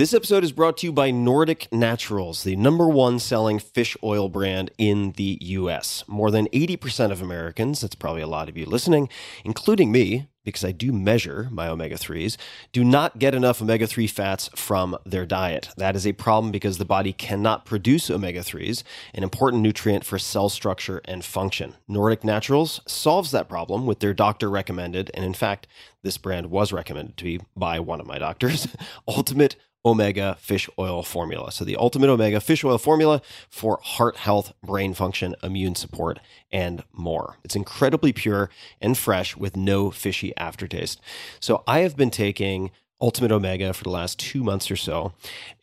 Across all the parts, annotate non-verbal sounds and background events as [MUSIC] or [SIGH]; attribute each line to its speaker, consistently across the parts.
Speaker 1: This episode is brought to you by Nordic Naturals, the number one selling fish oil brand in the US. More than 80% of Americans, that's probably a lot of you listening, including me, because I do measure my omega 3s, do not get enough omega 3 fats from their diet. That is a problem because the body cannot produce omega 3s, an important nutrient for cell structure and function. Nordic Naturals solves that problem with their doctor recommended, and in fact, this brand was recommended to me by one of my doctors, [LAUGHS] Ultimate Omega Fish Oil Formula. So, the Ultimate Omega Fish Oil Formula for heart health, brain function, immune support, and more. It's incredibly pure and fresh with no fishy aftertaste. So, I have been taking Ultimate Omega for the last two months or so,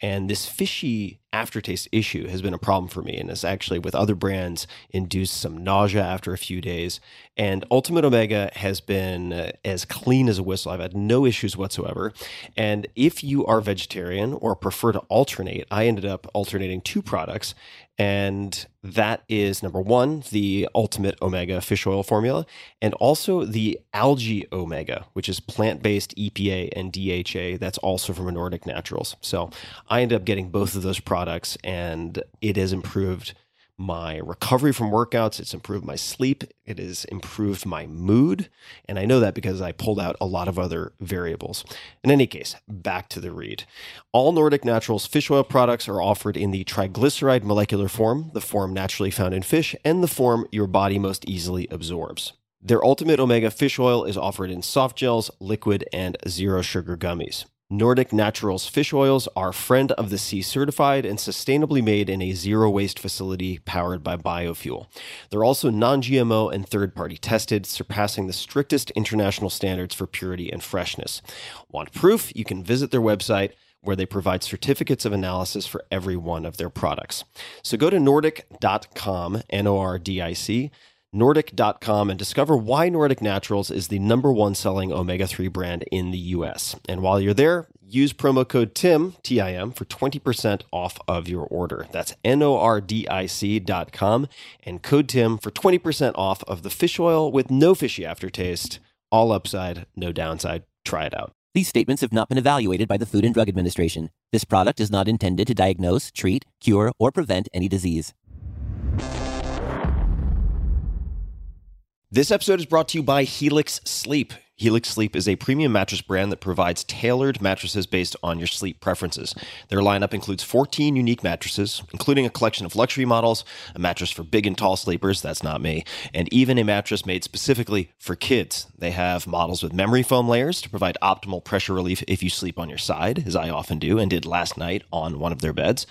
Speaker 1: and this fishy aftertaste issue has been a problem for me and has actually with other brands induced some nausea after a few days and ultimate omega has been uh, as clean as a whistle i've had no issues whatsoever and if you are vegetarian or prefer to alternate i ended up alternating two products and that is number one, the ultimate omega fish oil formula, and also the algae omega, which is plant based EPA and DHA. That's also from Nordic Naturals. So I ended up getting both of those products, and it has improved my recovery from workouts. It's improved my sleep. It has improved my mood. And I know that because I pulled out a lot of other variables. In any case, back to the read. All Nordic Naturals fish oil products are offered in the triglyceride molecular form, the form naturally found in fish, and the form your body most easily absorbs. Their Ultimate Omega fish oil is offered in soft gels, liquid, and zero sugar gummies. Nordic Naturals fish oils are friend of the sea certified and sustainably made in a zero waste facility powered by biofuel. They're also non GMO and third party tested, surpassing the strictest international standards for purity and freshness. Want proof? You can visit their website where they provide certificates of analysis for every one of their products. So go to nordic.com, N O R D I C nordic.com and discover why Nordic Naturals is the number one selling omega 3 brand in the US. And while you're there, use promo code TIM, T I M, for 20% off of your order. That's N O R D I C.com and code TIM for 20% off of the fish oil with no fishy aftertaste. All upside, no downside. Try it out.
Speaker 2: These statements have not been evaluated by the Food and Drug Administration. This product is not intended to diagnose, treat, cure, or prevent any disease.
Speaker 1: This episode is brought to you by Helix Sleep. Helix Sleep is a premium mattress brand that provides tailored mattresses based on your sleep preferences. Their lineup includes 14 unique mattresses, including a collection of luxury models, a mattress for big and tall sleepers, that's not me, and even a mattress made specifically for kids. They have models with memory foam layers to provide optimal pressure relief if you sleep on your side, as I often do and did last night on one of their beds.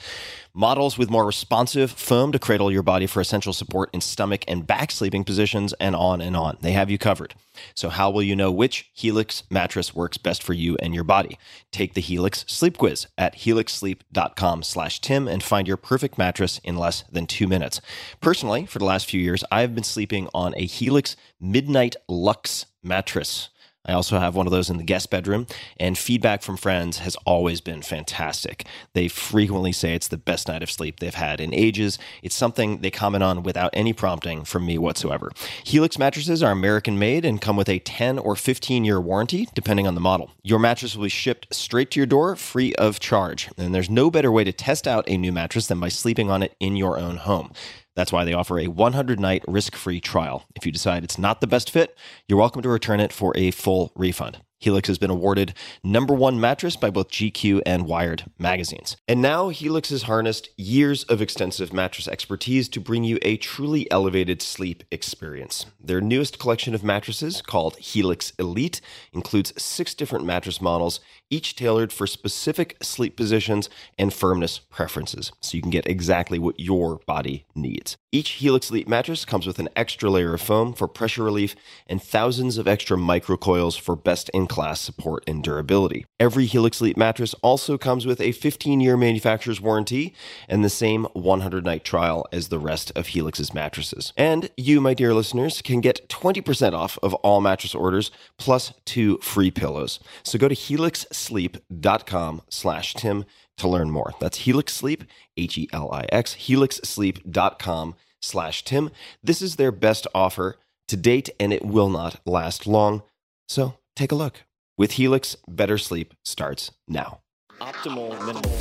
Speaker 1: Models with more responsive foam to cradle your body for essential support in stomach and back sleeping positions, and on and on. They have you covered. So, how will you know which Helix mattress works best for you and your body? Take the Helix Sleep Quiz at helixsleep.com/tim and find your perfect mattress in less than two minutes. Personally, for the last few years, I have been sleeping on a Helix Midnight Lux mattress. I also have one of those in the guest bedroom, and feedback from friends has always been fantastic. They frequently say it's the best night of sleep they've had in ages. It's something they comment on without any prompting from me whatsoever. Helix mattresses are American made and come with a 10 or 15 year warranty, depending on the model. Your mattress will be shipped straight to your door free of charge, and there's no better way to test out a new mattress than by sleeping on it in your own home. That's why they offer a 100 night risk free trial. If you decide it's not the best fit, you're welcome to return it for a full refund. Helix has been awarded number one mattress by both GQ and Wired magazines. And now Helix has harnessed years of extensive mattress expertise to bring you a truly elevated sleep experience. Their newest collection of mattresses, called Helix Elite, includes six different mattress models, each tailored for specific sleep positions and firmness preferences, so you can get exactly what your body needs. Each Helix Elite mattress comes with an extra layer of foam for pressure relief and thousands of extra microcoils for best in class support and durability. Every Helix Elite mattress also comes with a 15 year manufacturer's warranty and the same 100 night trial as the rest of Helix's mattresses. And you, my dear listeners, can get 20% off of all mattress orders plus two free pillows. So go to helixsleep.com slash Tim to learn more. That's Helix Sleep, H E L I X, helixsleep.com slash Tim. This is their best offer to date, and it will not last long. So take a look. With Helix, better sleep starts now. Optimal minimal.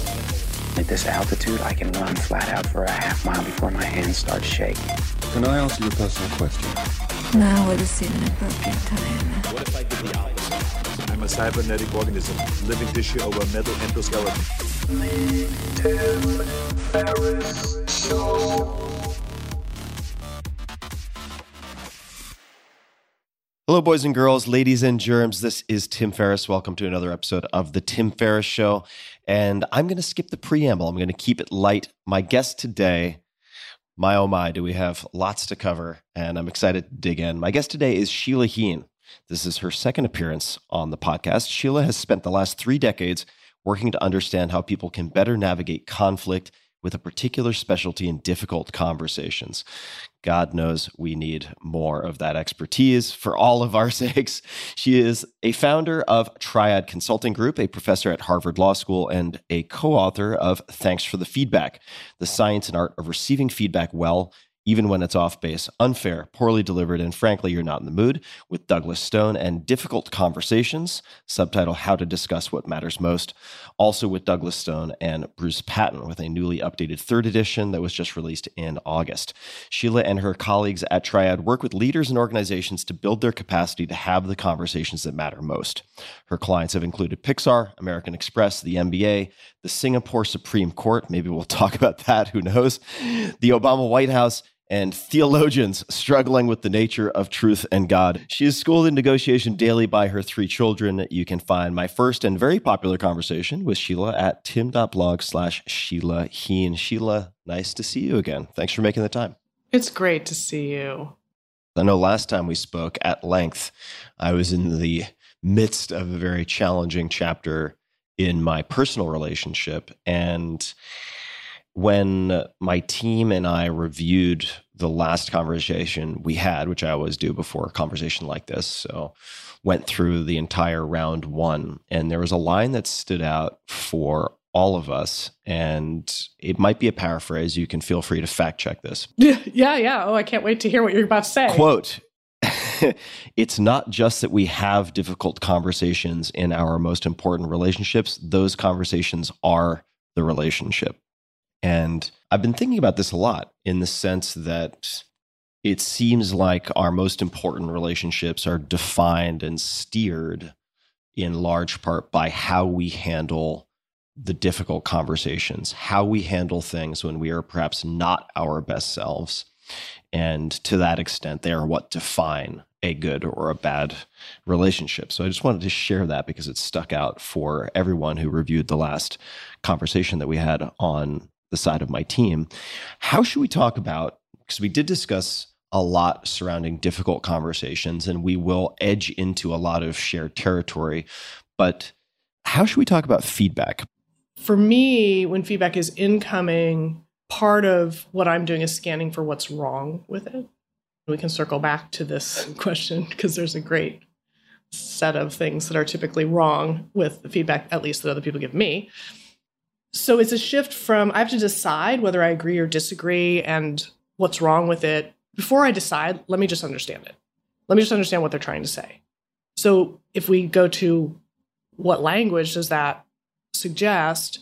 Speaker 3: At this altitude, I can run flat out for a half mile before my hands start shaking.
Speaker 4: Can I ask you a personal question?
Speaker 5: Now would seem an appropriate time.
Speaker 1: What if I did the opposite?
Speaker 6: I'm a cybernetic organism, living tissue over a metal endoskeleton.
Speaker 1: Hello, boys and girls, ladies and germs. This is Tim Ferriss. Welcome to another episode of The Tim Ferriss Show. And I'm going to skip the preamble. I'm going to keep it light. My guest today, my oh my, do we have lots to cover? And I'm excited to dig in. My guest today is Sheila Heen. This is her second appearance on the podcast. Sheila has spent the last three decades working to understand how people can better navigate conflict with a particular specialty in difficult conversations. God knows we need more of that expertise for all of our [LAUGHS] sakes. She is a founder of Triad Consulting Group, a professor at Harvard Law School, and a co author of Thanks for the Feedback The Science and Art of Receiving Feedback Well even when it's off base, unfair, poorly delivered, and frankly, you're not in the mood, with Douglas Stone and Difficult Conversations, subtitle How to Discuss What Matters Most, also with Douglas Stone and Bruce Patton, with a newly updated third edition that was just released in August. Sheila and her colleagues at Triad work with leaders and organizations to build their capacity to have the conversations that matter most. Her clients have included Pixar, American Express, the NBA, the Singapore Supreme Court, maybe we'll [LAUGHS] talk about that, who knows, the Obama White House, and theologians struggling with the nature of truth and God. She is schooled in negotiation daily by her three children. You can find my first and very popular conversation with Sheila at tim.blog slash Sheila Heen. Sheila, nice to see you again. Thanks for making the time.
Speaker 7: It's great to see you.
Speaker 1: I know last time we spoke at length, I was in the midst of a very challenging chapter in my personal relationship. And when my team and I reviewed the last conversation we had, which I always do before a conversation like this, so went through the entire round one, and there was a line that stood out for all of us, and it might be a paraphrase. You can feel free to fact check this. [LAUGHS]
Speaker 7: Yeah, yeah, yeah. Oh, I can't wait to hear what you're about to say.
Speaker 1: Quote. [LAUGHS] it's not just that we have difficult conversations in our most important relationships, those conversations are the relationship. And I've been thinking about this a lot in the sense that it seems like our most important relationships are defined and steered in large part by how we handle the difficult conversations, how we handle things when we are perhaps not our best selves. And to that extent, they are what define a good or a bad relationship. So I just wanted to share that because it stuck out for everyone who reviewed the last conversation that we had on the side of my team. How should we talk about? Because we did discuss a lot surrounding difficult conversations, and we will edge into a lot of shared territory. But how should we talk about feedback?
Speaker 7: For me, when feedback is incoming, part of what I'm doing is scanning for what's wrong with it. We can circle back to this [LAUGHS] question because there's a great set of things that are typically wrong with the feedback, at least that other people give me. So it's a shift from I have to decide whether I agree or disagree and what's wrong with it. Before I decide, let me just understand it. Let me just understand what they're trying to say. So if we go to what language does that suggest,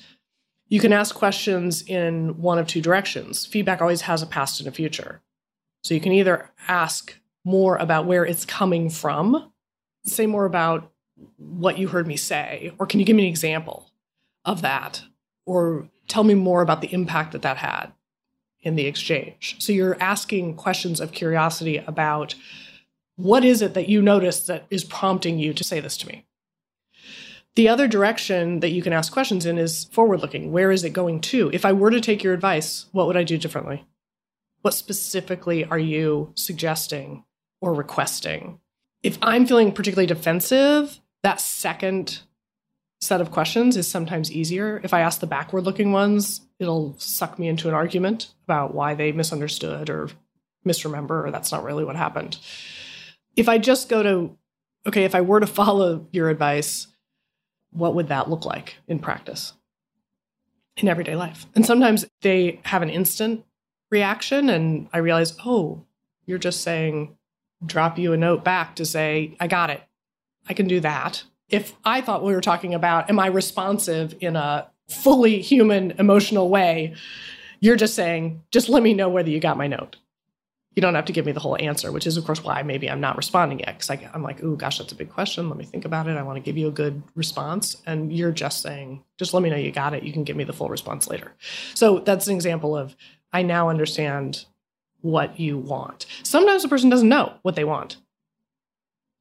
Speaker 7: you can ask questions in one of two directions. Feedback always has a past and a future. So you can either ask more about where it's coming from, say more about what you heard me say, or can you give me an example of that? Or tell me more about the impact that that had in the exchange. So you're asking questions of curiosity about what is it that you notice that is prompting you to say this to me? The other direction that you can ask questions in is forward looking. Where is it going to? If I were to take your advice, what would I do differently? What specifically are you suggesting or requesting? If I'm feeling particularly defensive, that second set of questions is sometimes easier. If I ask the backward looking ones, it'll suck me into an argument about why they misunderstood or misremember or that's not really what happened. If I just go to, okay, if I were to [LAUGHS] follow your advice, what would that look like in practice in everyday life? And sometimes they have an instant reaction, and I realize, oh, you're just saying, drop you a note back to say, I got it. I can do that if I thought we were talking about, am I responsive in a fully human, emotional way? You're just saying, just let me know whether you got my note. You don't have to give me the whole answer, which is, of course, why maybe I'm not responding yet. Because I'm like, oh, gosh, that's a big question. Let me think about it. I want to give you a good response. And you're just saying, just let me know you got it. You can give me the full response later. So that's an example of, I now understand what you want. Sometimes a person doesn't know what they want.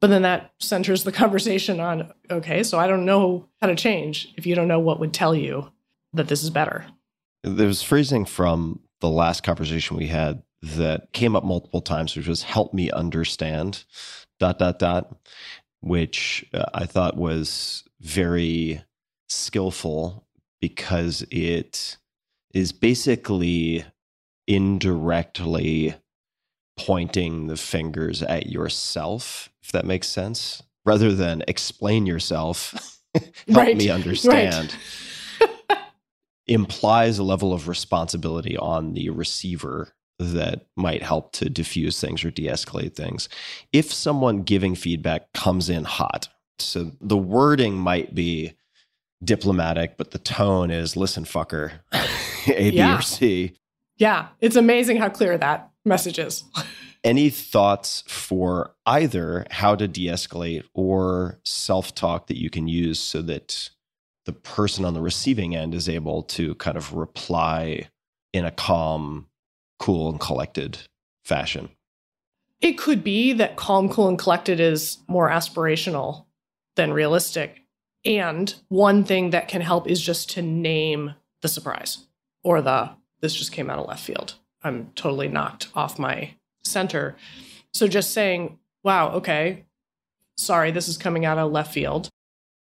Speaker 7: But then that centers the [LAUGHS] conversation on okay, so I don't know how to change if you don't know what would tell you that this is better.
Speaker 1: There was phrasing from the last conversation we had that came up multiple times, which was help me understand, dot, dot, dot, which uh, I thought was very skillful because it is basically indirectly pointing the fingers at yourself, if that makes sense, rather than explain yourself, [LAUGHS] help
Speaker 7: Right,
Speaker 1: me understand, [LAUGHS] implies a level of responsibility on the receiver that might help to diffuse things or de escalate things. If someone giving feedback comes in hot, so the wording might be diplomatic, but the tone is listen, fucker, [LAUGHS] A, B,
Speaker 7: Yeah.
Speaker 1: or C.
Speaker 7: Yeah, it's amazing how clear that message is. [LAUGHS]
Speaker 1: Any thoughts for either how to de escalate or self talk that you can use so that the person on the receiving end is able to kind of reply in a calm, cool, and collected fashion?
Speaker 7: It could be that calm, cool, and collected is more aspirational than realistic. And one thing that can help is just to name the surprise or the this just came out of left field. I'm totally knocked off my center. So just saying, wow, okay, sorry, this is coming out of left field.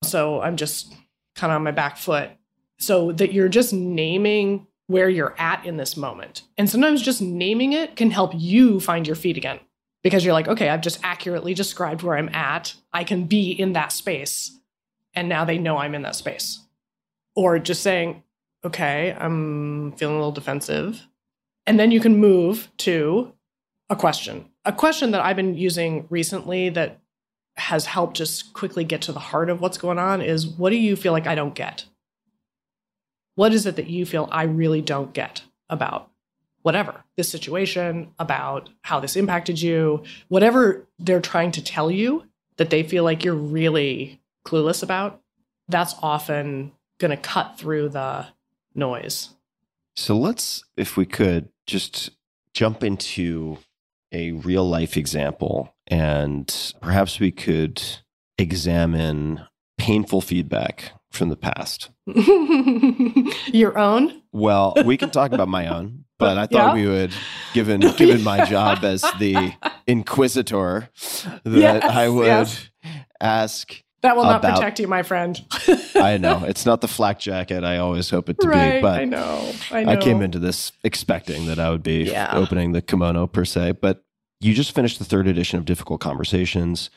Speaker 7: So I'm just kind of on my back foot. So that you're just naming where you're at in this moment. And sometimes just naming it can help you find your feet again because you're like, okay, I've just accurately described where I'm at. I can be in that space. And now they know I'm in that space. Or just saying, okay, I'm feeling a little defensive. And then you can move to a question. A question that I've been using recently that has helped just quickly get to the heart of what's going on is what do you feel like I don't get? What is it that you feel I really don't get about whatever this situation, about how this impacted you, whatever they're trying to tell you that they feel like you're really clueless about? That's often going to cut through the noise.
Speaker 1: So let's, if we could, just jump into a real life example and perhaps we could examine painful feedback from the past. [LAUGHS]
Speaker 7: Your own?
Speaker 1: Well, we can talk about my own, [LAUGHS] but I thought
Speaker 7: Yeah.
Speaker 1: we would, given given my [LAUGHS] job as the inquisitor, that
Speaker 7: Yes,
Speaker 1: I would
Speaker 7: yes.
Speaker 1: ask.
Speaker 7: That will not
Speaker 1: About-
Speaker 7: protect you, my friend. [LAUGHS]
Speaker 1: I know [LAUGHS] it's not the flak jacket I always hope it to
Speaker 7: right.
Speaker 1: be, but
Speaker 7: I know. I know.
Speaker 1: I came into this expecting that I would be
Speaker 7: Yeah.
Speaker 1: opening the kimono per se, but you just finished the third edition of Difficult Conversations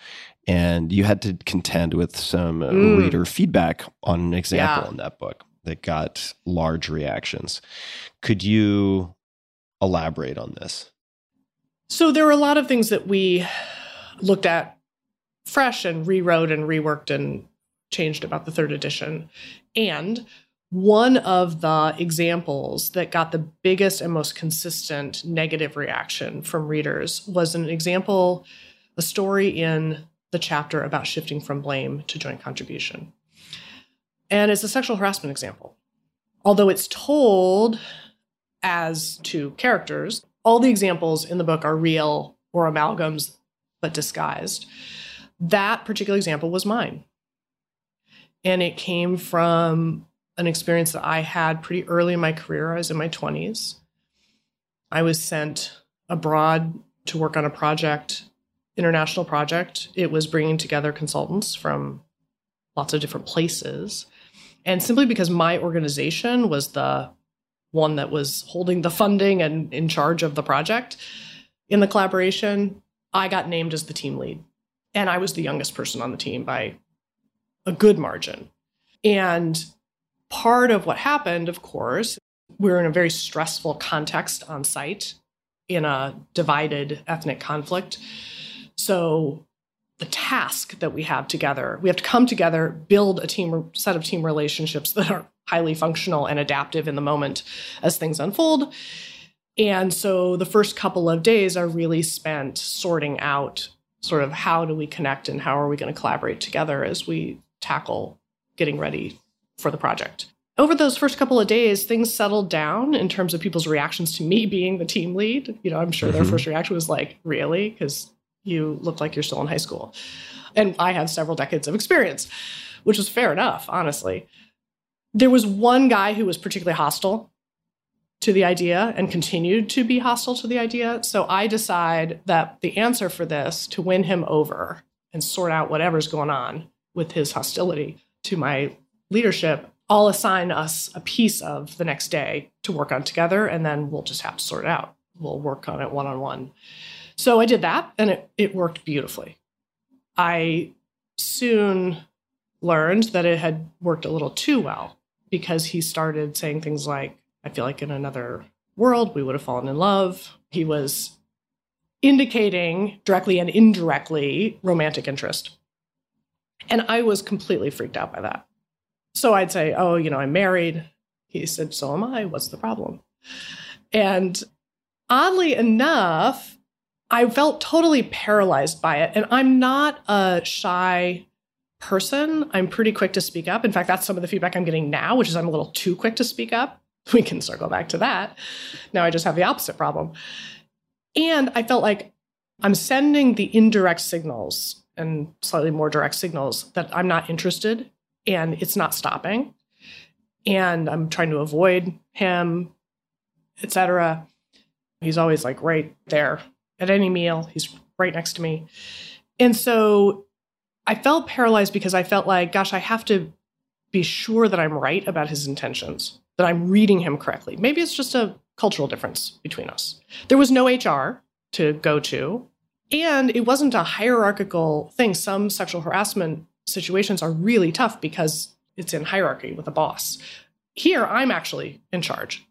Speaker 1: and you had to contend with some
Speaker 7: Mm.
Speaker 1: reader feedback on an example
Speaker 7: Yeah.
Speaker 1: in that book that got large reactions. Could you elaborate on this?
Speaker 7: So there were a lot of things that we looked at fresh and rewrote and reworked and changed about the third edition. And one of the examples that got the biggest and most consistent negative reaction from readers was an example, a story in the chapter about shifting from blame to joint contribution. And it's a sexual harassment example. Although it's told as two characters, all the examples in the book are real or amalgams, but disguised. That particular example was mine. And it came from an experience that I had pretty early in my career. I was in my 20s. I was sent abroad to work on a project, international project. It was bringing together consultants from lots of different places. And simply because my organization was the one that was holding the funding and in charge of the project in the collaboration, I got named as the team lead. And I was the youngest person on the team by a good margin. And part of what happened, of course, we were in a very stressful context on site in a divided ethnic conflict. So the task that we have together. We have to come together, build a team set of team relationships that are highly functional and adaptive in the moment as things unfold. And so the first couple of days are really spent sorting out sort of how do we connect and how are we going to collaborate together as we tackle getting ready for the project. Over those first couple of days, things settled down in terms of people's reactions to me being the team lead. You know, I'm sure their
Speaker 1: Mhm.
Speaker 7: first reaction was like, really? Because you look like you're still in high school. And I had several decades of experience, which was fair enough, honestly. There was one guy who was particularly hostile to the idea and continued to be hostile to the idea. So I decide that the answer for this to win him over and sort out whatever's going on with his hostility to my leadership, I'll assign us a piece of the next day to work on together, and then we'll just have to sort it out. We'll work on it one on one. So I did that, and it, it worked beautifully. I soon learned that it had worked a little too well because he started saying things like, I feel like in another world we would have fallen in love. He was indicating directly and indirectly romantic interest. And I was completely freaked out by that. So I'd say, Oh, you know, I'm married. He said, So am I. What's the problem? And oddly enough, I felt totally paralyzed by it. And I'm not a shy person. I'm pretty quick to speak up. In fact, that's some of the feedback I'm getting now, which is I'm a little too quick to speak up. [LAUGHS] We can circle back to that. Now I just have the opposite problem. And I felt like I'm sending the indirect signals and slightly more direct signals that I'm not interested and it's not stopping. And I'm trying to avoid him, etc. He's always like right there at any meal. He's right next to me. And so I felt paralyzed because I felt like, gosh, I have to be sure that I'm right about his intentions, that I'm reading him correctly. Maybe it's just a cultural difference between us. There was no HR to go to, and it wasn't a hierarchical thing. Some sexual harassment situations are really tough because it's in hierarchy with a boss. Here, I'm actually in charge.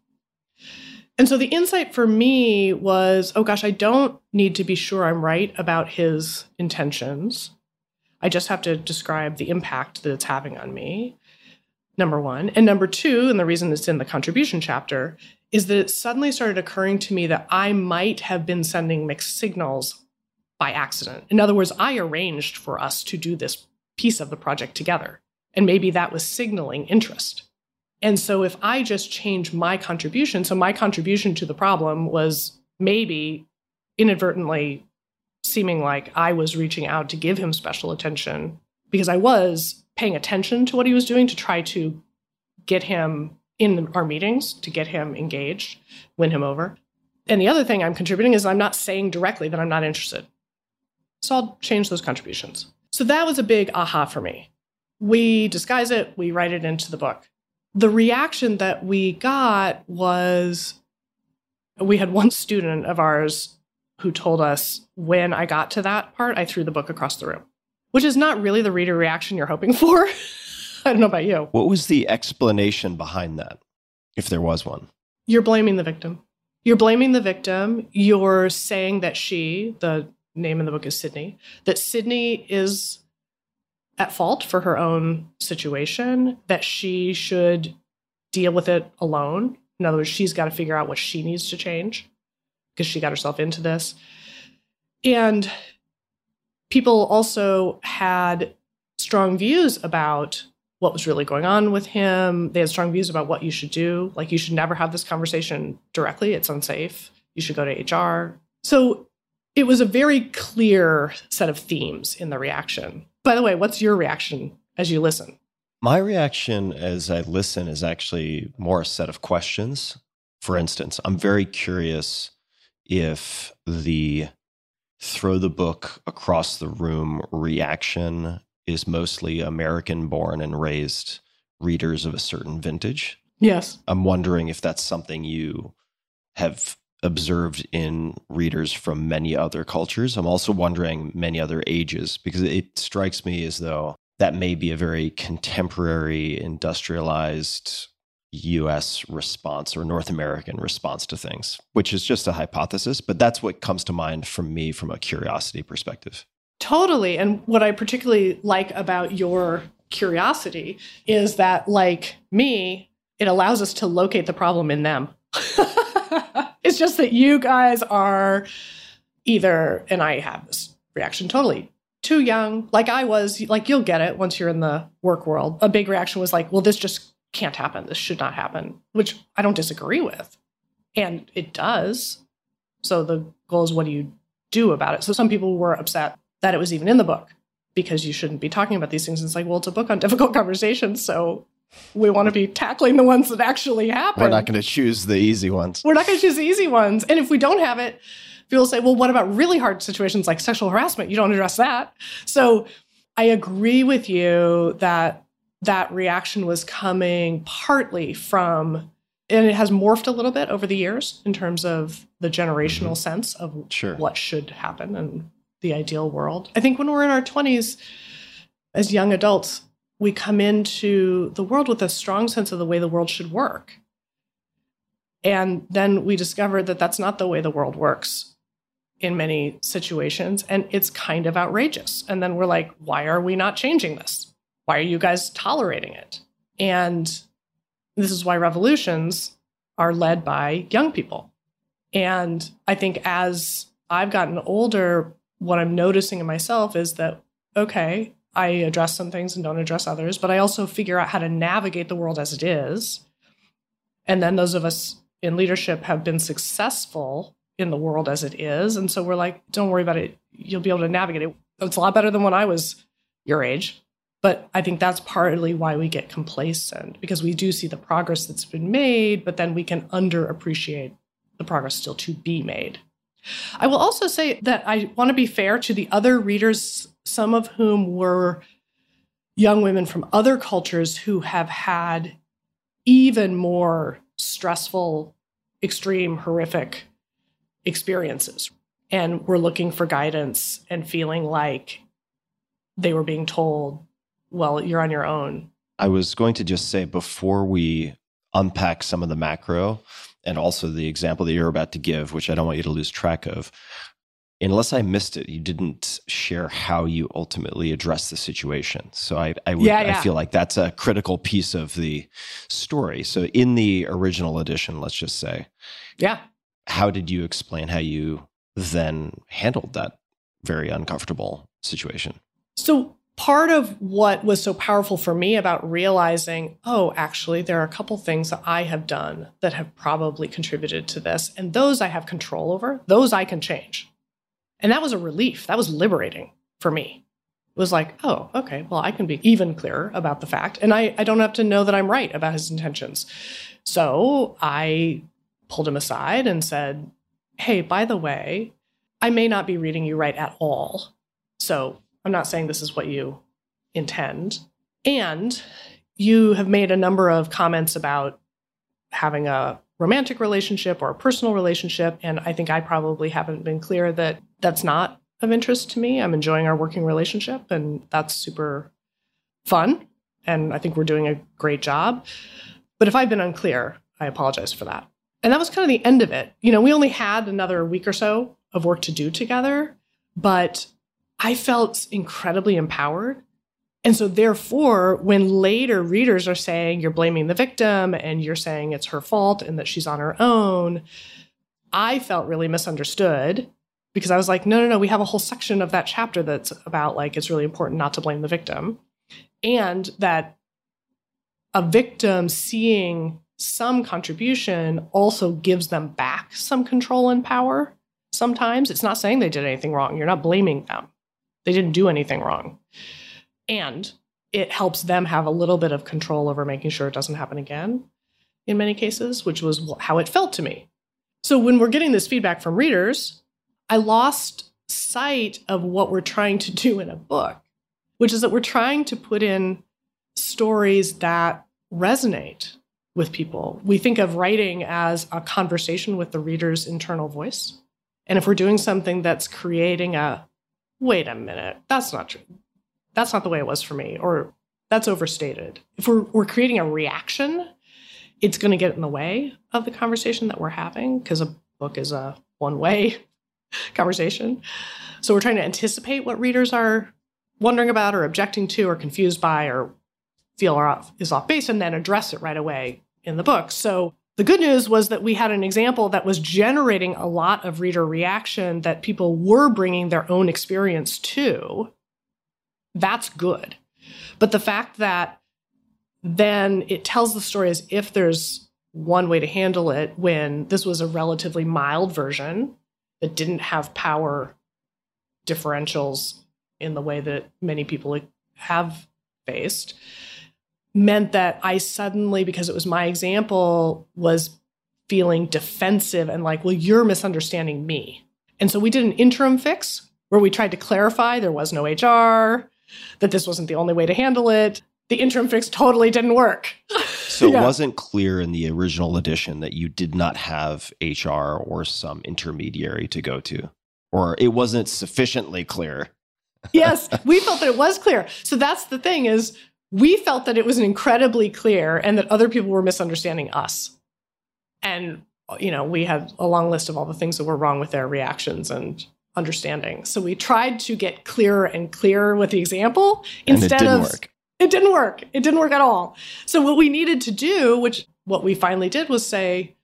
Speaker 7: And so the insight for me was oh gosh, I don't need to be sure I'm right about his intentions. I just have to describe the impact that it's having on me. Number one. And number two, and the reason it's in the contribution chapter, is that it suddenly started occurring to me that I might have been sending mixed signals by accident. In other words, I arranged for us to do this piece of the project together. And maybe that was signaling interest. And so if I just change my contribution, so my contribution to the problem was maybe inadvertently seeming like I was reaching out to give him special attention because I was paying attention to what he was doing to try to get him in our meetings, to get him engaged, win him over. And the other thing I'm contributing is I'm not saying directly that I'm not interested. So I'll change those contributions. So that was a big aha for me. We disguise it, we write it into the book. The reaction that we got was we had one student of ours who told us when I got to that part, I threw the book across the room, which is not really the reader reaction you're hoping for. [LAUGHS] I don't know about you.
Speaker 1: What was the explanation behind that, if there was one?
Speaker 7: You're blaming the victim. You're blaming the victim. You're saying that she, the name in the book is Sydney, that Sydney is at fault for her own situation, that she should deal with it alone. In other words, she's got to figure out what she needs to change because she got herself into this. And people also had strong views about what was really going on with him. They had strong views about what you should do. Like, you should never have this conversation directly, it's unsafe. You should go to HR. So, it was a very clear set of themes in the reaction. By the way, what's your reaction as you listen?
Speaker 1: My reaction as I listen is actually more a set of questions. For instance, I'm very curious if the throw the book across the room reaction is mostly American born and raised readers of a certain vintage.
Speaker 7: Yes.
Speaker 1: I'm wondering if that's something you have observed in readers from many other cultures. I'm also wondering many other ages because it strikes me as though that may be a very contemporary, industrialized US response or North American response to things, which is just a hypothesis, but that's what comes to mind from me from a curiosity perspective.
Speaker 7: Totally. And what I particularly like about your curiosity is that, like me, it allows us to locate the problem in them. [LAUGHS] it's just that you guys are either, and I have this reaction totally too young, like I was, like you'll get it once you're in the work world. A big reaction was like, well, this just can't happen. This should not happen, which I don't disagree with. And it does. So the goal is what do you do about it? So some people were upset that it was even in the book because you shouldn't be talking about these things. And it's like, well, it's a book on [LAUGHS] difficult conversations. So we want to be tackling the ones that actually happen.
Speaker 1: We're not going to choose the easy ones.
Speaker 7: We're not going to choose the easy ones. And if we don't have it, people say, well, what about really hard situations like sexual harassment? You don't address that. So I agree with you that that reaction was coming partly from and it has morphed a little bit over the years in terms of the generational mm-hmm. sense of
Speaker 1: sure.
Speaker 7: what should happen and the ideal world. I think when we're in our 20s as young adults, we come into the world with a strong sense of the way the world should work. And then we discover that that's not the way the world works in many situations. And it's kind of outrageous. And then we're like, why are we not changing this? Why are you guys tolerating it? And this is why revolutions are led by young people. And I think as I've gotten older, what I'm noticing in myself is that, okay, I address some things and don't address others, but I also figure out how to navigate the world as it is. And then those of us in leadership have been successful in the world as it is. And so we're like, don't worry about it. You'll be able to navigate it. It's a lot better than when I was your age. But I think that's partly why we get complacent because we do see the progress that's been made, but then we can underappreciate the progress still to be made. I will also say that I want to be fair to the other readers, some of whom were young women from other cultures who have had even more stressful, extreme, horrific experiences and were looking for guidance and feeling like they were being told, well, you're on your own.
Speaker 1: I was going to just say before we unpack some of the macro, and also the example that you're about to give, which I don't want you to lose track of. Unless I missed it, you didn't share how you ultimately address the situation. So I, I, would,
Speaker 7: yeah, yeah.
Speaker 1: I feel like that's a critical piece of the story. So in the original edition, let's just say,
Speaker 7: yeah,
Speaker 1: how did you explain how you then handled that very uncomfortable situation?
Speaker 7: So part of what was so powerful for me about realizing, oh, actually, there are a couple things that I have done that have probably contributed to this. And those I have control over, those I can change. And that was a relief. That was liberating for me. It was like, oh, okay, well, I can be even clearer about the fact. And I, I don't have to know that I'm right about his intentions. So I pulled him aside and said, hey, by the way, I may not be reading you right at all. So I'm not saying this is what you intend. And you have made a number of comments about having a romantic relationship or a personal relationship. And I think I probably haven't been clear that that's not of interest to me. I'm enjoying our working relationship, and that's super fun. And I think we're doing a great job. But if I've been unclear, I apologize for that. And that was kind of the end of it. You know, we only had another week or so of work to do together, but I felt incredibly empowered. And so, therefore, when later readers are saying you're blaming the victim and you're saying it's her fault and that she's on her own, I felt really misunderstood because I was like, no, no, no, we have a whole section of that chapter that's about like it's really important not to blame the victim. And that a victim seeing some contribution also gives them back some control and power. Sometimes it's not saying they did anything wrong. You're not blaming them. They didn't do anything wrong. And it helps them have a little bit of control over making sure it doesn't happen again in many cases, which was how it felt to me. So when we're getting this feedback from readers, I lost sight of what we're trying to do in a book, which is that we're trying to put in stories that resonate with people. We think of writing as a conversation with the reader's internal voice. And if we're doing something that's creating a wait a minute, that's not true. That's not the way it was for me, or that's overstated. If we're, we're creating a reaction, it's going to get in the way of the conversation that we're having because a book is a one way [LAUGHS] conversation. So we're trying to anticipate what readers are wondering about or objecting to or confused by or feel are off, is off base and then address it right away in the book. So the good news was that we had an example that was generating a lot of reader reaction that people were bringing their own experience to. That's good. But the fact that then it tells the story as if there's one way to handle it when this was a relatively mild version that didn't have power differentials in the way that many people have faced meant that I suddenly, because it was my example, was feeling defensive and like, well, you're misunderstanding me. And so we did an interim fix where we tried to clarify there was no HR, that this wasn't the only way to handle it. The interim fix totally didn't work.
Speaker 1: So [LAUGHS]
Speaker 7: Yeah.
Speaker 1: it wasn't clear in the original edition that you did not have HR or some intermediary to go to, or it wasn't sufficiently clear.
Speaker 7: yes, [LAUGHS] we felt that it was clear. So that's the thing is we felt that it was incredibly clear and that other people were misunderstanding us. And you know, we had a long list of all the things that were wrong with their reactions and understanding. So we tried to get clearer and clearer with the example
Speaker 1: And it
Speaker 7: instead
Speaker 1: didn't
Speaker 7: of
Speaker 1: work.
Speaker 7: it didn't work. It didn't work at all. So what we needed to do, which what we finally did was say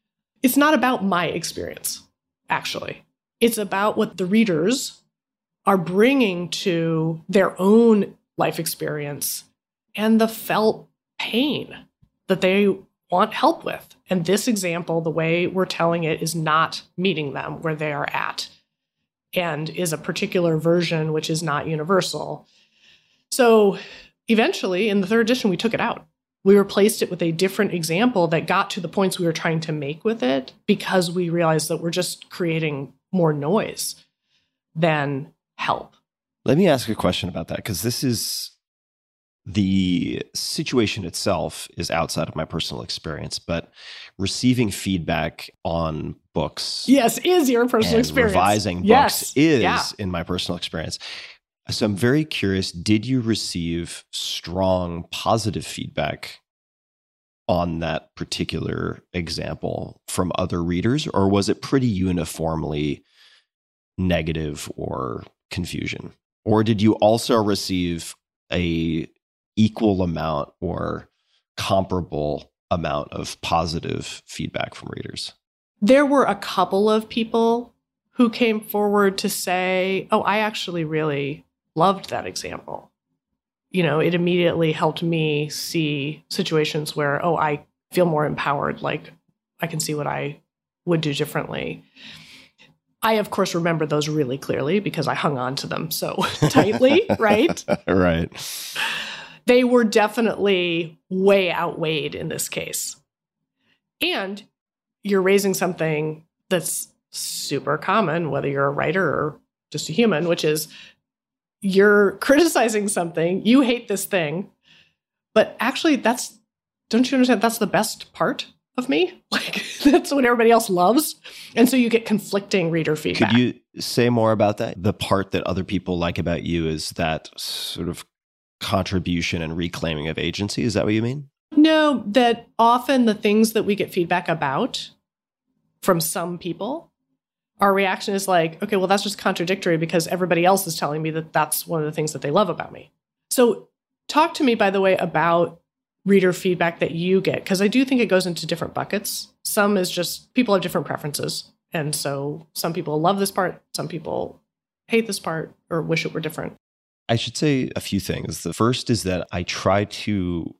Speaker 7: it's not about my experience actually. It's about what the readers are bringing to their own life experience and the felt pain that they want help with. And this example, the way we're telling it, is not meeting them where they are at and is a particular version which is not universal. So eventually, in the third edition, we took it out. We replaced it with a different example that got to the points we were trying to make with it because we realized that we're just creating more noise than help.
Speaker 1: Let me ask a question about that because this is the situation itself is outside of my personal experience, but receiving feedback on books
Speaker 7: Yes, is your personal experience.
Speaker 1: revising
Speaker 7: yes.
Speaker 1: books is
Speaker 7: Yeah.
Speaker 1: in my personal experience. So I'm very curious did you receive strong positive feedback on that particular example from other readers or was it pretty uniformly negative or confusion? Or did you also receive a equal amount or comparable amount of positive feedback from readers?
Speaker 7: There were a couple of people who came forward to say, Oh, I actually really loved that example. You know, it immediately helped me see situations where, oh, I feel more empowered. Like I can see what I would do differently. I, of course, remember those really clearly because I hung on to them so [LAUGHS] tightly, right? [LAUGHS]
Speaker 1: right.
Speaker 7: They were definitely way outweighed in this case. And you're raising something that's super common, whether you're a writer or just a human, which is you're criticizing something, you hate this thing, but actually, that's, don't you understand? That's the best part of me. [LAUGHS] Like, that's what everybody else loves. And so you get conflicting reader feedback.
Speaker 1: Could you say more about that? The part that other people like about you is that sort of contribution and reclaiming of agency. Is that what you mean?
Speaker 7: No, that often the things that we get feedback about from some people, our reaction is like, okay, well, that's just contradictory because everybody else is telling me that that's one of the things that they love about me. So, talk to me, by the way, about reader feedback that you get, because I do think it goes into different buckets. Some is just people have different preferences. And so, some people love this part, some people hate this part or wish it were different.
Speaker 1: I should say a few things. The first is that I try to,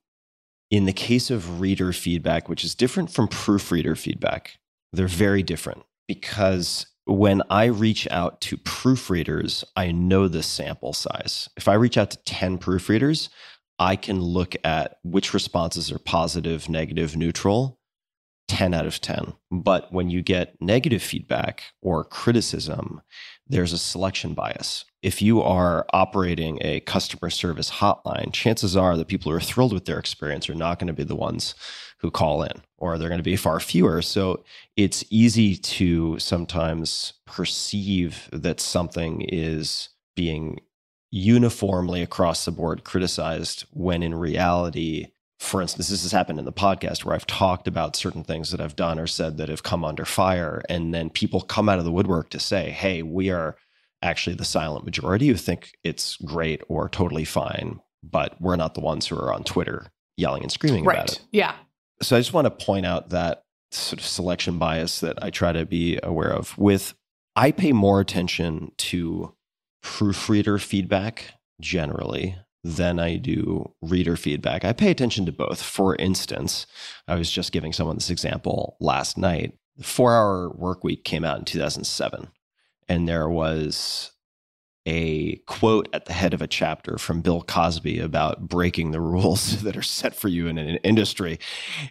Speaker 1: in the case of reader feedback, which is different from proofreader feedback, they're very different because when I reach out to proofreaders, I know the sample size. If I reach out to 10 proofreaders, I can look at which responses are positive, negative, neutral, 10 out of 10. But when you get negative feedback or criticism, there's a selection bias. If you are operating a customer service hotline, chances are the people who are thrilled with their experience are not going to be the ones who call in, or they're going to be far fewer. So it's easy to sometimes perceive that something is being uniformly across the board criticized when in reality, for instance, this has happened in the podcast where I've talked about certain things that I've done or said that have come under fire. And then people come out of the woodwork to say, hey, we are actually the silent majority who think it's great or totally fine, but we're not the ones who are on Twitter yelling and screaming
Speaker 7: right.
Speaker 1: about it.
Speaker 7: Yeah.
Speaker 1: So I just want to point out that sort of selection bias that I try to be aware of with I pay more attention to proofreader feedback generally than I do reader feedback. I pay attention to both. For instance, I was just giving someone this example last night. The four hour work week came out in 2007, and there was a quote at the head of a chapter from Bill Cosby about breaking the [LAUGHS] rules that are set for you in an industry.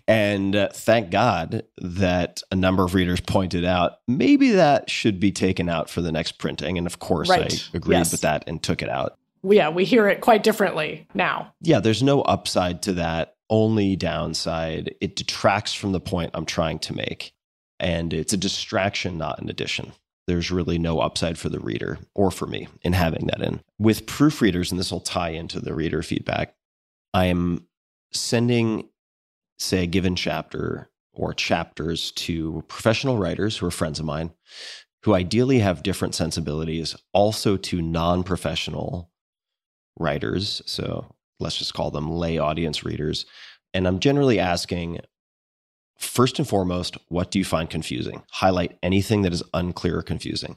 Speaker 1: And uh, thank God that a number of readers pointed out maybe that should be taken out for the next printing. And of course,
Speaker 7: Right.
Speaker 1: I agreed
Speaker 7: Yes.
Speaker 1: with that and took it out.
Speaker 7: Yeah, we hear it quite differently now.
Speaker 1: Yeah, there's no upside to that, only downside. It detracts from the point I'm trying to make. And it's a distraction, not an addition. There's really no upside for the reader or for me in having that in. With proofreaders, and this will tie into the reader feedback, I am sending, say, a given chapter or chapters to professional writers who are friends of mine who ideally have different sensibilities, also to non professional writers. So let's just call them lay audience readers. And I'm generally asking, first and foremost, what do you find confusing? Highlight anything that is unclear or confusing.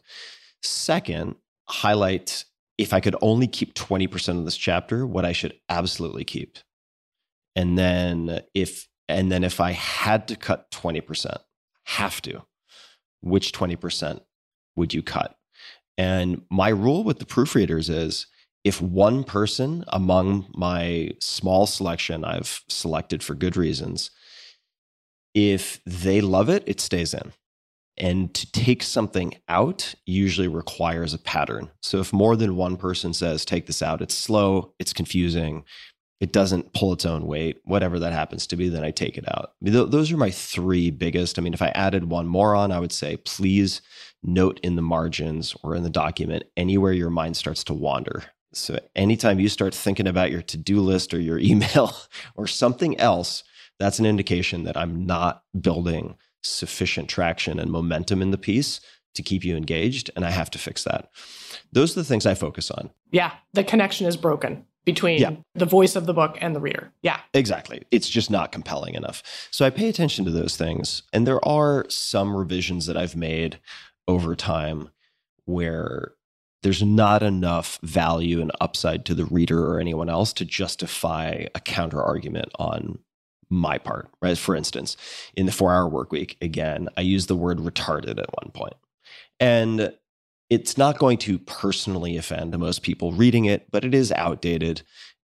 Speaker 1: Second, highlight if I could only keep 20% of this chapter, what I should absolutely keep. And then if and then if I had to cut 20%, have to, which 20% would you cut? And my rule with the proofreaders is if one person among my small selection I've selected for good reasons, if they love it, it stays in. And to take something out usually requires a pattern. So if more than one person says, take this out, it's slow, it's confusing, it doesn't pull its own weight, whatever that happens to be, then I take it out. I mean, th- those are my three biggest. I mean, if I added one more on, I would say, please note in the margins or in the document anywhere your mind starts to wander. So anytime you start thinking about your to do list or your [LAUGHS] email or something else, that's an indication that I'm not building sufficient traction and momentum in the piece to keep you engaged. And I have to fix that. Those are the things I focus on.
Speaker 7: Yeah, the connection is broken between
Speaker 1: Yeah.
Speaker 7: the voice of the book and the reader. Yeah.
Speaker 1: Exactly. It's just not compelling enough. So I pay attention to those things. And there are some revisions that I've made over time where there's not enough value and upside to the reader or anyone else to justify a counter argument on my part, right? For instance, in the four hour work week, again, I used the word retarded at one point. And it's not going to personally offend most people reading it, but it is outdated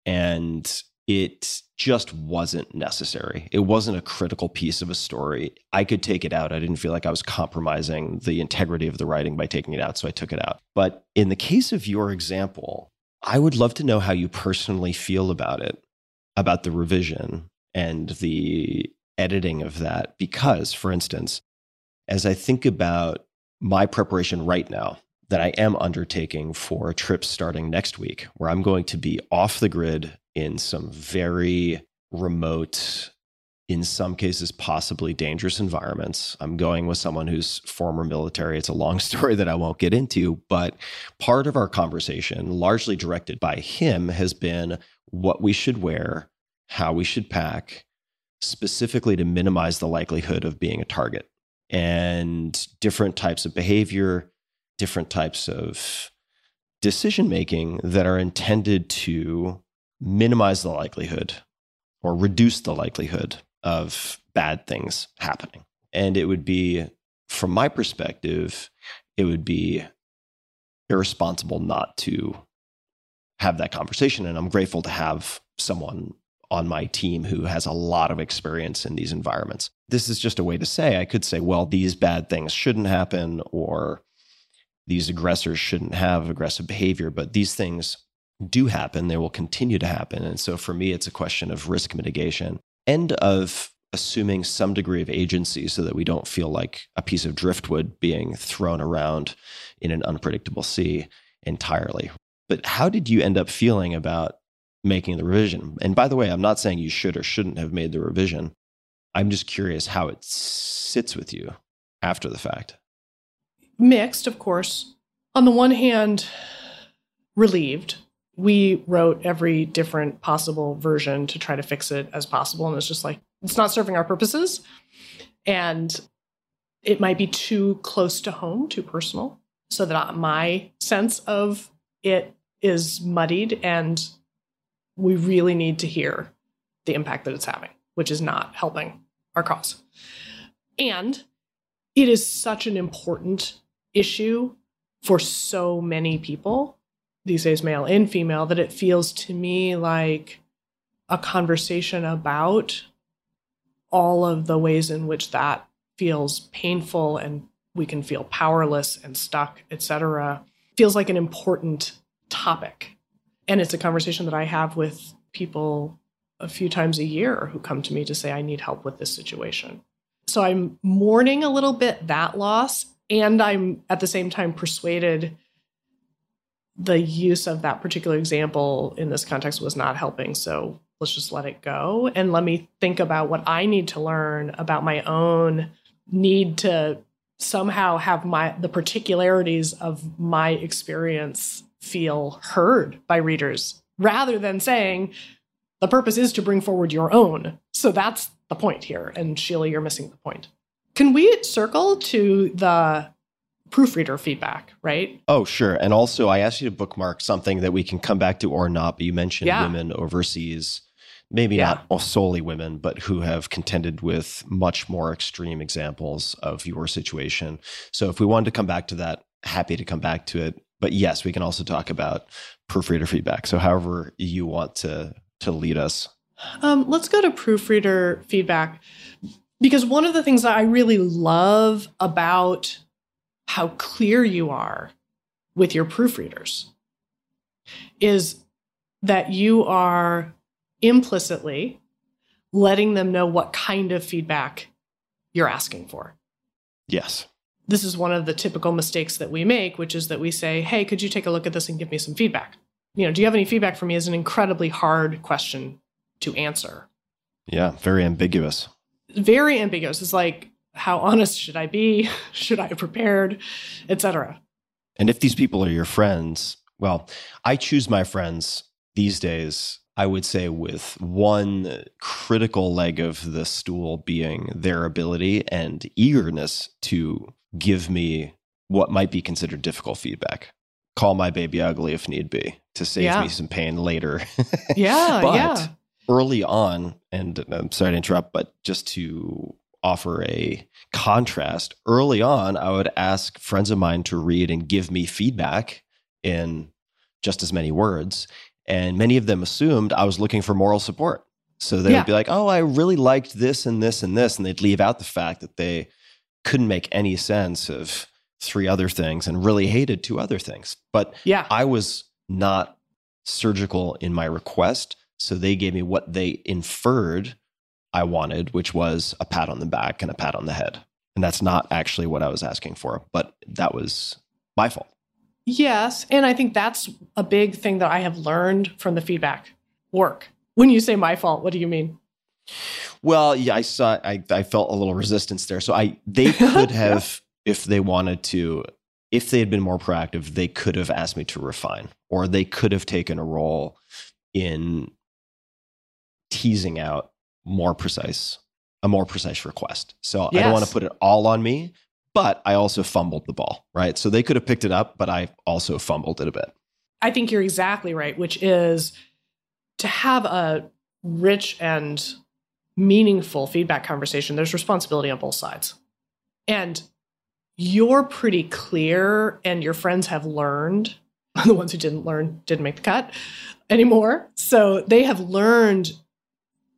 Speaker 1: and it just wasn't necessary. It wasn't a critical piece of a story. I could take it out. I didn't feel like I was compromising the integrity of the writing by taking it out, so I took it out. But in the case of your example, I would love to know how you personally feel about it, about the revision and the editing of that. Because, for instance, as I think about my preparation right now, that I am undertaking for a trip starting next week, where I'm going to be off the grid in some very remote, in some cases, possibly dangerous environments. I'm going with someone who's former military. It's a long [LAUGHS] story that I won't get into, but part of our conversation, largely directed by him, has been what we should wear, how we should pack, specifically to minimize the likelihood of being a target and different types of behavior, different types of decision making that are intended to minimize the likelihood or reduce the likelihood of bad things happening. And it would be, from my perspective, it would be irresponsible not to have that conversation. And I'm grateful to have someone on my team who has a lot of experience in these environments. This is just a way to say, I could say, well, these bad things shouldn't happen, or these aggressors shouldn't have aggressive behavior, but these things do happen. They will continue to happen. And so for me, it's a question of risk mitigation and of assuming some degree of agency so that we don't feel like a piece of driftwood being thrown around in an unpredictable sea entirely. But how did you end up feeling about making the revision. And by the way, I'm not saying you should or shouldn't have made the revision. I'm just curious how it sits with you after the fact.
Speaker 7: Mixed, of course. On the one hand, relieved. We wrote every different possible version to try to fix it as possible. And it's just like, it's not serving our purposes. And it might be too close to home, too personal, so that my sense of it is muddied. And we really need to hear the impact that it's having, which is not helping our cause. And it is such an important issue for so many people these days, male and female, that it feels to me like a conversation about all of the ways in which that feels painful and we can feel powerless and stuck, etc. feels like an important topic. And it's a conversation that I have with people a few times a year who come to me to say, I need help with this situation. So I'm mourning a little bit that loss. And I'm at the same time persuaded the use of that particular example in this context was not helping. So let's just let it go. And let me think about what I need to learn about my own need to somehow have my the particularities of my experience feel heard by readers rather than saying the purpose is to bring forward your own. So that's the point here. And Sheila, you're missing the point. Can we circle to the proofreader feedback, right?
Speaker 1: Oh, sure. And also, I asked you to bookmark something that we can come back to or not, but you mentioned
Speaker 7: Yeah.
Speaker 1: women overseas, maybe
Speaker 7: Yeah.
Speaker 1: not solely women, but who have contended with much more extreme examples of your situation. So, if we wanted to come back to that, happy to come back to it. But yes, we can also talk about proofreader feedback. So, however you want to to lead us.
Speaker 7: Um, let's go to proofreader feedback because one of the things that I really love about how clear you are with your proofreaders is that you are implicitly letting them know what kind of feedback you're asking for.
Speaker 1: Yes.
Speaker 7: This is one of the typical mistakes that we make, which is that we say, Hey, could you take a look at this and give me some feedback? You know, do you have any feedback for me is an incredibly hard question to answer.
Speaker 1: Yeah. Very ambiguous.
Speaker 7: Very ambiguous. It's like, how honest should I be? [LAUGHS] should I have prepared, etc.
Speaker 1: And if these people are your friends, well, I choose my friends these days, I would say, with one critical leg of the stool being their ability and eagerness to give me what might be considered difficult feedback. Call my baby ugly if need be to save
Speaker 7: Yeah.
Speaker 1: me some pain later. [LAUGHS]
Speaker 7: Yeah,
Speaker 1: but
Speaker 7: yeah.
Speaker 1: early on, and I'm sorry to interrupt, but just to offer a contrast, early on, I would ask friends of mine to read and give me feedback in just as many words. And many of them assumed I was looking for moral support. So they
Speaker 7: Yeah.
Speaker 1: would be like, oh, I really liked this and this and this. And they'd leave out the fact that they couldn't make any sense of three other things and really hated two other things. But
Speaker 7: Yeah.
Speaker 1: I was not surgical in my request. So they gave me what they inferred I wanted, which was a pat on the back and a pat on the head. And that's not actually what I was asking for, but that was my fault.
Speaker 7: Yes. And I think that's a big thing that I have learned from the feedback work. When you say my fault, what do you mean?
Speaker 1: Well, yeah, I saw I, I felt a little resistance there. So I they [LAUGHS] could have, if they wanted to, if they had been more proactive, they could have asked me to refine, or they could have taken a role in teasing out more precise, a more precise request. So I don't want to put it all on me, but I also fumbled the ball, right? So they could have picked it up, but I also fumbled it a bit.
Speaker 7: I think you're exactly right, which is to have a rich and meaningful feedback conversation, there's responsibility on both sides. And you're pretty clear, and your friends have learned. [LAUGHS] The ones who didn't learn didn't make the cut anymore. So they have learned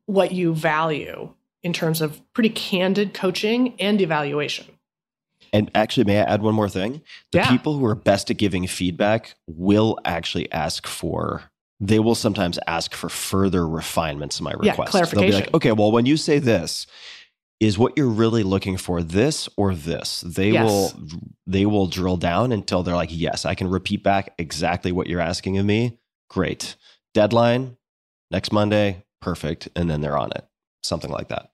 Speaker 7: what you value in terms of pretty candid coaching and evaluation.
Speaker 1: And actually, may I add one more thing? The
Speaker 7: Yeah.
Speaker 1: people who are best at giving feedback will actually ask for, they will sometimes ask for further refinements in my
Speaker 7: Yeah,
Speaker 1: request. They'll be
Speaker 7: clarification.
Speaker 1: like, okay, well, when you say this, is what you're really looking for this or this? They
Speaker 7: Yes.
Speaker 1: will they will drill down until they're like, yes, I can repeat back exactly what you're asking of me. Great. Deadline, Next Monday, perfect. And then they're on it. Something like that.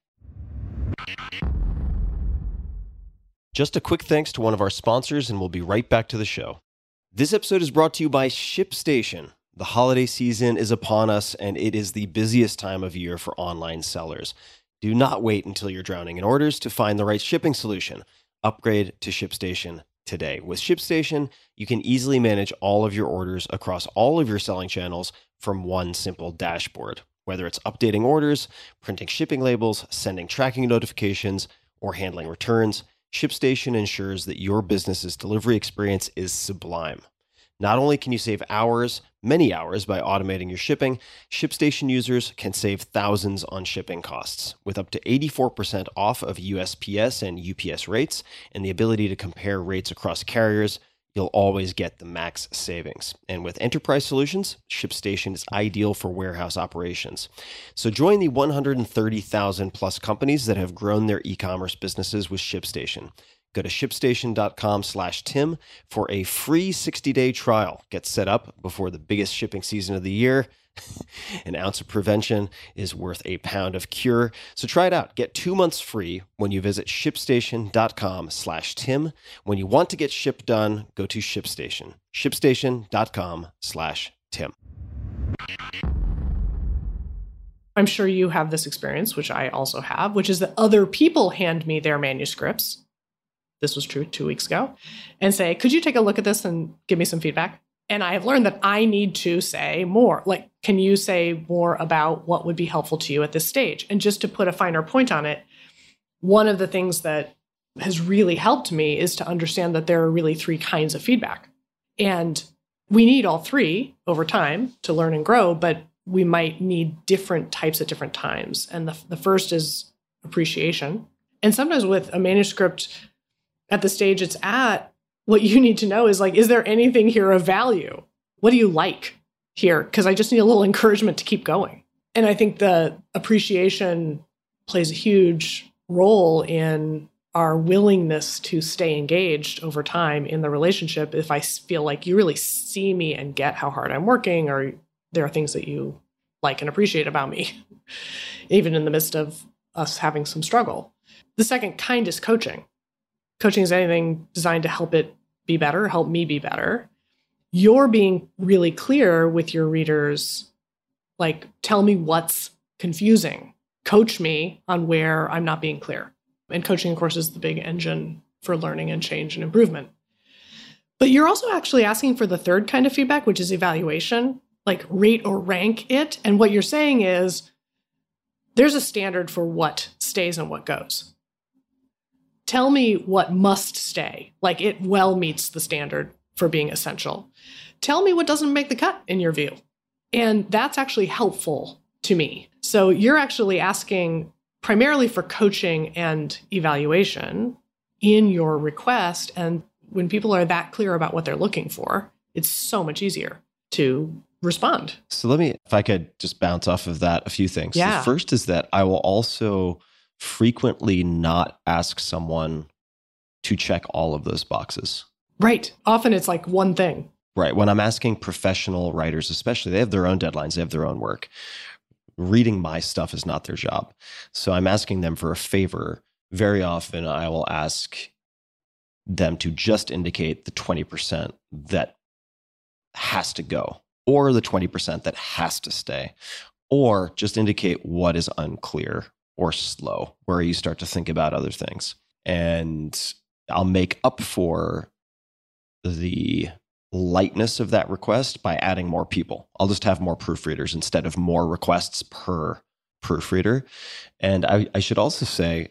Speaker 1: Just a quick thanks to one of our sponsors, and we'll be right back to the show. This episode is brought to you by ShipStation. The holiday season is upon us, and it is the busiest time of year for online sellers. Do not wait until you're drowning in orders to find the right shipping solution. Upgrade to ShipStation today. With ShipStation, you can easily manage all of your orders across all of your selling channels from one simple dashboard. Whether it's updating orders, printing shipping labels, sending tracking notifications, or handling returns, ShipStation ensures that your business's delivery experience is sublime. Not only can you save hours, many hours, by automating your shipping, ShipStation users can save thousands on shipping costs. With up to 84% off of USPS and UPS rates and the ability to compare rates across carriers, you'll always get the max savings. And with enterprise solutions, ShipStation is ideal for warehouse operations. So join the 130,000 plus companies that have grown their e-commerce businesses with ShipStation. Go to shipstation.com slash Tim for a free 60-day trial. Get set up before the biggest shipping season of the year. [LAUGHS] An ounce of prevention is worth a pound of cure. So try it out. Get two months free when you visit shipstation.com slash Tim. When you want to get ship done, go to ShipStation. Shipstation.com slash Tim.
Speaker 7: I'm sure you have this experience, which I also have, which is that other people hand me their manuscripts. This was true two weeks ago, and say, Could you take a look at this and give me some feedback? And I have learned that I need to say more. Like, can you say more about what would be helpful to you at this stage? And just to put a finer point on it, one of the things that has really helped me is to understand that there are really three kinds of feedback. And we need all three over time to learn and grow, but we might need different types at different times. And the, the first is appreciation. And sometimes with a manuscript at the stage it's at, what you need to know is like, is there anything here of value? What do you like here? Because I just need a little encouragement to keep going. And I think the appreciation plays a huge role in our willingness to stay engaged over time in the relationship if I feel like you really see me and get how hard I'm working, or there are things that you like and appreciate about me, [LAUGHS] even in the midst of us having some struggle. The second kind is coaching. Coaching is anything designed to help it be better, help me be better. You're being really clear with your readers, like, tell me what's confusing, coach me on where I'm not being clear. And coaching, of course, is the big engine for learning and change and improvement. But you're also actually asking for the third kind of feedback, which is evaluation, like rate or rank it. And what you're saying is there's a standard for what stays and what goes. Tell me what must stay, like it well meets the standard for being essential. Tell me what doesn't make the cut in your view. And that's actually helpful to me. So you're actually asking primarily for coaching and evaluation in your request. And when people are that clear about what they're looking for, it's so much easier to respond.
Speaker 1: So let me, if I could just bounce off of that, a few things.
Speaker 7: Yeah.
Speaker 1: The first is that I will also frequently not ask someone to check all of those boxes.
Speaker 7: Right. Often it's like one thing.
Speaker 1: Right. When I'm asking professional writers, especially, they have their own deadlines, they have their own work. Reading my stuff is not their job. So I'm asking them for a favor. Very often, I will ask them to just indicate the 20% that has to go, or the 20% that has to stay, or just indicate what is unclear or slow, where you start to think about other things. And I'll make up for the lightness of that request by adding more people. I'll just have more proofreaders instead of more requests per proofreader. And I, I should also say,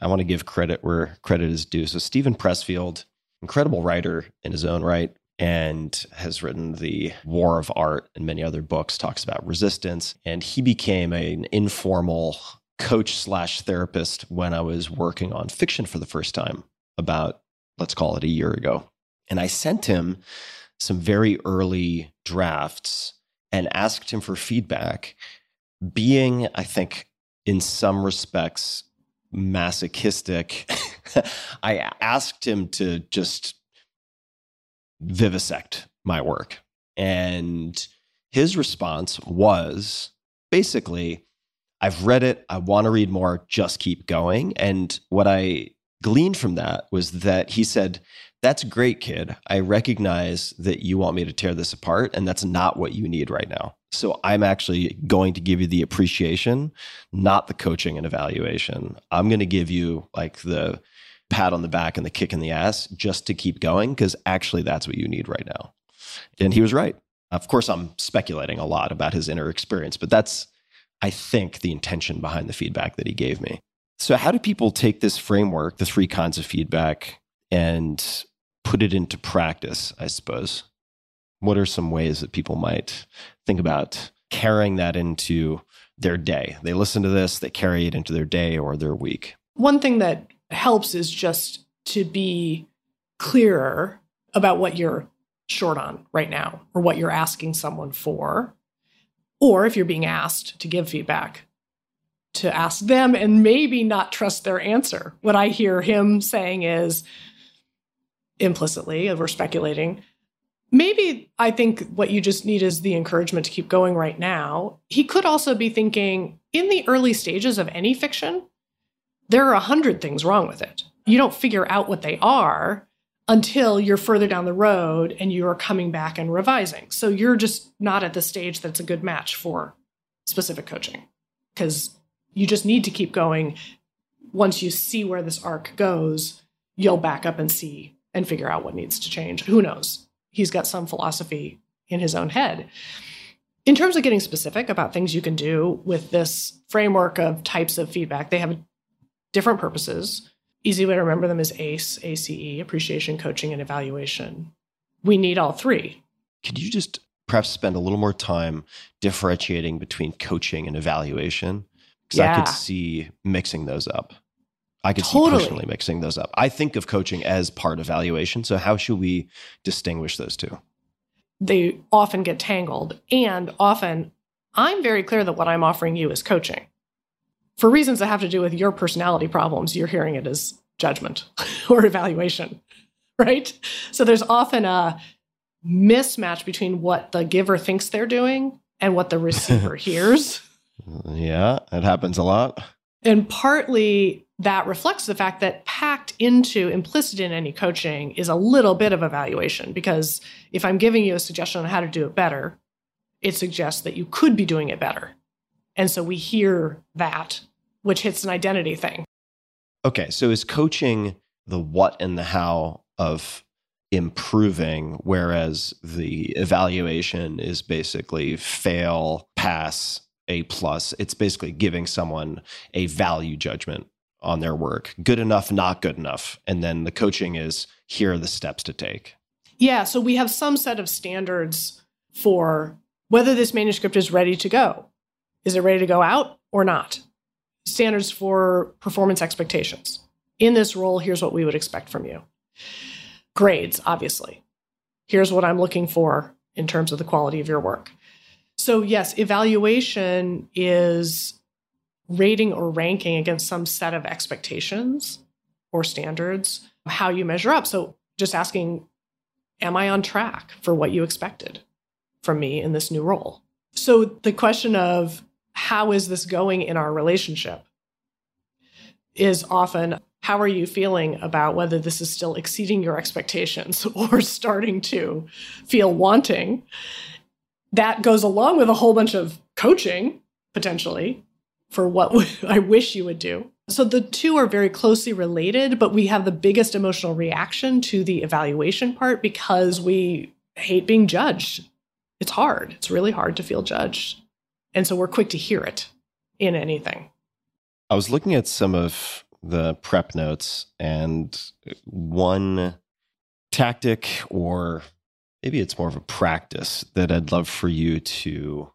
Speaker 1: I want to give credit where credit is due. So, Steven Pressfield, incredible writer in his own right, and has written The War of Art and many other books, talks about resistance. And he became an informal coach slash therapist when I was working on fiction for the first time about, let's call it a year ago. And I sent him some very early drafts and asked him for feedback, being, I think, in some respects, masochistic. [LAUGHS] I asked him to just vivisect my work. And his response was basically, I've read it. I want to read more. Just keep going. And what I gleaned from that was that he said, That's great, kid. I recognize that you want me to tear this apart, and that's not what you need right now. So I'm actually going to give you the appreciation, not the coaching and evaluation. I'm going to give you like the pat on the back and the kick in the ass just to keep going because actually that's what you need right now. And he was right. Of course, I'm speculating a lot about his inner experience, but that's, I think, the intention behind the feedback that he gave me. So, how do people take this framework, the three kinds of feedback, and put it into practice, I suppose? What are some ways that people might think about carrying that into their day? They listen to this, they carry it into their day or their week.
Speaker 7: One thing that helps is just to be clearer about what you're short on right now or what you're asking someone for. Or if you're being asked to give feedback, to ask them and maybe not trust their answer. What I hear him saying is implicitly, we're speculating, maybe I think what you just need is the encouragement to keep going right now. He could also be thinking in the early stages of any fiction, there are a hundred things wrong with it. You don't figure out what they are until you're further down the road and you are coming back and revising. So you're just not at the stage that's a good match for specific coaching because you just need to keep going. Once you see where this arc goes, you'll back up and see and figure out what needs to change. Who knows? He's got some philosophy in his own head. In terms of getting specific about things you can do with this framework of types of feedback, they have different purposes. Easy way to remember them is ACE, ACE, appreciation, coaching, and evaluation. We need all three.
Speaker 1: Could you just perhaps spend a little more time differentiating between coaching and evaluation? Because
Speaker 7: Yeah.
Speaker 1: I could see mixing those up. I could
Speaker 7: Totally.
Speaker 1: see personally mixing those up. I think of coaching as part of evaluation. So how should we distinguish those two?
Speaker 7: They often get tangled, and often I'm very clear that what I'm offering you is coaching. For reasons that have to do with your personality problems, you're hearing it as judgment [LAUGHS] or evaluation, right? So there's often a mismatch between what the giver thinks they're doing and what the [LAUGHS] receiver hears.
Speaker 1: Yeah, it happens a lot.
Speaker 7: And partly that reflects the fact that packed into implicit in any coaching is a little bit of evaluation because if I'm giving you a suggestion on how to do it better, it suggests that you could be doing it better. And so we hear that, which hits an identity thing.
Speaker 1: Okay, so is coaching the what and the how of improving, whereas the evaluation is basically fail, pass, A plus. It's basically giving someone a value judgment on their work. Good enough, not good enough. And then the coaching is here are the steps to take.
Speaker 7: Yeah, so we have some set of standards for whether this manuscript is ready to go. Is it ready to go out or not? Standards for performance expectations. In this role, here's what we would expect from you. Grades, obviously. Here's what I'm looking for in terms of the quality of your work. So, yes, evaluation is rating or ranking against some set of expectations or standards, how you measure up. So, just asking am I on track for what you expected from me in this new role? So the question of how is this going in our relationship is often how are you feeling about whether this is still exceeding your expectations [LAUGHS] or starting to feel wanting? That goes along with a whole bunch of coaching potentially for what [LAUGHS] I wish you would do. So the two are very closely related, but we have the biggest emotional reaction to the evaluation part because we hate being judged. It's hard. It's really hard to feel judged. And so we're quick to hear it in anything.
Speaker 1: I was looking at some of the prep notes, and one tactic, or maybe it's more of a practice that I'd love for you to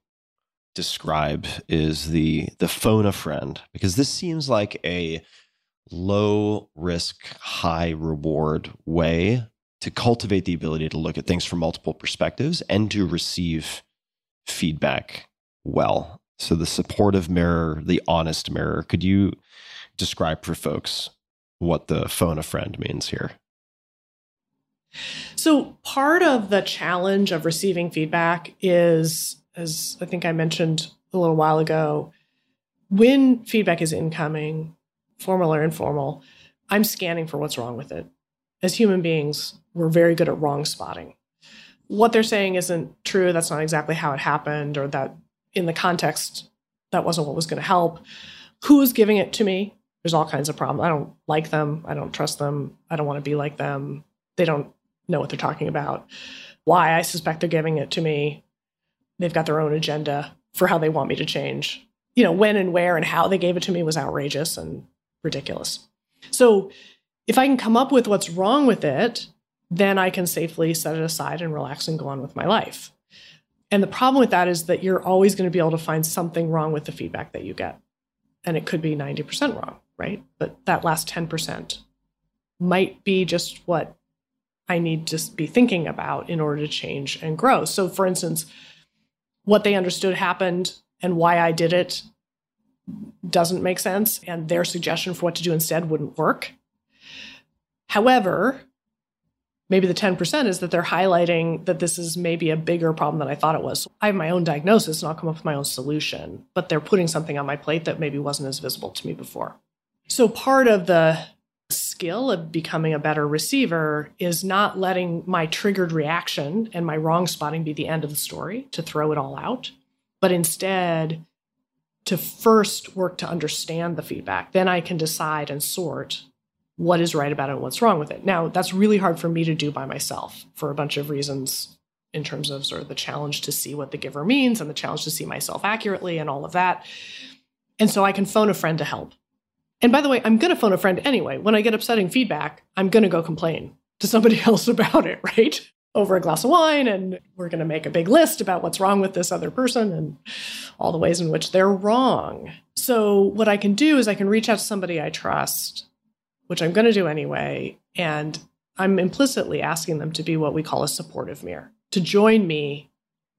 Speaker 1: describe is the the phone a friend because this seems like a low risk high reward way to cultivate the ability to look at things from multiple perspectives and to receive feedback well so the supportive mirror the honest mirror could you describe for folks what the phone a friend means here
Speaker 7: So part of the challenge of receiving feedback is, as I think I mentioned a little while ago, when feedback is incoming, formal or informal, I'm scanning for what's wrong with it. As human beings, we're very good at wrong spotting. What they're saying isn't true. That's not exactly how it happened, or that in the context, that wasn't what was going to help. Who's giving it to me? There's all kinds of problems. I don't like them. I don't trust them. I don't want to be like them. They don't know what they're talking about. Why? I suspect they're giving it to me. They've got their own agenda for how they want me to change. You know, when and where and how they gave it to me was outrageous and ridiculous. So if I can come up with what's wrong with it, then I can safely set it aside and relax and go on with my life. And the problem with that is that you're always going to be able to find something wrong with the feedback that you get. And it could be 90% wrong, right? But that last 10% might be just what I need to be thinking about in order to change and grow. So, for instance, what they understood happened and why I did it doesn't make sense, and their suggestion for what to do instead wouldn't work. However, maybe the 10% is that they're highlighting that this is maybe a bigger problem than I thought it was. I have my own diagnosis and I'll come up with my own solution, but they're putting something on my plate that maybe wasn't as visible to me before. So part of the skill of becoming a better receiver is not letting my triggered reaction and my wrong spotting be the end of the story to throw it all out, but instead to first work to understand the feedback. Then I can decide and sort what is right about it what's wrong with it. Now, that's really hard for me to do by myself for a bunch of reasons in terms of sort of the challenge to see what the giver means and the challenge to see myself accurately and all of that. And so I can phone a friend to help. And by the way, I'm going to phone a friend anyway. When I get upsetting feedback, I'm going to go complain to somebody [LAUGHS] else about it, right? Over a glass of wine, and we're going to make a big list about what's wrong with this other person and all the ways in which they're wrong. So, what I can do is I can reach out to somebody I trust which I'm going to do anyway. And I'm implicitly asking them to be what we call a supportive mirror, to join me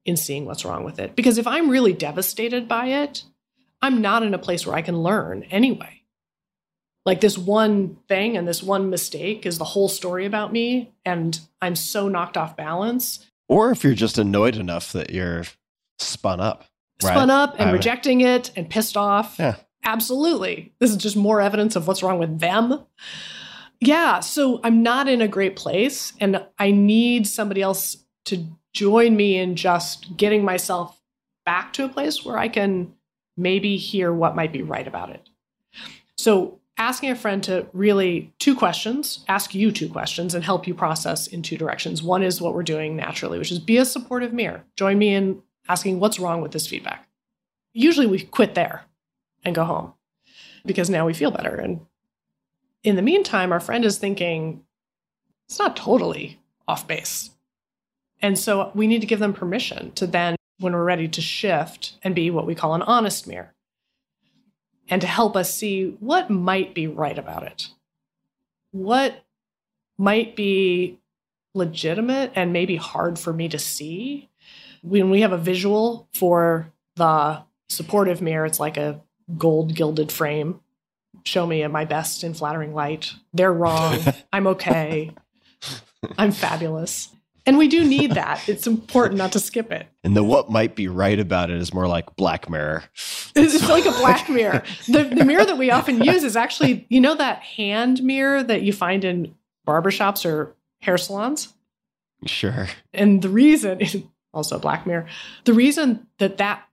Speaker 7: in seeing what's wrong with it. Because if I'm really devastated by it, I'm not in a place where I can learn anyway. Like this one thing and this one mistake is the whole story about me, and I'm so knocked off balance.
Speaker 1: Or if you're just annoyed enough that you're spun up.
Speaker 7: Spun up and
Speaker 1: I-
Speaker 7: rejecting it and pissed off.
Speaker 1: Yeah.
Speaker 7: Absolutely. This is just more evidence of what's wrong with them. Yeah. So I'm not in a great place and I need somebody else to join me in just getting myself back to a place where I can maybe hear what might be right about it. So asking a friend to really two questions, ask you two questions and help you process in two directions. One is what we're doing naturally, which is be a supportive mirror. Join me in asking what's wrong with this feedback. Usually we quit there and go home because now we feel better. And in the meantime, our friend is thinking it's not totally off base. And so we need to give them permission to then, when we're ready to shift and be what we call an honest mirror, and to help us see what might be right about it. What might be legitimate and maybe hard for me to see. When we have a visual for the supportive mirror, it's like a gold gilded frame. Show me at my best in flattering light. They're wrong. [LAUGHS] I'm okay. I'm fabulous. And we do need that. It's important not to skip it.
Speaker 1: And the what might be right about it is more like Black Mirror.
Speaker 7: It's like a black [LAUGHS] mirror. The, the mirror that we often use is actually, you know, that hand mirror that you find in barbershops or hair salons?
Speaker 1: Sure.
Speaker 7: And the reason, [LAUGHS] also black mirror, the reason that that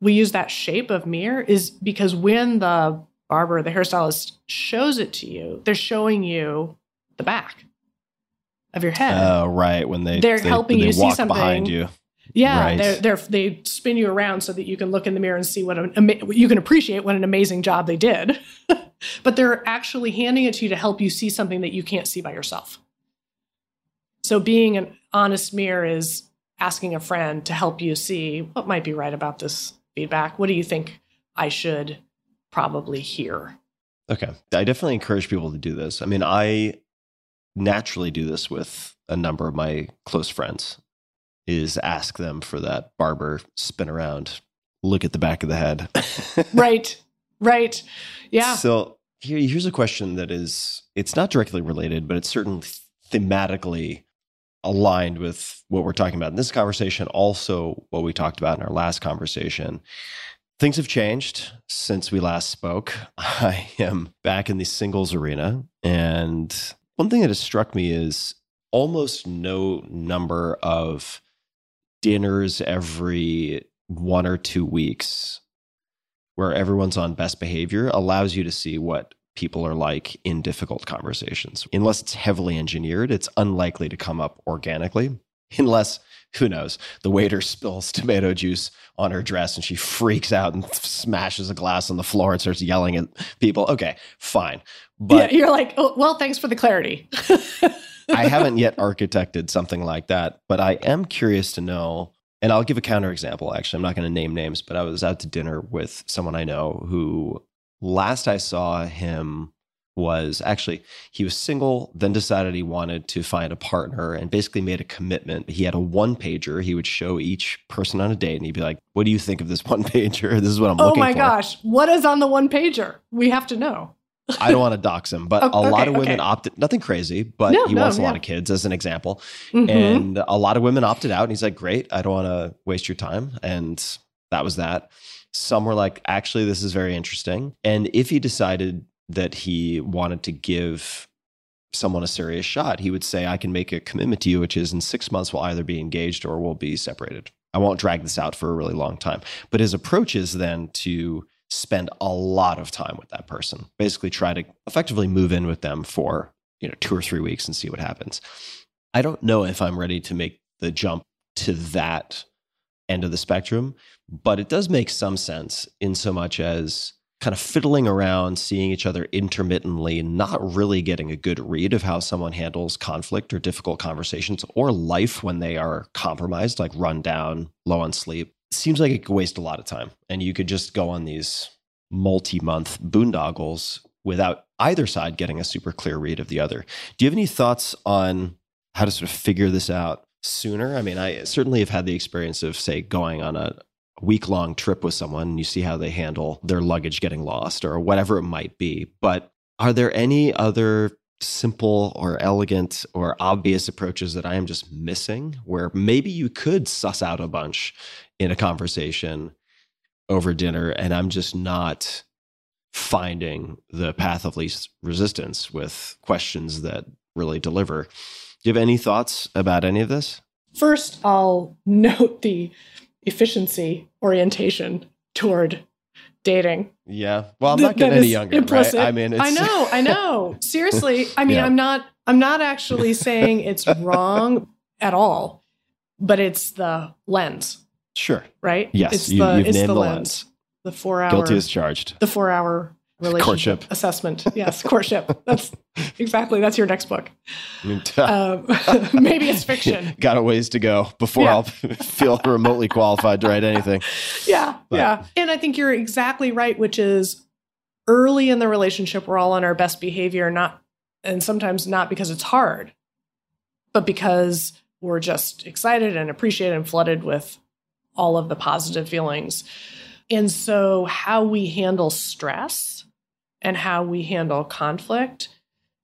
Speaker 7: we use that shape of mirror is because when the barber, the hairstylist shows it to you, they're showing you the back of your head.
Speaker 1: Oh, right. When they
Speaker 7: They're
Speaker 1: they,
Speaker 7: helping
Speaker 1: they
Speaker 7: you see something.
Speaker 1: behind you.
Speaker 7: yeah,
Speaker 1: right.
Speaker 7: they're, they're, they spin you around so that you can look in the mirror and see what an, you can appreciate what an amazing job they did. [LAUGHS] but they're actually handing it to you to help you see something that you can't see by yourself. So being an honest mirror is asking a friend to help you see what might be right about this feedback. What do you think I should probably hear?
Speaker 1: Okay. I definitely encourage people to do this. I mean, I naturally do this with a number of my close friends is ask them for that barber spin around, look at the back of the head. [LAUGHS]
Speaker 7: right. Right. Yeah.
Speaker 1: So here, here's a question that is, it's not directly related, but it's certainly thematically aligned with what we're talking about in this conversation, also what we talked about in our last conversation. Things have changed since we last spoke. [LAUGHS] I am back in the singles arena. And one thing that has struck me is almost no number of dinners every one or two weeks where everyone's on best behavior allows you to see what people are like in difficult conversations. Unless it's heavily engineered, it's unlikely to come up organically. Unless, who knows, the waiter [LAUGHS] spills tomato juice on her dress and she freaks out and smashes a glass on the floor and starts yelling at people. Okay, fine. But
Speaker 7: yeah, you're like, oh, well, thanks for the clarity. [LAUGHS]
Speaker 1: I haven't yet [LAUGHS] architected something like that, but I am curious to know. And I'll give a counterexample. Actually, I'm not going to name names, but I was out to dinner with someone I know who last I saw him was actually he was single then decided he wanted to find a partner and basically made a commitment. He had a one pager he would show each person on a date and he'd be like what do you think of this [LAUGHS] one pager this is what i'm
Speaker 7: oh
Speaker 1: looking for.
Speaker 7: oh my gosh, what is on the one pager? We have to know.
Speaker 1: i don't want to dox him but [LAUGHS]
Speaker 7: Oh,
Speaker 1: a lot of women
Speaker 7: okay.
Speaker 1: opted nothing crazy but
Speaker 7: No,
Speaker 1: he
Speaker 7: no,
Speaker 1: wants a lot of kids as an example.
Speaker 7: Mhm.
Speaker 1: and a lot of women opted out and he's like great i don't want to waste your time. And that was that some were like actually this is very interesting. And if he decided that he wanted to give someone a serious shot he would say i can make a commitment to you which is in six months we'll either be engaged or we'll be separated. I won't drag this out for a really long time. But his approach is then to spend a lot of time with that person. Basically try to effectively move in with them for you know two or three weeks and see what happens. I don't know if I'm ready to make the jump to that end of the spectrum, but it does make some sense in so much as kind of fiddling around, seeing each other intermittently, not really getting a good read of how someone handles conflict or difficult conversations or life when they are compromised, like run down, low on sleep. Seems like it could waste a lot of time. And you could just go on these multi month boondoggles without either side getting a super clear read of the other. Do you have any thoughts on how to sort of figure this out sooner? I mean, I certainly have had the experience of, say, going on a week long trip with someone and you see how they handle their luggage getting lost or whatever it might be. But are there any other simple or elegant or obvious approaches that I am just missing where maybe you could suss out a bunch in a conversation over dinner and I'm just not finding the path of least resistance with questions that really deliver? Do you have any thoughts about any of this?
Speaker 7: First, I'll [LAUGHS] note the efficiency orientation toward dating.
Speaker 1: Yeah. Well, I'm not getting any younger,
Speaker 7: implicit.
Speaker 1: right? I mean, it's,
Speaker 7: I know, I know. [LAUGHS] Seriously, I mean,
Speaker 1: Yeah.
Speaker 7: I'm not, I'm not actually [LAUGHS] saying it's wrong at all, but it's the lens,
Speaker 1: Sure.
Speaker 7: right?
Speaker 1: Yes,
Speaker 7: it's
Speaker 1: you,
Speaker 7: the
Speaker 1: you've
Speaker 7: it's
Speaker 1: named
Speaker 7: the lens,
Speaker 1: lens.
Speaker 7: the four hour,
Speaker 1: Guilty as charged.
Speaker 7: the four hour relationship
Speaker 1: Courtship.
Speaker 7: assessment. Yes, courtship. That's exactly that's your next book. [LAUGHS] Um, [LAUGHS] maybe it's fiction.
Speaker 1: Got a ways to go before
Speaker 7: Yeah.
Speaker 1: I'll [LAUGHS] feel remotely qualified to write anything.
Speaker 7: yeah
Speaker 1: But-
Speaker 7: yeah and i think you're exactly right which is early in the relationship we're all on our best behavior not and sometimes not because it's hard but because we're just excited and appreciated and flooded with all of the positive feelings and so how we handle stress and how we handle conflict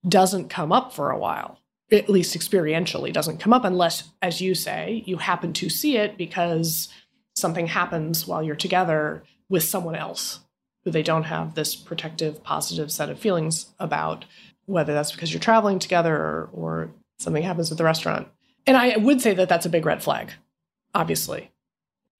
Speaker 7: doesn't come up for a while at least experientially doesn't come up unless as you say you happen to see it because something happens while you're together with someone else who they don't have this protective, positive set of feelings about, whether that's because you're traveling together or, or something happens at the restaurant. And I would say that that's a big red flag, obviously.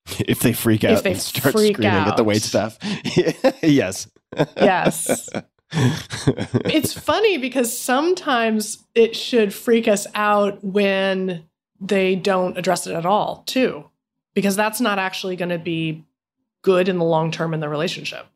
Speaker 7: [LAUGHS]
Speaker 1: If they freak out
Speaker 7: they
Speaker 1: and start screaming at the
Speaker 7: out.
Speaker 1: wait staff. [LAUGHS] yes.
Speaker 7: Yes. [LAUGHS] it's funny because sometimes it should freak us out when they don't address it at all, too, because that's not actually going to be good in the long term in the relationship.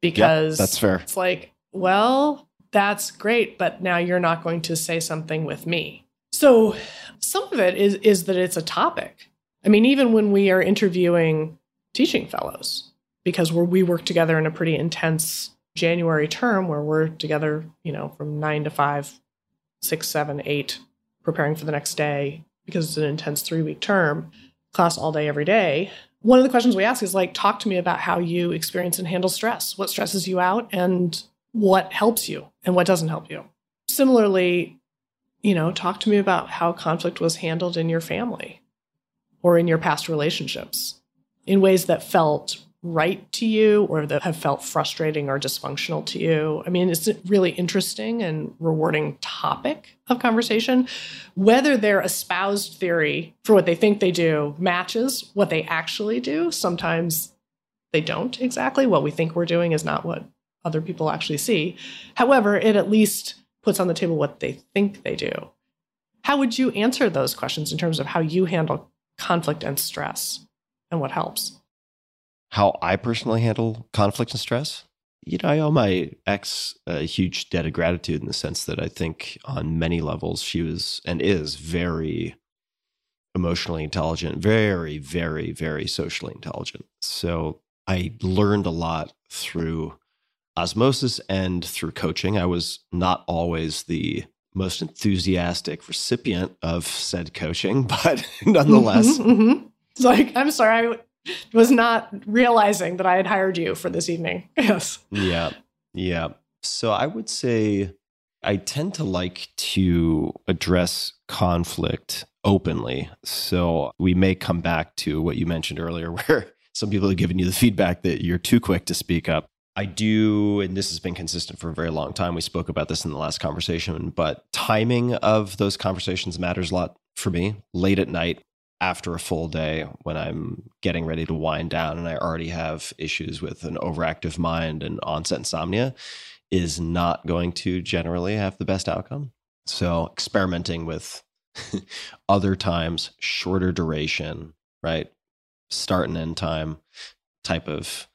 Speaker 7: Because
Speaker 1: that's fair.
Speaker 7: It's like, well, that's great, but now you're not going to say something with me. So some of it is is that it's a topic. I mean, even when we are interviewing teaching fellows, because we work together in a pretty intense January term where we're together, you know, from nine to five, six, seven, eight, preparing for the next day because it's an intense three week term, class all day, every day. One of the questions we ask is like, talk to me about how you experience and handle stress. What stresses you out and what helps you and what doesn't help you. Similarly, you know, talk to me about how conflict was handled in your family or in your past relationships in ways that felt right to you or that have felt frustrating or dysfunctional to you. I mean, it's a really interesting and rewarding topic of conversation. Whether their espoused theory for what they think they do matches what they actually do, sometimes they don't exactly. What we think we're doing is not what other people actually see. However, it at least puts on the table what they think they do. How would you answer those questions in terms of how you handle conflict and stress and what helps?
Speaker 1: how I personally handle conflict and stress. You know, I owe my ex a huge debt of gratitude in the sense that I think on many levels she was and is very emotionally intelligent, very, very, very socially intelligent. So I learned a lot through osmosis and through coaching. I was not always the most enthusiastic recipient of said coaching, [LAUGHS] but nonetheless.
Speaker 7: Mm-hmm, mm-hmm. It's like, I'm sorry, I was not realizing that I had hired you for this evening. [LAUGHS] Yes.
Speaker 1: Yeah. Yeah. So I would say I tend to like to address conflict openly. So we may come back to what you mentioned earlier, [LAUGHS] where some people have given you the feedback that you're too quick to speak up. I do, and this has been consistent for a very long time. We spoke about this in the last conversation, but timing of those conversations matters a lot for me. Late at night, after a full day when I'm getting ready to wind down and I already have issues with an overactive mind and onset insomnia is not going to generally have the best outcome. So experimenting with [LAUGHS] other times, shorter duration, right? Start and end time type of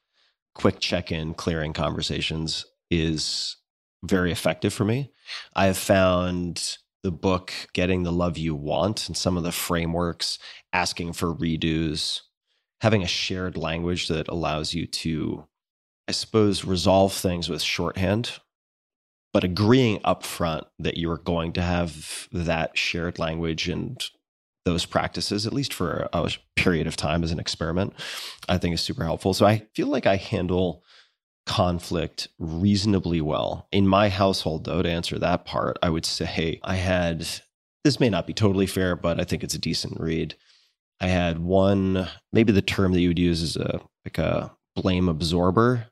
Speaker 1: quick check in, clearing conversations is very effective for me. I have found the book Getting the Love You Want and some of the frameworks, asking for redos, having a shared language that allows you to, I suppose, resolve things with shorthand, but agreeing upfront that you are going to have that shared language and those practices, at least for a period of time as an experiment, I think is super helpful. So I feel like I handle conflict reasonably well. In my household, though, to answer that part, I would say hey, I had this may not be totally fair, but I think it's a decent read. I had one, maybe the term that you would use is a like a blame absorber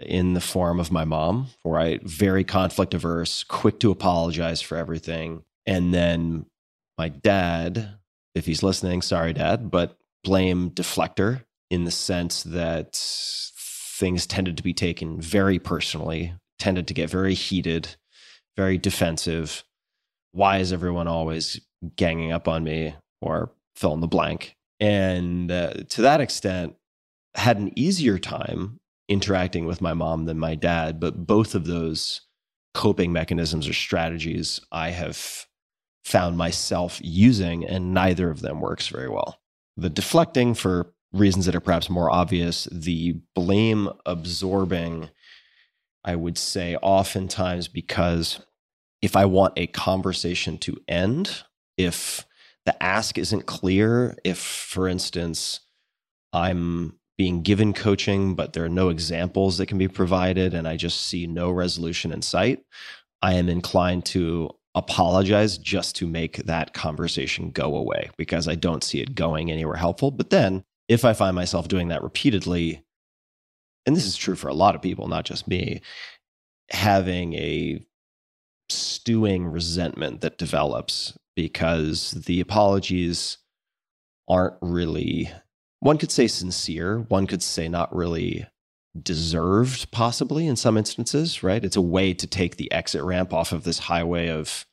Speaker 1: in the form of my mom, right? Very conflict averse, quick to apologize for everything. And then my dad, if he's listening, sorry, dad, but blame deflector in the sense that things tended to be taken very personally, tended to get very heated, very defensive. Why is everyone always ganging up on me or fill in the blank? And uh, to that extent, had an easier time interacting with my mom than my dad, but both of those coping mechanisms or strategies I have found myself using, and neither of them works very well. The deflecting for reasons that are perhaps more obvious, the blame absorbing, I would say, oftentimes because if I want a conversation to end, if the ask isn't clear, if, for instance, I'm being given coaching, but there are no examples that can be provided, and I just see no resolution in sight, I am inclined to apologize just to make that conversation go away because I don't see it going anywhere helpful. But then if I find myself doing that repeatedly, and this is true for a lot of people, not just me, having a stewing resentment that develops because the apologies aren't really, one could say sincere, one could say not really deserved, possibly in some instances, right? It's a way to take the exit ramp off of this highway of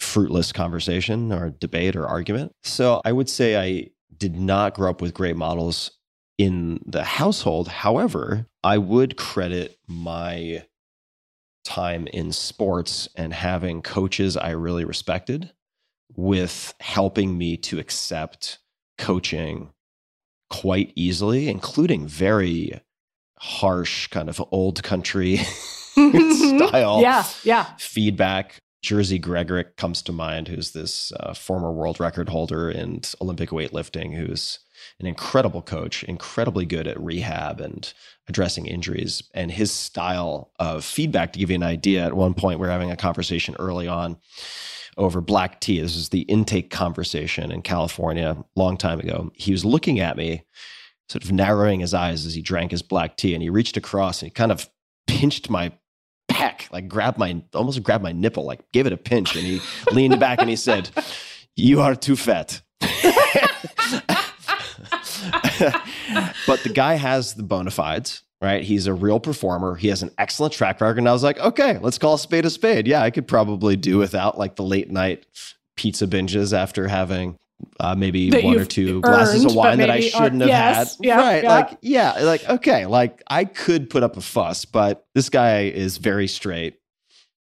Speaker 1: fruitless conversation or debate or argument. So I would say I did not grow up with great models in the household. However, I would credit my time in sports and having coaches I really respected with helping me to accept coaching quite easily, including very harsh, kind of old country [LAUGHS] style
Speaker 7: yeah, yeah.
Speaker 1: feedback Jerzy Gregorek comes to mind, who's this uh, former world record holder in Olympic weightlifting, who's an incredible coach, incredibly good at rehab and addressing injuries. And his style of feedback, to give you an idea, at one point we we're having a conversation early on over black tea. This is the intake conversation in California a long time ago. He was looking at me, sort of narrowing his eyes as he drank his black tea, and he reached across and he kind of pinched my pec, like grabbed my almost grabbed my nipple, like gave it a pinch, and he [LAUGHS] leaned back and he said, "You are too fat." but the guy has the bona fides, right? He's a real performer. He has an excellent track record. And I was like, okay, let's call a spade a spade. Yeah, I could probably do without like the late night pizza binges after having uh, maybe
Speaker 7: That
Speaker 1: one or two
Speaker 7: earned,
Speaker 1: glasses of wine that I shouldn't
Speaker 7: aren't-
Speaker 1: have
Speaker 7: yes,
Speaker 1: had.
Speaker 7: yeah,
Speaker 1: right.
Speaker 7: yeah.
Speaker 1: Like, yeah, like, okay, like I could put up a fuss, but this guy is very straight.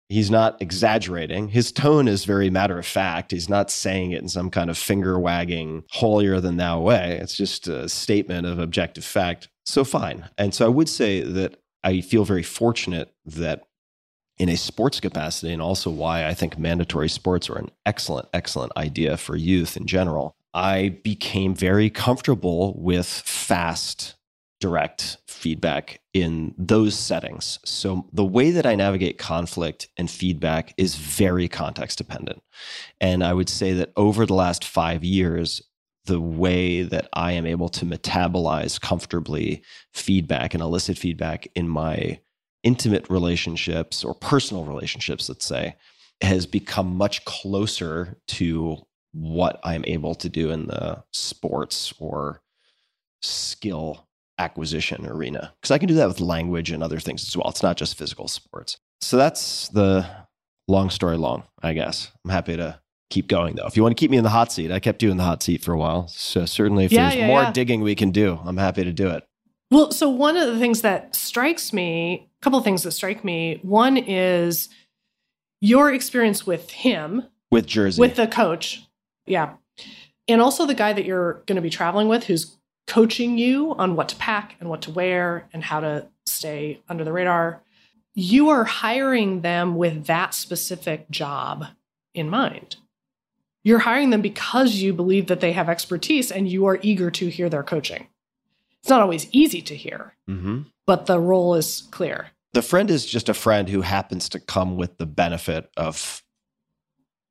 Speaker 1: He's not exaggerating. His tone is very matter of fact. He's not saying it in some kind of finger wagging, holier than thou way. It's just a statement of objective fact. So, fine. And so, I would say that I feel very fortunate that in a sports capacity, and also why I think mandatory sports are an excellent, excellent idea for youth in general, I became very comfortable with fast direct feedback in those settings. So the way that I navigate conflict and feedback is very context dependent. And I would say that over the last five years, the way that I am able to metabolize comfortably feedback and elicit feedback in my intimate relationships or personal relationships, let's say, has become much closer to what I'm able to do in the sports or skill acquisition arena because I can do that with language and other things as well. It's not just physical sports. So that's the long story long, I guess. I'm happy to keep going though. If you want to keep me in the hot seat, I kept you in the hot seat for a while. So certainly if
Speaker 7: Yeah,
Speaker 1: there's
Speaker 7: yeah,
Speaker 1: more
Speaker 7: yeah.
Speaker 1: digging we can do, I'm happy to do it.
Speaker 7: Well, so one of the things that strikes me, a couple of things that strike me. One is your experience with him,
Speaker 1: With Jerzy.
Speaker 7: with the coach. Yeah. And also the guy that you're going to be traveling with who's coaching you on what to pack and what to wear and how to stay under the radar. You are hiring them with that specific job in mind. You're hiring them because you believe that they have expertise and you are eager to hear their coaching. It's not always easy to hear,
Speaker 1: hmm
Speaker 7: but the role is clear.
Speaker 1: the friend is just a friend who happens to come with the benefit of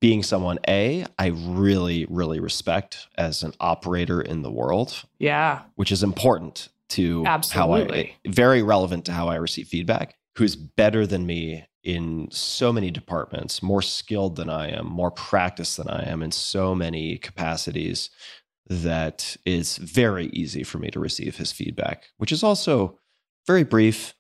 Speaker 1: being someone a i really really respect as an operator in the world
Speaker 7: Yeah.
Speaker 1: which is important to
Speaker 7: Absolutely.
Speaker 1: how i very relevant to how i receive feedback who's better than me in so many departments more skilled than i am more practiced than i am in so many capacities that it's very easy for me to receive his feedback which is also very brief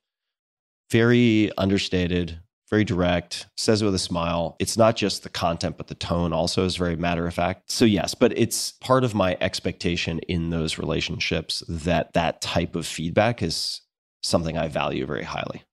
Speaker 1: very understated, very direct, says it with a smile. It's not just the content, but the tone also is very matter of fact. So, yes, but it's part of my expectation in those relationships that that type of feedback is something I value very highly.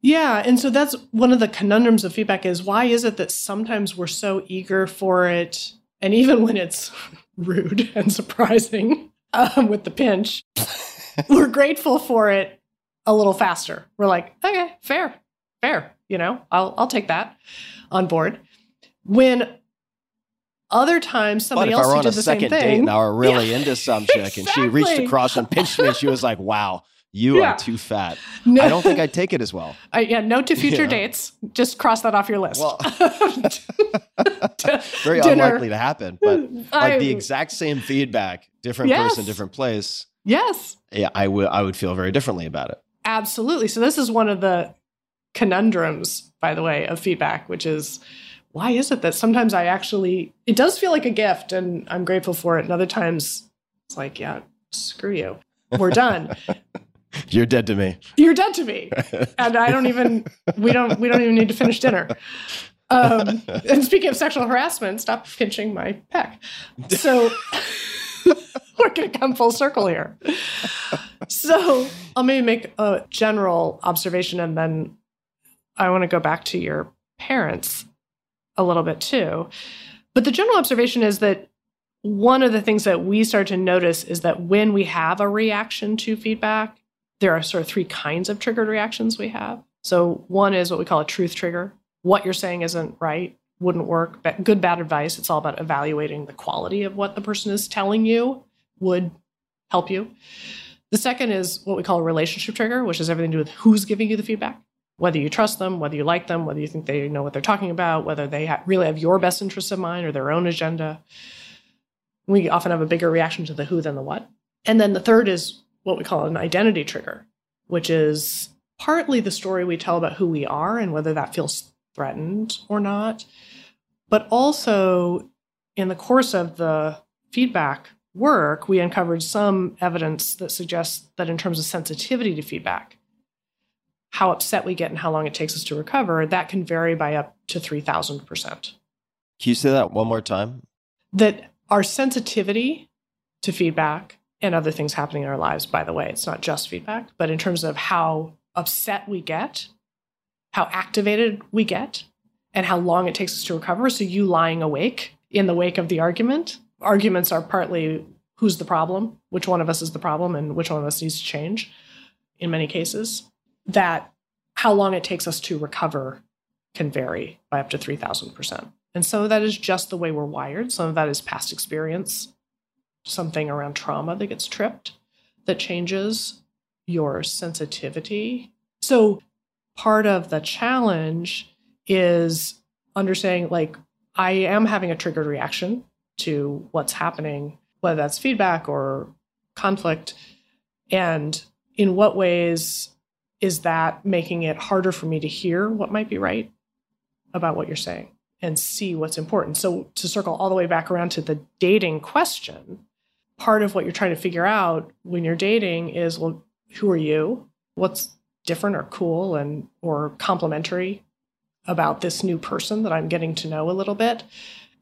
Speaker 7: Yeah, and so that's one of the conundrums of feedback is why is it that sometimes we're so eager for it, and even when it's rude [LAUGHS] and surprising um, with the pinch, [LAUGHS] we're grateful for it a little faster. We're like, okay, fair, fair, you know, I'll I'll take that on board. When other times
Speaker 1: But
Speaker 7: somebody
Speaker 1: if I
Speaker 7: else
Speaker 1: were on a
Speaker 7: did the same
Speaker 1: second date
Speaker 7: thing,
Speaker 1: and I were really into some chick and she reached across and pinched me and she was like, wow, you
Speaker 7: Yeah.
Speaker 1: are too fat. [LAUGHS]
Speaker 7: No.
Speaker 1: I don't think I'd take it as well.
Speaker 7: I, yeah, note to future
Speaker 1: Yeah.
Speaker 7: dates. Just cross that off your list.
Speaker 1: Well, [LAUGHS] very
Speaker 7: Dinner.
Speaker 1: unlikely to happen, but like
Speaker 7: I-
Speaker 1: the exact same feedback, different person, different place.
Speaker 7: yes,
Speaker 1: Yeah, I would I would feel very differently about it.
Speaker 7: absolutely. So this is one of the conundrums, by the way, of feedback, which is why is it that sometimes I actually it does feel like a gift, and I'm grateful for it, and other times it's like, yeah, screw you, we're done. [LAUGHS]
Speaker 1: You're dead to me.
Speaker 7: You're dead to me, and I don't even we don't we don't even need to finish dinner. Um, and speaking of sexual harassment, stop pinching my pec. So [LAUGHS] we're going to come full circle here. So I'll maybe make a general observation, and then I want to go back to your parents a little bit too. But the general observation is that one of the things that we start to notice is that when we have a reaction to feedback, there are sort of three kinds of triggered reactions we have. So one is what we call a truth trigger. What you're saying isn't right, wouldn't work. But good, bad advice. It's all about evaluating the quality of what the person is telling you would help you. The second is what we call a relationship trigger, which has everything to do with who's giving you the feedback, whether you trust them, whether you like them, whether you think they know what they're talking about, whether they ha- really have your best interests in mind or their own agenda. We often have a bigger reaction to the who than the what. And then the third is what we call an identity trigger, which is partly the story we tell about who we are and whether that feels threatened or not, but also in the course of the feedback work, we uncovered some evidence that suggests that in terms of sensitivity to feedback, how upset we get and how long it takes us to recover, that can vary by up to 3,000%.
Speaker 1: Can you say that one more time?
Speaker 7: That our sensitivity to feedback and other things happening in our lives, by the way, it's not just feedback, but in terms of how upset we get, how activated we get, and how long it takes us to recover. So, you lying awake in the wake of the argument arguments are partly who's the problem, which one of us is the problem, and which one of us needs to change in many cases. That how long it takes us to recover can vary by up to 3,000%. And some of that is just the way we're wired. Some of that is past experience, something around trauma that gets tripped that changes your sensitivity. So, part of the challenge is understanding like, I am having a triggered reaction to what's happening, whether that's feedback or conflict. And in what ways is that making it harder for me to hear what might be right about what you're saying and see what's important? So, to circle all the way back around to the dating question, part of what you're trying to figure out when you're dating is well, who are you? What's different or cool and or complementary about this new person that I'm getting to know a little bit?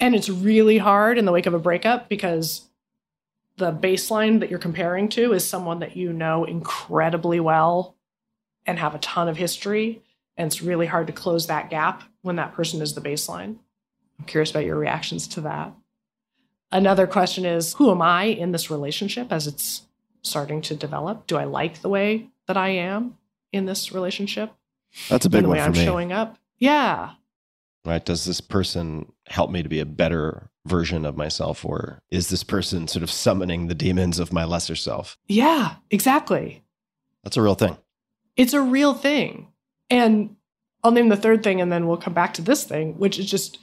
Speaker 7: And it's really hard in the wake of a breakup because the baseline that you're comparing to is someone that you know incredibly well and have a ton of history. And it's really hard to close that gap when that person is the baseline. I'm curious about your reactions to that. Another question is Who am I in this relationship as it's starting to develop? Do I like the way that I am in this relationship?
Speaker 1: That's a big
Speaker 7: and the
Speaker 1: one
Speaker 7: way
Speaker 1: for
Speaker 7: I'm
Speaker 1: me.
Speaker 7: showing up? Yeah
Speaker 1: right? Does this person help me to be a better version of myself, or is this person sort of summoning the demons of my lesser self?
Speaker 7: Yeah, exactly.
Speaker 1: That's a real thing.
Speaker 7: It's a real thing. And I'll name the third thing and then we'll come back to this thing, which is just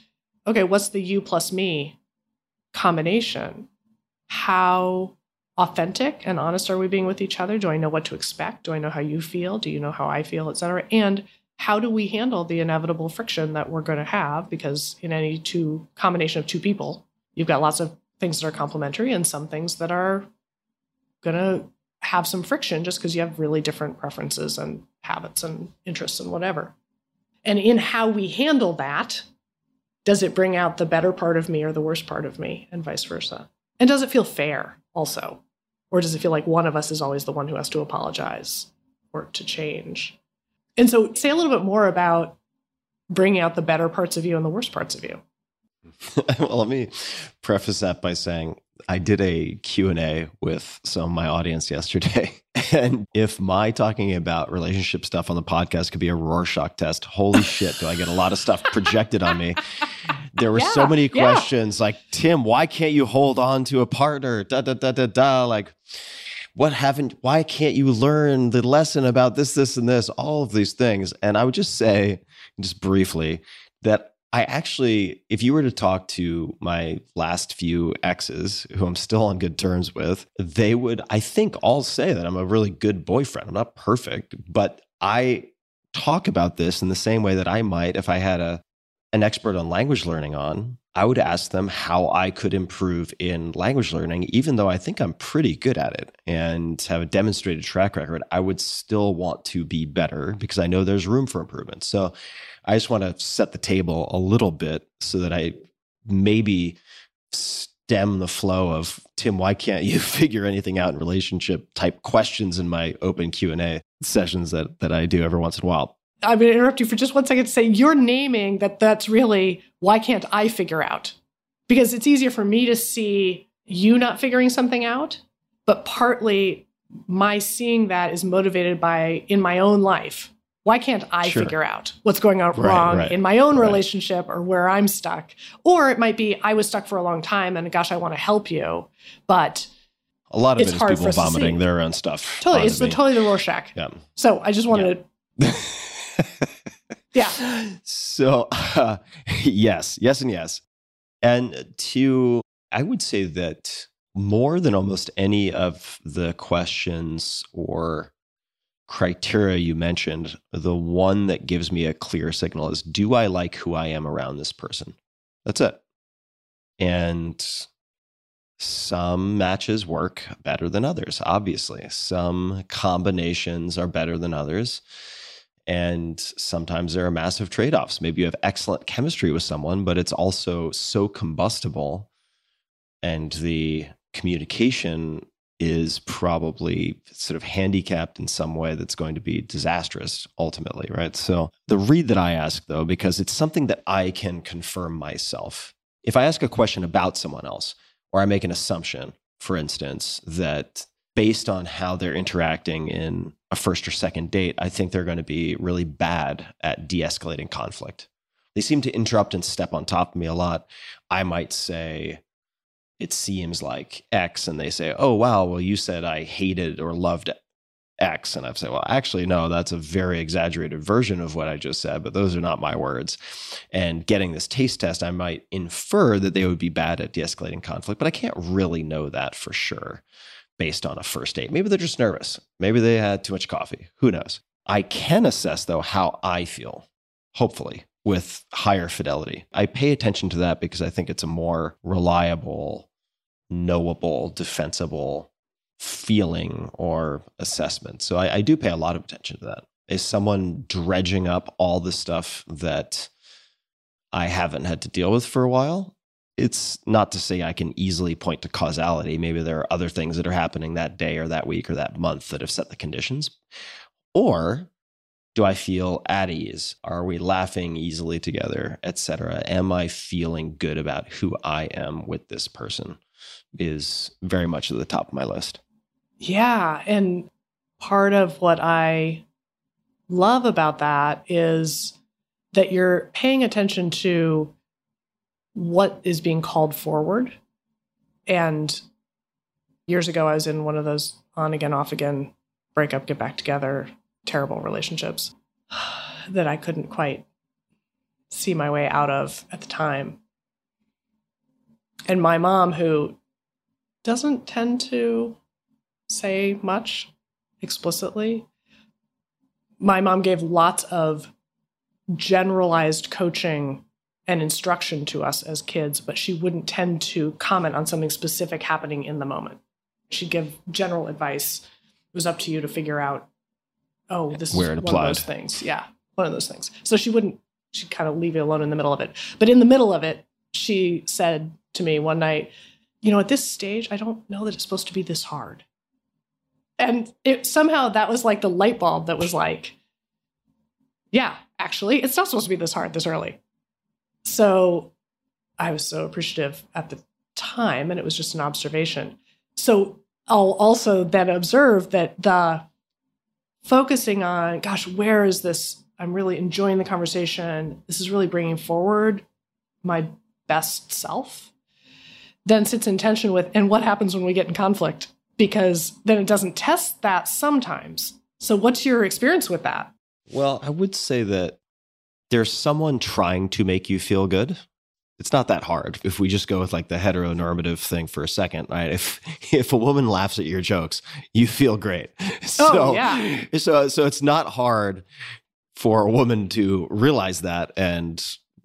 Speaker 7: okay, what's the you plus me combination? How authentic and honest are we being with each other? Do I know what to expect? Do I know how you feel? Do you know how I feel, et cetera? And how do we handle the inevitable friction that we're going to have? Because in any two combination of two people, you've got lots of things that are complementary and some things that are going to have some friction just because you have really different preferences and habits and interests and whatever. And in how we handle that, does it bring out the better part of me or the worst part of me, and vice versa? And does it feel fair also? Or does it feel like one of us is always the one who has to apologize or to change? And so, say a little bit more about bringing out the better parts of you and the worst parts of you. [LAUGHS]
Speaker 1: well, let me preface that by saying I did a Q&A with some of my audience [LAUGHS] yesterday. And if my talking about relationship stuff on the podcast could be a Rorschach test, holy [LAUGHS] shit, do I get a lot of stuff projected on me. [LAUGHS] There were so
Speaker 7: Yeah,
Speaker 1: many
Speaker 7: yeah.
Speaker 1: questions like, Tim, why can't you hold on to a partner? Da, da, da, da, da. Like, what haven't, why can't you learn the lesson about this, this, and this, all of these things? And I would just say, just briefly, that I actually, if you were to talk to my last few exes, who I'm still on good terms with, they would, I think, all say that I'm a really good boyfriend. I'm not perfect, but I talk about this in the same way that I might if I had a an expert on language learning on. I would ask them how I could improve in language learning, even though I think I'm pretty good at it and have a demonstrated track record. I would still want to be better because I know there's room for improvement. So I just want to set the table a little bit so that I maybe stem the flow of Tim, why can't you [LAUGHS] figure anything out in relationship type questions in my open Q&A sessions that that I do every once in a while.
Speaker 7: I'm going to interrupt you for just one second to say you're naming that that's really why can't I figure out? Because it's easier for me to see you not figuring something out, but partly my seeing that is motivated by in my own life. Why can't I
Speaker 1: Sure.
Speaker 7: figure out what's going on
Speaker 1: Right,
Speaker 7: wrong
Speaker 1: right,
Speaker 7: in my own
Speaker 1: right.
Speaker 7: relationship or where I'm stuck? Or it might be I was stuck for a long time and gosh, I want to help you, but
Speaker 1: A lot of
Speaker 7: It's
Speaker 1: it is
Speaker 7: hard
Speaker 1: people
Speaker 7: for us to
Speaker 1: vomiting their own stuff.
Speaker 7: Totally, it's the, totally the Rorschach.
Speaker 1: Yeah.
Speaker 7: So I just wanted to, [LAUGHS] yeah.
Speaker 1: So, uh, [LAUGHS] yes, yes, and yes. And to, I would say that more than almost any of the questions or criteria you mentioned, the one that gives me a clear signal is do I like who I am around this person? That's it. And some matches work better than others, obviously. Some combinations are better than others. And sometimes there are massive trade offs. Maybe you have excellent chemistry with someone, but it's also so combustible and the communication is probably sort of handicapped in some way that's going to be disastrous ultimately, right? So, the read that I ask though, because it's something that I can confirm myself. If I ask a question about someone else, or I make an assumption, for instance, that based on how they're interacting in a first or second date, I think they're going to be really bad at de escalating conflict. They seem to interrupt and step on top of me a lot. I might say, it seems like X, and they say, oh, wow, well, you said I hated or loved X. And I've said, well, actually, no, that's a very exaggerated version of what I just said, but those are not my words. And getting this taste test, I might infer that they would be bad at de escalating conflict, but I can't really know that for sure based on a first date. Maybe they're just nervous. Maybe they had too much coffee. Who knows? I can assess, though, how I feel, hopefully, with higher fidelity. I pay attention to that because I think it's a more reliable, knowable, defensible feeling or assessment. So I, I do pay a lot of attention to that. Is someone dredging up all the stuff that I haven't had to deal with for a while? It's not to say I can easily point to causality. Maybe there are other things that are happening that day or that week or that month that have set the conditions. Or do I feel at ease? Are we laughing easily together, etc.? Am I feeling good about who I am with this person? Is very much at the top of my list.
Speaker 7: Yeah. And part of what I love about that is that you're paying attention to what is being called forward. And years ago, I was in one of those on again, off again, break up, get back together, terrible relationships that I couldn't quite see my way out of at the time. And my mom, who doesn't tend to say much explicitly. My mom gave lots of generalized coaching and instruction to us as kids, but she wouldn't tend to comment on something specific happening in the moment. She'd give general advice. It was up to you to figure out, oh, this
Speaker 1: Where
Speaker 7: is
Speaker 1: it
Speaker 7: one of those things. Yeah, one of those things. So she wouldn't, she'd kind of leave you alone in the middle of it. But in the middle of it, she said to me one night, you know, at this stage, I don't know that it's supposed to be this hard. And it somehow that was like the light bulb that was like, yeah, actually, it's not supposed to be this hard this early. So I was so appreciative at the time, and it was just an observation. So I'll also then observe that the focusing on, gosh, where is this? I'm really enjoying the conversation. This is really bringing forward my best self. Then sits in tension with, and what happens when we get in conflict? Because then it doesn't test that sometimes. So, what's your experience with that?
Speaker 1: Well, I would say that there's someone trying to make you feel good. It's not that hard if we just go with like the heteronormative thing for a second, right? If [LAUGHS] if a woman laughs at your jokes, you feel great. [LAUGHS] So,
Speaker 7: Oh, yeah.
Speaker 1: So so it's not hard for a woman to realize that and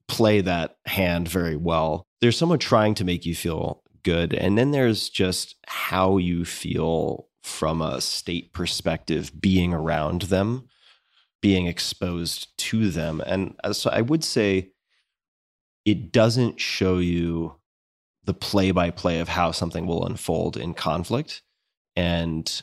Speaker 1: play that hand very well. There's someone trying to make you feel good, and then there's just how you feel from a state perspective being around them being exposed to them. And uh, so I would say it doesn't show you the play by play of how something will unfold in conflict. And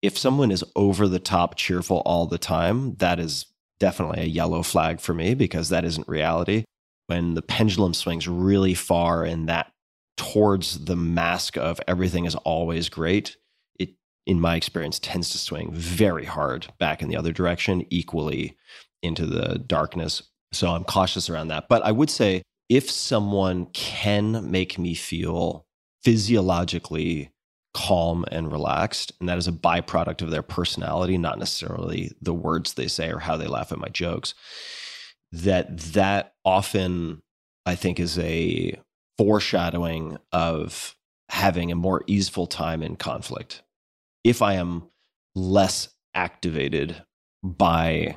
Speaker 1: if someone is over the top cheerful all the time, that is definitely a yellow flag for me because that isn't reality. When the pendulum swings really far and that towards the mask of everything is always great, it, in my experience, tends to swing very hard back in the other direction, equally into the darkness. So I'm cautious around that. But I would say if someone can make me feel physiologically calm and relaxed. And that is a byproduct of their personality, not necessarily the words they say or how they laugh at my jokes. That that often I think is a foreshadowing of having a more easeful time in conflict. If I am less activated by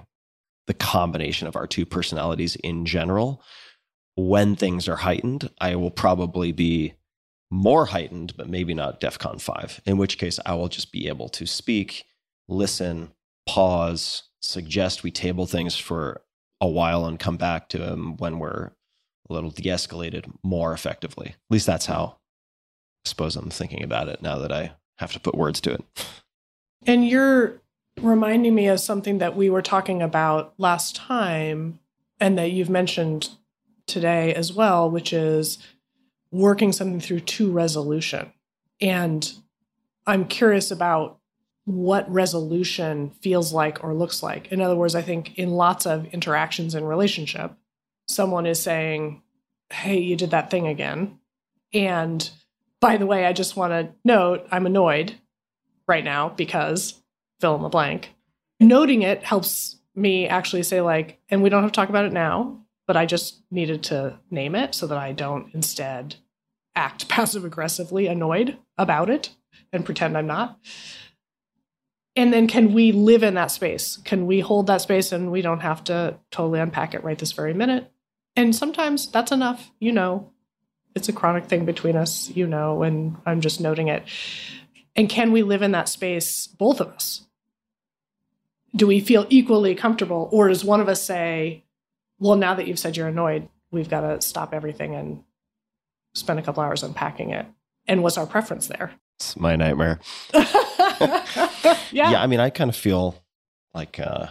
Speaker 1: the combination of our two personalities in general, when things are heightened, I will probably be more heightened, but maybe not DEFCON 5, in which case I will just be able to speak, listen, pause, suggest we table things for a while and come back to them when we're a little de escalated more effectively. At least that's how I suppose I'm thinking about it now that I have to put words to it.
Speaker 7: And you're reminding me of something that we were talking about last time and that you've mentioned today as well, which is working something through to resolution. And I'm curious about what resolution feels like or looks like. In other words, I think in lots of interactions in relationship, someone is saying, Hey, you did that thing again. And by the way, I just want to note I'm annoyed right now because fill in the blank. Noting it helps me actually say, like, and we don't have to talk about it now, but I just needed to name it so that I don't instead act [LAUGHS] passive aggressively annoyed about it and pretend I'm not. And then can we live in that space? Can we hold that space and we don't have to totally unpack it right this very minute? And sometimes that's enough, you know. It's a chronic thing between us, you know, and I'm just noting it. And can we live in that space, both of us? Do we feel equally comfortable? Or does one of us say, well, now that you've said you're annoyed, we've got to stop everything and spend a couple hours unpacking it? And what's our preference there?
Speaker 1: It's my nightmare. [LAUGHS]
Speaker 7: yeah.
Speaker 1: yeah, I mean, I kind of feel like uh,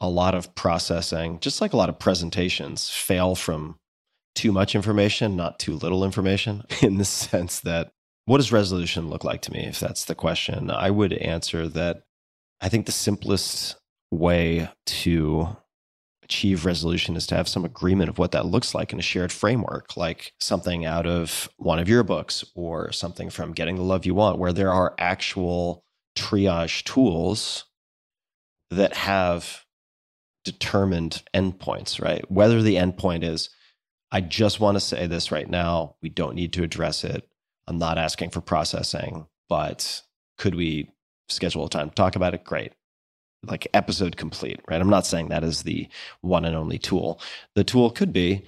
Speaker 1: a lot of processing, just like a lot of presentations, fail from too much information, not too little information, [LAUGHS] in the sense that what does resolution look like to me? If that's the question, I would answer that I think the simplest way to achieve resolution is to have some agreement of what that looks like in a shared framework, like something out of one of your books or something from Getting the Love You Want, where there are actual triage tools that have determined endpoints, right? Whether the endpoint is, I just want to say this right now, we don't need to address it. I'm not asking for processing, but could we schedule a time to talk about it? Great like episode complete, right? I'm not saying that is the one and only tool. The tool could be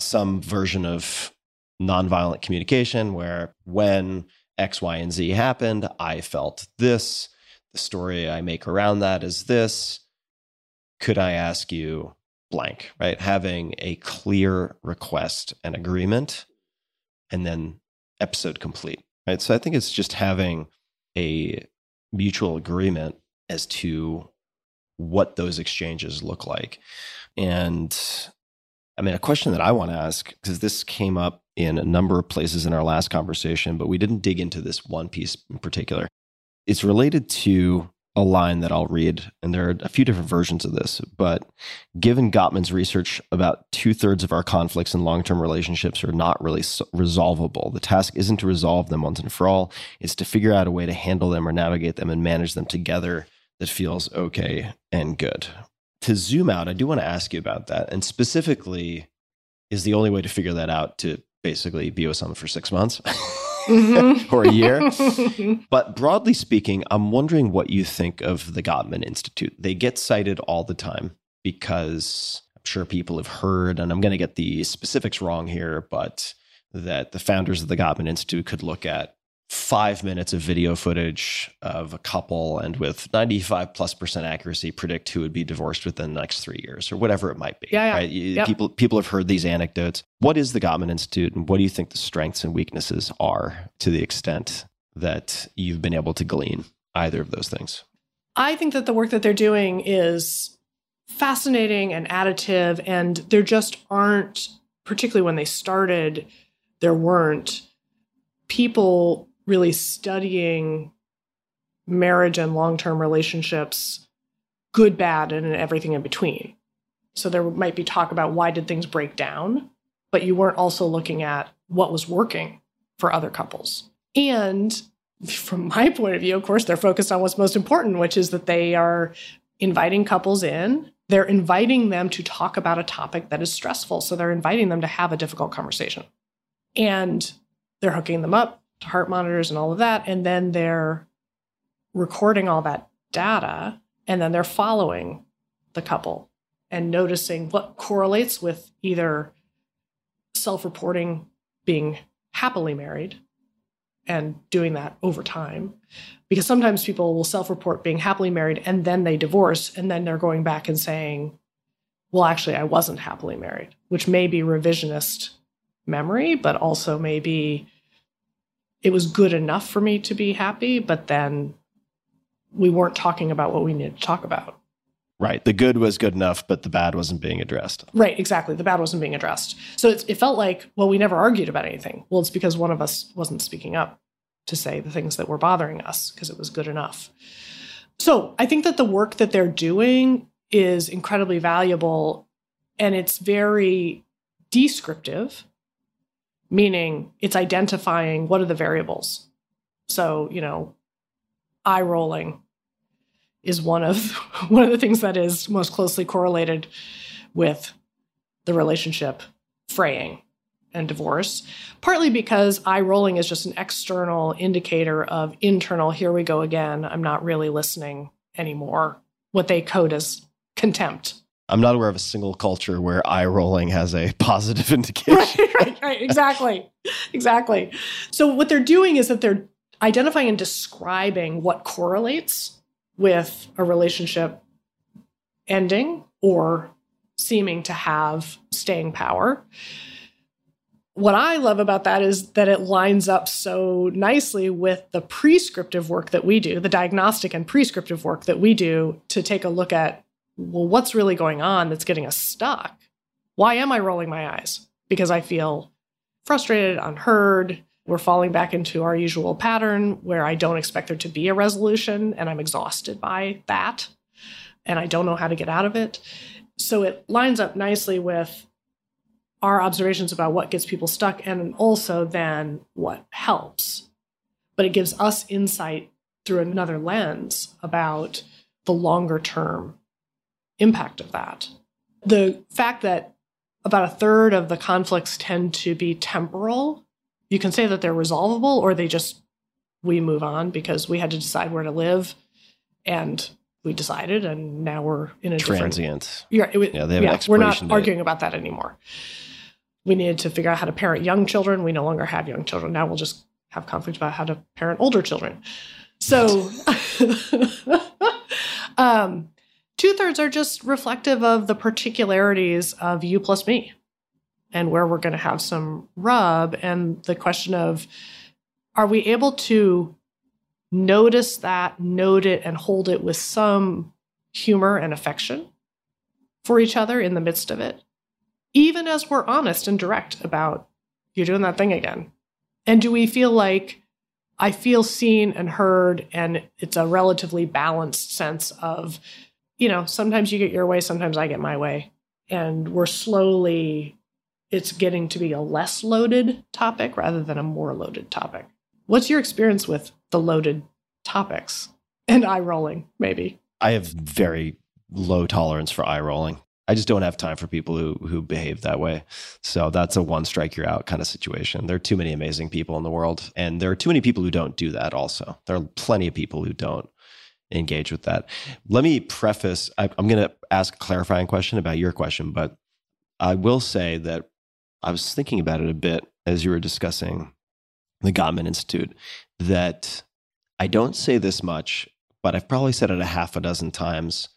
Speaker 1: some version of nonviolent communication where when X, Y, and Z happened, I felt this. The story I make around that is this. Could I ask you blank, right? Having a clear request and agreement, and then episode complete, right? So I think it's just having a mutual agreement as to what those exchanges look like. And I mean, a question that I want to ask, because this came up in a number of places in our last conversation, but we didn't dig into this one piece in particular. It's related to a line that I'll read, and there are a few different versions of this. But given Gottman's research, about two thirds of our conflicts in long term relationships are not really resolvable. The task isn't to resolve them once and for all, it's to figure out a way to handle them or navigate them and manage them together that feels okay and good. To zoom out, I do want to ask you about that. And specifically, is the only way to figure that out to basically be with someone for six months [LAUGHS] mm-hmm. [LAUGHS] or a year? [LAUGHS] but broadly speaking, I'm wondering what you think of the Gottman Institute. They get cited all the time because I'm sure people have heard, and I'm going to get the specifics wrong here, but that the founders of the Gottman Institute could look at five minutes of video footage of a couple and with 95 plus percent accuracy predict who would be divorced within the next three years or whatever it might be.
Speaker 7: Yeah, yeah.
Speaker 1: Right?
Speaker 7: Yep.
Speaker 1: People, people have heard these anecdotes. What is the Gottman Institute and what do you think the strengths and weaknesses are to the extent that you've been able to glean either of those things?
Speaker 7: I think that the work that they're doing is fascinating and additive, and there just aren't, particularly when they started, there weren't people really studying marriage and long term relationships, good, bad, and everything in between. So there might be talk about why did things break down, but you weren't also looking at what was working for other couples. And from my point of view, of course, they're focused on what's most important, which is that they are inviting couples in. They're inviting them to talk about a topic that is stressful. So they're inviting them to have a difficult conversation. And they're hooking them up heart monitors and all of that. And then they're recording all that data. And then they're following the couple and noticing what correlates with either self reporting being happily married and doing that over time. Because sometimes people will self report being happily married and then they divorce and then they're going back and saying, well, actually, I wasn't happily married, which may be revisionist memory, but also maybe it was good enough for me to be happy, but then we weren't talking about what we needed to talk about.
Speaker 1: Right. The good was good enough, but the bad wasn't being addressed.
Speaker 7: Right, exactly. The bad wasn't being addressed. So it, it felt like, well, we never argued about anything. Well, it's because one of us wasn't speaking up to say the things that were bothering us because it was good enough. So I think that the work that they're doing is incredibly valuable and it's very descriptive, meaning it's identifying what are the variables. So, you know, eye rolling is one of [LAUGHS] one of the things that is most closely correlated with the relationship fraying and divorce partly because eye rolling is just an external indicator of internal here we go again i'm not really listening anymore what they code as contempt
Speaker 1: I'm not aware of a single culture where eye rolling has a [LAUGHS] positive indication.
Speaker 7: right right right exactly exactly so what they're doing is that they're identifying and describing what correlates with a relationship ending or seeming to have staying power. What I love about that is that it lines up so nicely with the prescriptive work that we do, the diagnostic and prescriptive work that we do to take a look at well, what's really going on that's getting us stuck? Why am I rolling my eyes? Because I feel frustrated, unheard, we're falling back into our usual pattern where I don't expect there to be a resolution and I'm exhausted by that and I don't know how to get out of it. So it lines up nicely with our observations about what gets people stuck and also then what helps. But it gives us insight through another lens about the longer term impact of that. The fact that about a third of the conflicts tend to be temporal you can say that they're resolvable or they just we move on because we had to decide where to live and we decided and now we're in a
Speaker 1: transient.
Speaker 7: Yeah,
Speaker 1: it, yeah, they have
Speaker 7: yeah, we're not
Speaker 1: date.
Speaker 7: arguing about that anymore. We needed to figure out how to parent young children. We no longer have young children. Now we'll just have conflict about how to parent older children. So, [LAUGHS] um, two thirds are just reflective of the particularities of you plus me and where we're going to have some rub and the question of are we able to notice that note it and hold it with some humor and affection for each other in the midst of it even as we're honest and direct about you're doing that thing again? And do we feel like i feel seen and heard and it's a relatively balanced sense of you know sometimes you get your way sometimes i get my way and we're slowly it's getting to be a less loaded topic rather than a more loaded topic. What's your experience with the loaded topics and eye rolling, maybe?
Speaker 1: I have very low tolerance for eye rolling. I just don't have time for people who who behave that way. So that's a one strike you're out kind of situation. There are too many amazing people in the world, and there are too many people who don't do that. Also, there are plenty of people who don't engage with that. Let me preface. I, I'm going to ask a clarifying question about your question, but I will say that I was thinking about it a bit as you were discussing the Gottman Institute that I don't say this much, but I've probably said it a half a dozen times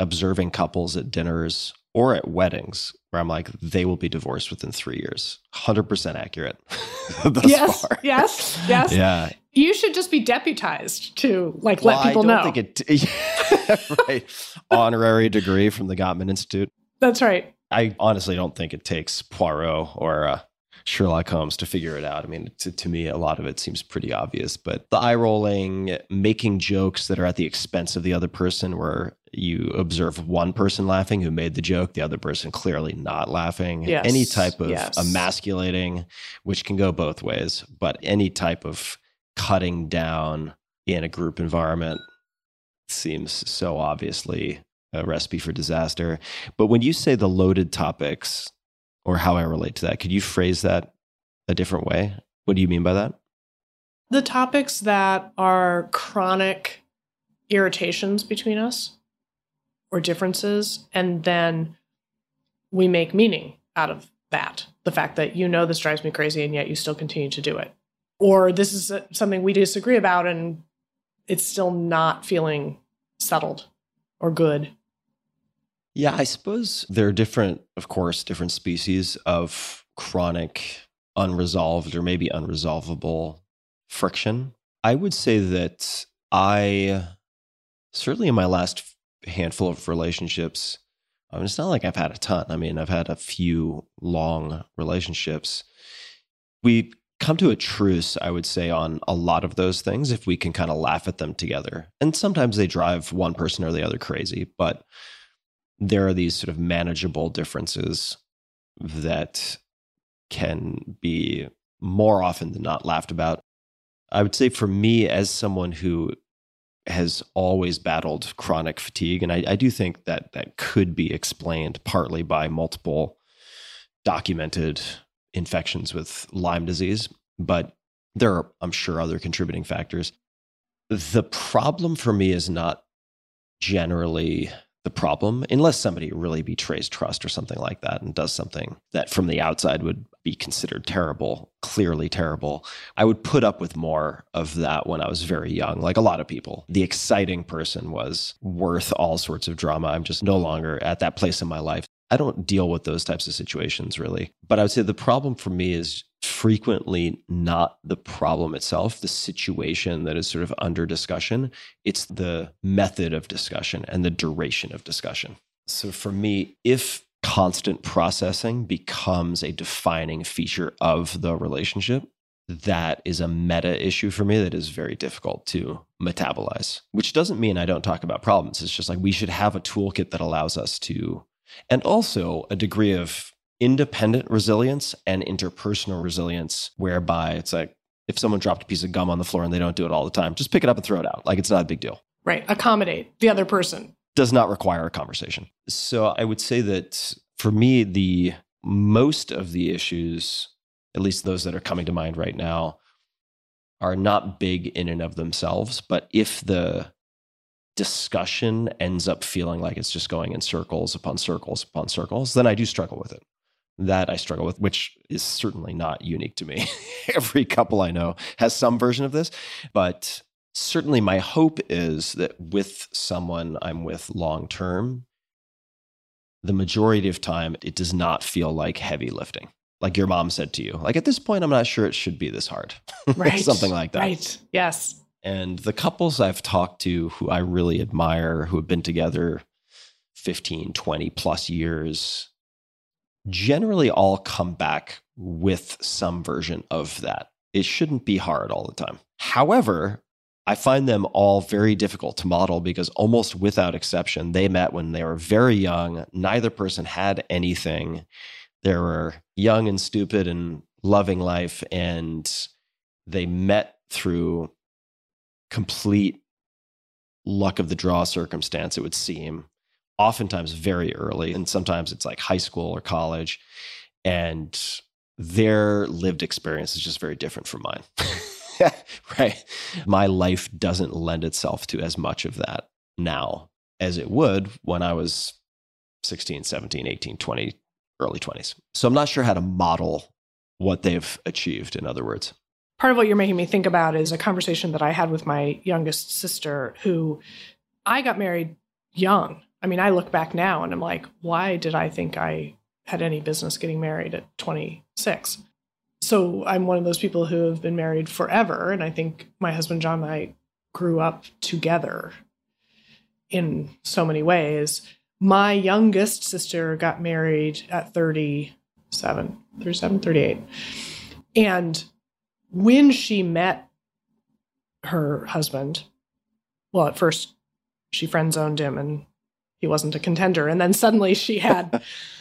Speaker 1: observing couples at dinners or at weddings where I'm like, they will be divorced within three years. 100% accurate. [LAUGHS]
Speaker 7: yes,
Speaker 1: far.
Speaker 7: yes, yes.
Speaker 1: Yeah.
Speaker 7: You should just be deputized to like
Speaker 1: well,
Speaker 7: let people
Speaker 1: I don't
Speaker 7: know.
Speaker 1: Think it, [LAUGHS] right. Honorary degree from the Gottman Institute.
Speaker 7: That's right.
Speaker 1: I honestly don't think it takes Poirot or uh, Sherlock Holmes to figure it out. I mean, to, to, me, a lot of it seems pretty obvious. But the eye rolling, making jokes that are at the expense of the other person, where you observe one person laughing who made the joke, the other person clearly not laughing.
Speaker 7: Yes.
Speaker 1: Any type of
Speaker 7: yes.
Speaker 1: emasculating, which can go both ways, but any type of cutting down in a group environment seems so obviously a recipe for disaster. But when you say the loaded topics or how I relate to that, could you phrase that a different way? What do you mean by that?
Speaker 7: The topics that are chronic irritations between us or differences, and then we make meaning out of that. The fact that you know this drives me crazy and yet you still continue to do it. Or this is something we disagree about and it's still not feeling settled or good.
Speaker 1: Yeah, I suppose there are different, of course, different species of chronic, unresolved, or maybe unresolvable friction. I would say that I, certainly in my last handful of relationships, I mean, it's not like I've had a ton. I mean, I've had a few long relationships. We come to a truce, I would say, on a lot of those things if we can kind of laugh at them together. And sometimes they drive one person or the other crazy, but there are these sort of manageable differences that can be more often than not laughed about. I would say for me, as someone who has always battled chronic fatigue, and I, I do think that that could be explained partly by multiple documented infections with Lyme disease, but there are, I'm sure, other contributing factors. The problem for me is not generally the problem, unless somebody really betrays trust or something like that and does something that from the outside would be considered terrible, clearly terrible. I would put up with more of that when I was very young, like a lot of people. The exciting person was worth all sorts of drama. I'm just no longer at that place in my life. I don't deal with those types of situations really. But I would say the problem for me is frequently not the problem itself, the situation that is sort of under discussion. It's the method of discussion and the duration of discussion. So for me, if constant processing becomes a defining feature of the relationship, that is a meta issue for me that is very difficult to metabolize, which doesn't mean I don't talk about problems. It's just like we should have a toolkit that allows us to, and also a degree of independent resilience and interpersonal resilience, whereby it's like if someone dropped a piece of gum on the floor and they don't do it all the time, just pick it up and throw it out. Like it's not a big deal.
Speaker 7: Right. Accommodate the other person.
Speaker 1: Does not require a conversation. So I would say that for me, the most of the issues, at least those that are coming to mind right now, are not big in and of themselves. But if the discussion ends up feeling like it's just going in circles upon circles upon circles, then I do struggle with it that I struggle with, which is certainly not unique to me. [LAUGHS] Every couple I know has some version of this, but certainly my hope is that with someone I'm with long term, the majority of time it does not feel like heavy lifting. Like your mom said to you, like at this point, I'm not sure it should be this hard. [LAUGHS]
Speaker 7: Right.
Speaker 1: Something like that.
Speaker 7: Right. Yes.
Speaker 1: And the couples I've talked to who I really admire, who have been together 15, 20 plus years, generally all come back with some version of that. It shouldn't be hard all the time. However, I find them all very difficult to model because almost without exception, they met when they were very young. Neither person had anything. They were young and stupid and loving life, and they met through complete luck of the draw circumstance, it would seem oftentimes very early, and sometimes it's like high school or college. And their lived experience is just very different from mine. [LAUGHS] right. My life doesn't lend itself to as much of that now as it would when I was 16, 17, 18, 20, early 20s. So I'm not sure how to model what they've achieved, in other words.
Speaker 7: Part of what you're making me think about is a conversation that I had with my youngest sister, who I got married young. I mean, I look back now and I'm like, why did I think I had any business getting married at 26? So I'm one of those people who have been married forever. And I think my husband, John, and I grew up together in so many ways. My youngest sister got married at 37, 37, 38. And when she met her husband, well, at first she friend zoned him and he wasn't a contender. And then suddenly she had [LAUGHS]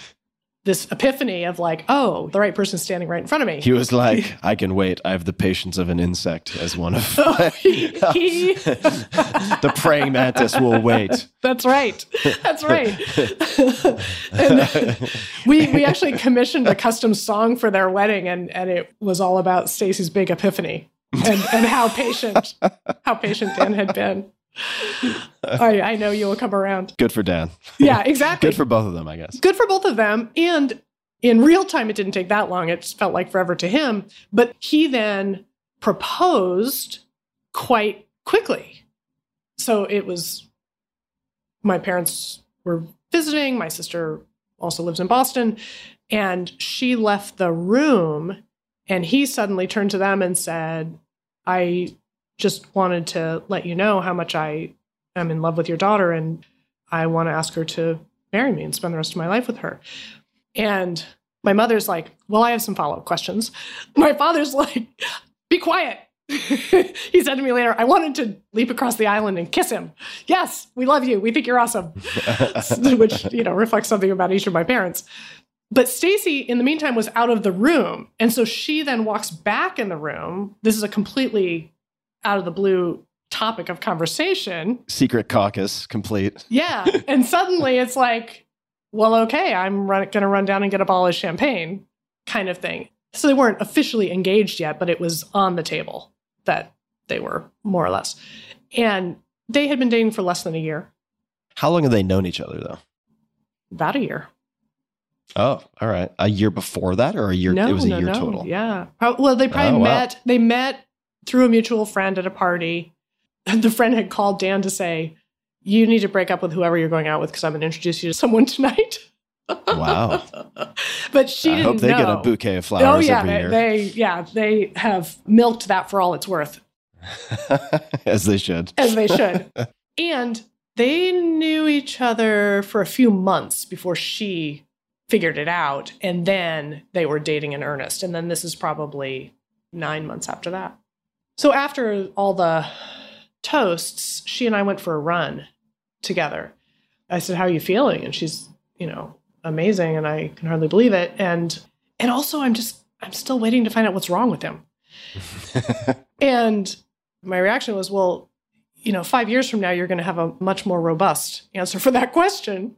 Speaker 7: this epiphany of like, oh, the right person's standing right in front of me.
Speaker 1: He was [LAUGHS] like, I can wait. I have the patience of an insect as one of [LAUGHS]
Speaker 7: Oh, he- [LAUGHS] he-
Speaker 1: the praying mantis will wait.
Speaker 7: That's right. That's right. and we we actually commissioned a custom song for their wedding, and and it was all about Stacy's big epiphany and and how patient how patient Dan had been. I I know you will come around.
Speaker 1: Good for Dan.
Speaker 7: Yeah, exactly.
Speaker 1: Good for both of them, I guess.
Speaker 7: good for both of them. And in real time, it didn't take that long. It felt like forever to him. But he then proposed quite quickly. So it was my parents were visiting. My sister also lives in Boston. And she left the room. And he suddenly turned to them and said, I just wanted to let you know how much I am in love with your daughter. And I want to ask her to marry me and spend the rest of my life with her. And my mother's like, Well, I have some follow up questions. [LAUGHS] My father's like, Be quiet. [LAUGHS] he said to me later, I wanted to leap across the island and kiss him. Yes, we love you. We think you're awesome. [LAUGHS] Which, you know, reflects something about each of my parents. But Stacy, in the meantime, was out of the room. And so she then walks back in the room. This is a completely out of the blue topic of conversation.
Speaker 1: Secret caucus complete.
Speaker 7: Yeah. [LAUGHS] and suddenly it's like, well, okay, I'm run- going to run down and get a bottle of champagne kind of thing. So they weren't officially engaged yet, but it was on the table that they were more or less. And they had been dating for less than a year,
Speaker 1: How long have they known each other though?
Speaker 7: about a year.
Speaker 1: Oh, all right. A year before that or a year
Speaker 7: no,
Speaker 1: it was a
Speaker 7: no,
Speaker 1: year
Speaker 7: no.
Speaker 1: total.
Speaker 7: Yeah. Well, they probably
Speaker 1: Oh, wow.
Speaker 7: met. They met through a mutual friend at a party. The friend had called Dan to say, "You need to break up with whoever you're going out with because I'm going to introduce you to someone tonight." [LAUGHS]
Speaker 1: Wow.
Speaker 7: but she
Speaker 1: I hope they
Speaker 7: know.
Speaker 1: get a bouquet of flowers Oh
Speaker 7: yeah,
Speaker 1: every
Speaker 7: they,
Speaker 1: year.
Speaker 7: they yeah they have milked that for all it's worth, [LAUGHS]
Speaker 1: As they should.
Speaker 7: as they should. [LAUGHS] and they knew each other for a few months before she figured it out, and then they were dating in earnest. And then this is probably nine months after that. So after all the toasts, she and I went for a run together. I said, "How are you feeling?" And she's, you know, amazing, and I can hardly believe it. And and also, I'm just I'm still waiting to find out what's wrong with him. [LAUGHS] And my reaction was, well, you know, five years from now, you're going to have a much more robust answer for that [LAUGHS] question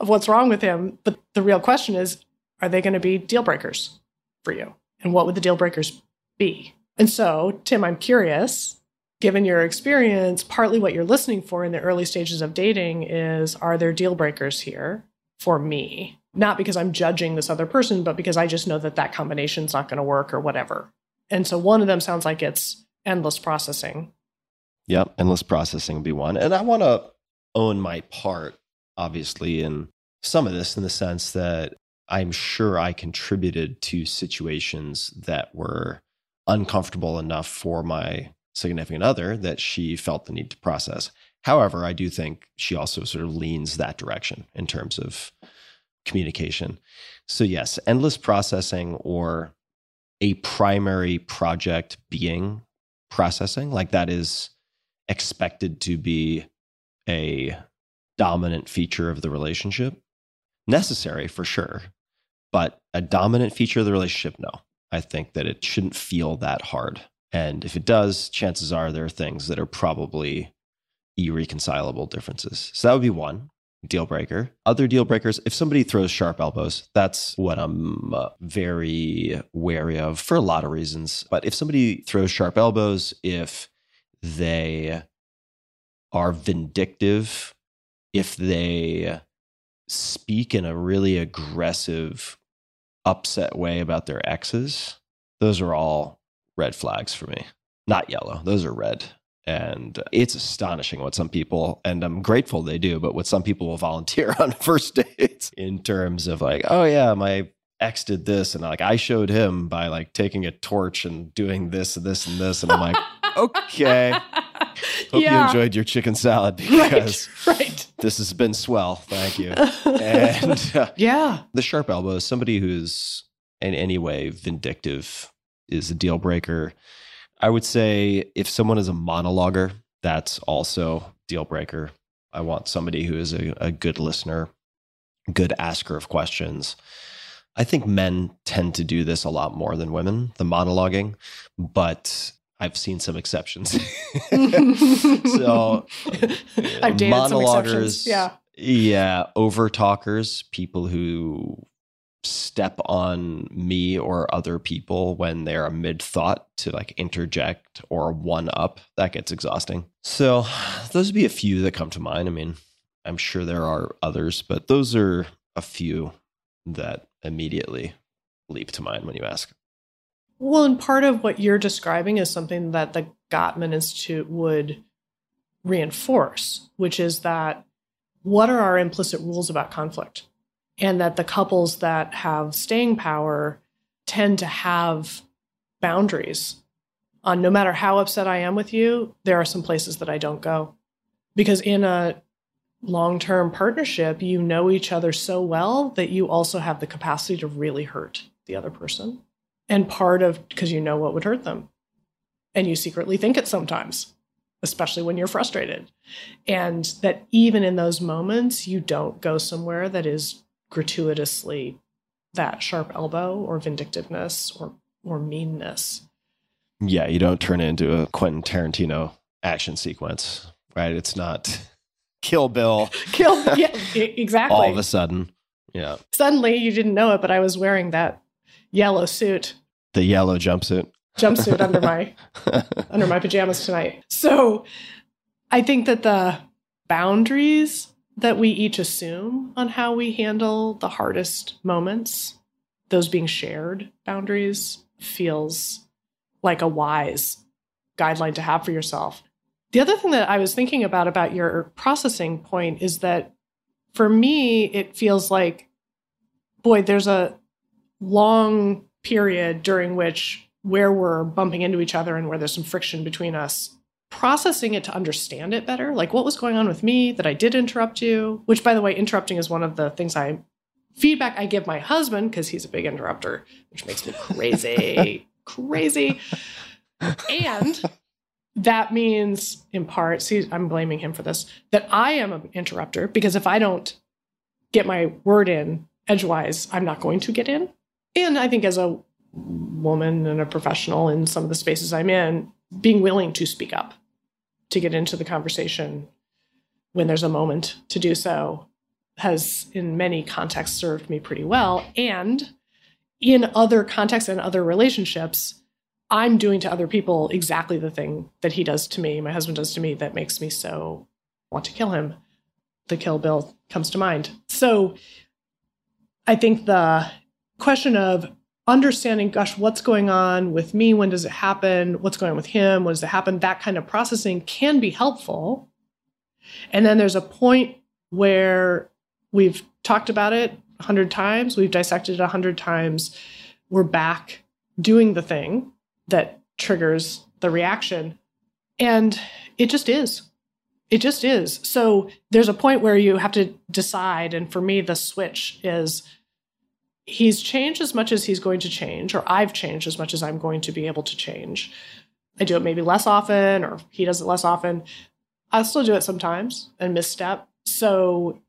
Speaker 7: of what's wrong with him. But the real question is, are they going to be deal breakers for you? And what would the deal breakers be? And so, Tim, I'm curious, given your experience, partly what you're listening for in the early stages of dating is, are there deal breakers here for me? Not because I'm judging this other person, but because I just know that that combination's not going to work or whatever. And so one of them sounds like it's endless processing.
Speaker 1: Yep, endless processing would be one. And I want to own my part, obviously, in some of this in the sense that I'm sure I contributed to situations that were uncomfortable enough for my significant other that she felt the need to process. However, I do think she also sort of leans that direction in terms of communication. So, yes, endless processing or a primary project being processing, like that is expected to be a dominant feature of the relationship. Necessary for sure, but a dominant feature of the relationship, no. I think that it shouldn't feel that hard. And if it does, chances are there are things that are probably irreconcilable differences. So that would be one deal breaker. Other deal breakers, if somebody throws sharp elbows, that's what I'm uh, very wary of for a lot of reasons. But if somebody throws sharp elbows, if they are vindictive, if they speak in a really aggressive, upset way about their exes, those are all red flags for me. Not yellow, those are red. And it's astonishing what some people, and I'm grateful they do, but what some people will volunteer [LAUGHS] on first dates in terms of like, oh yeah, my ex did this, and like I showed him by like taking a torch and doing this and this and this, and I'm like, [LAUGHS] okay, [LAUGHS] hope you enjoyed your chicken salad [LAUGHS] because
Speaker 7: right, right.
Speaker 1: this has been swell. Thank you. [LAUGHS] And uh,
Speaker 7: yeah,
Speaker 1: the sharp elbow is somebody who's in any way vindictive is a deal breaker. I would say if someone is a monologuer, that's also deal breaker. I want somebody who is a, a good listener, good asker of questions. I think men tend to do this a lot more than women, the monologuing, but I've seen some exceptions. [LAUGHS] [LAUGHS] so [LAUGHS]
Speaker 7: I've dated some exceptions. Yeah.
Speaker 1: Yeah, over talkers, people who step on me or other people when they're a mid thought to like interject or one up, that gets exhausting. So, those would be a few that come to mind. I mean, I'm sure there are others, but those are a few that immediately leap to mind when you ask.
Speaker 7: Well, and part of what you're describing is something that the Gottman Institute would reinforce, which is that what are our implicit rules about conflict? And that the couples that have staying power tend to have boundaries on no matter how upset I am with you, there are some places that I don't go. Because in a long term partnership, you know each other so well that you also have the capacity to really hurt the other person. And part of because you know what would hurt them. And you secretly think it sometimes, especially when you're frustrated. And that even in those moments, you don't go somewhere that is gratuitously that sharp elbow or vindictiveness or or meanness.
Speaker 1: Yeah, you don't turn it into a Quentin Tarantino action sequence, right? It's not [LAUGHS] Kill Bill. [LAUGHS]
Speaker 7: Kill, yeah, exactly.
Speaker 1: All of a sudden, yeah,
Speaker 7: Suddenly, you didn't know it, but I was wearing that yellow suit,
Speaker 1: the yellow jumpsuit.
Speaker 7: jumpsuit under my [LAUGHS] under my pajamas tonight. So, I think that the boundaries that we each assume on how we handle the hardest moments, those being shared boundaries, feels like a wise guideline to have for yourself. The other thing that I was thinking about about your processing point is that for me, it feels like, boy, there's a long period during which where we're bumping into each other and where there's some friction between us processing it to understand it better. Like what was going on with me that i did interrupt you? Which by the way interrupting is one of the things i feedback i give my husband because he's a big interrupter which makes me crazy [LAUGHS] crazy. And that means in part see i'm blaming him for this that i am an interrupter because if i don't get my word in edgewise i'm not going to get in and i think as a woman and a professional in some of the spaces i'm in being willing to speak up to get into the conversation when there's a moment to do so has in many contexts served me pretty well. And in other contexts and other relationships i'm doing to other people exactly the thing that he does to me my husband does to me that makes me so want to kill him. The kill bill comes to mind. So i think the question of understanding, gosh, what's going on with me? When does it happen? What's going on with him? When does it happen? That kind of processing can be helpful. And then there's a point where we've talked about it a hundred times, we've dissected it a hundred times. We're back doing the thing that triggers the reaction. And it just is. It just is. So there's a point where you have to decide. And for me, the switch is he's changed as much as he's going to change, or I've changed as much as I'm going to be able to change. I do it maybe less often, or he does it less often. I'll still do it sometimes and misstep. So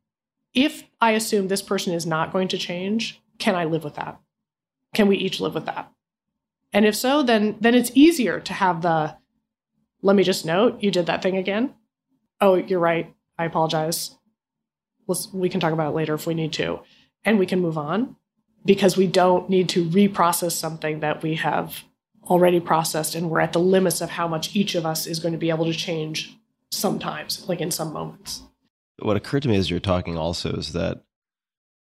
Speaker 7: if I assume this person is not going to change, can I live with that? Can we each live with that? And if so, then then it's easier to have the let me just note you did that thing again. Oh, you're right. I apologize. Let's, we can talk about it later if we need to. And we can move on because we don't need to reprocess something that we have already processed and we're at the limits of how much each of us is going to be able to change sometimes, like in some moments.
Speaker 1: What occurred to me as you're talking also is that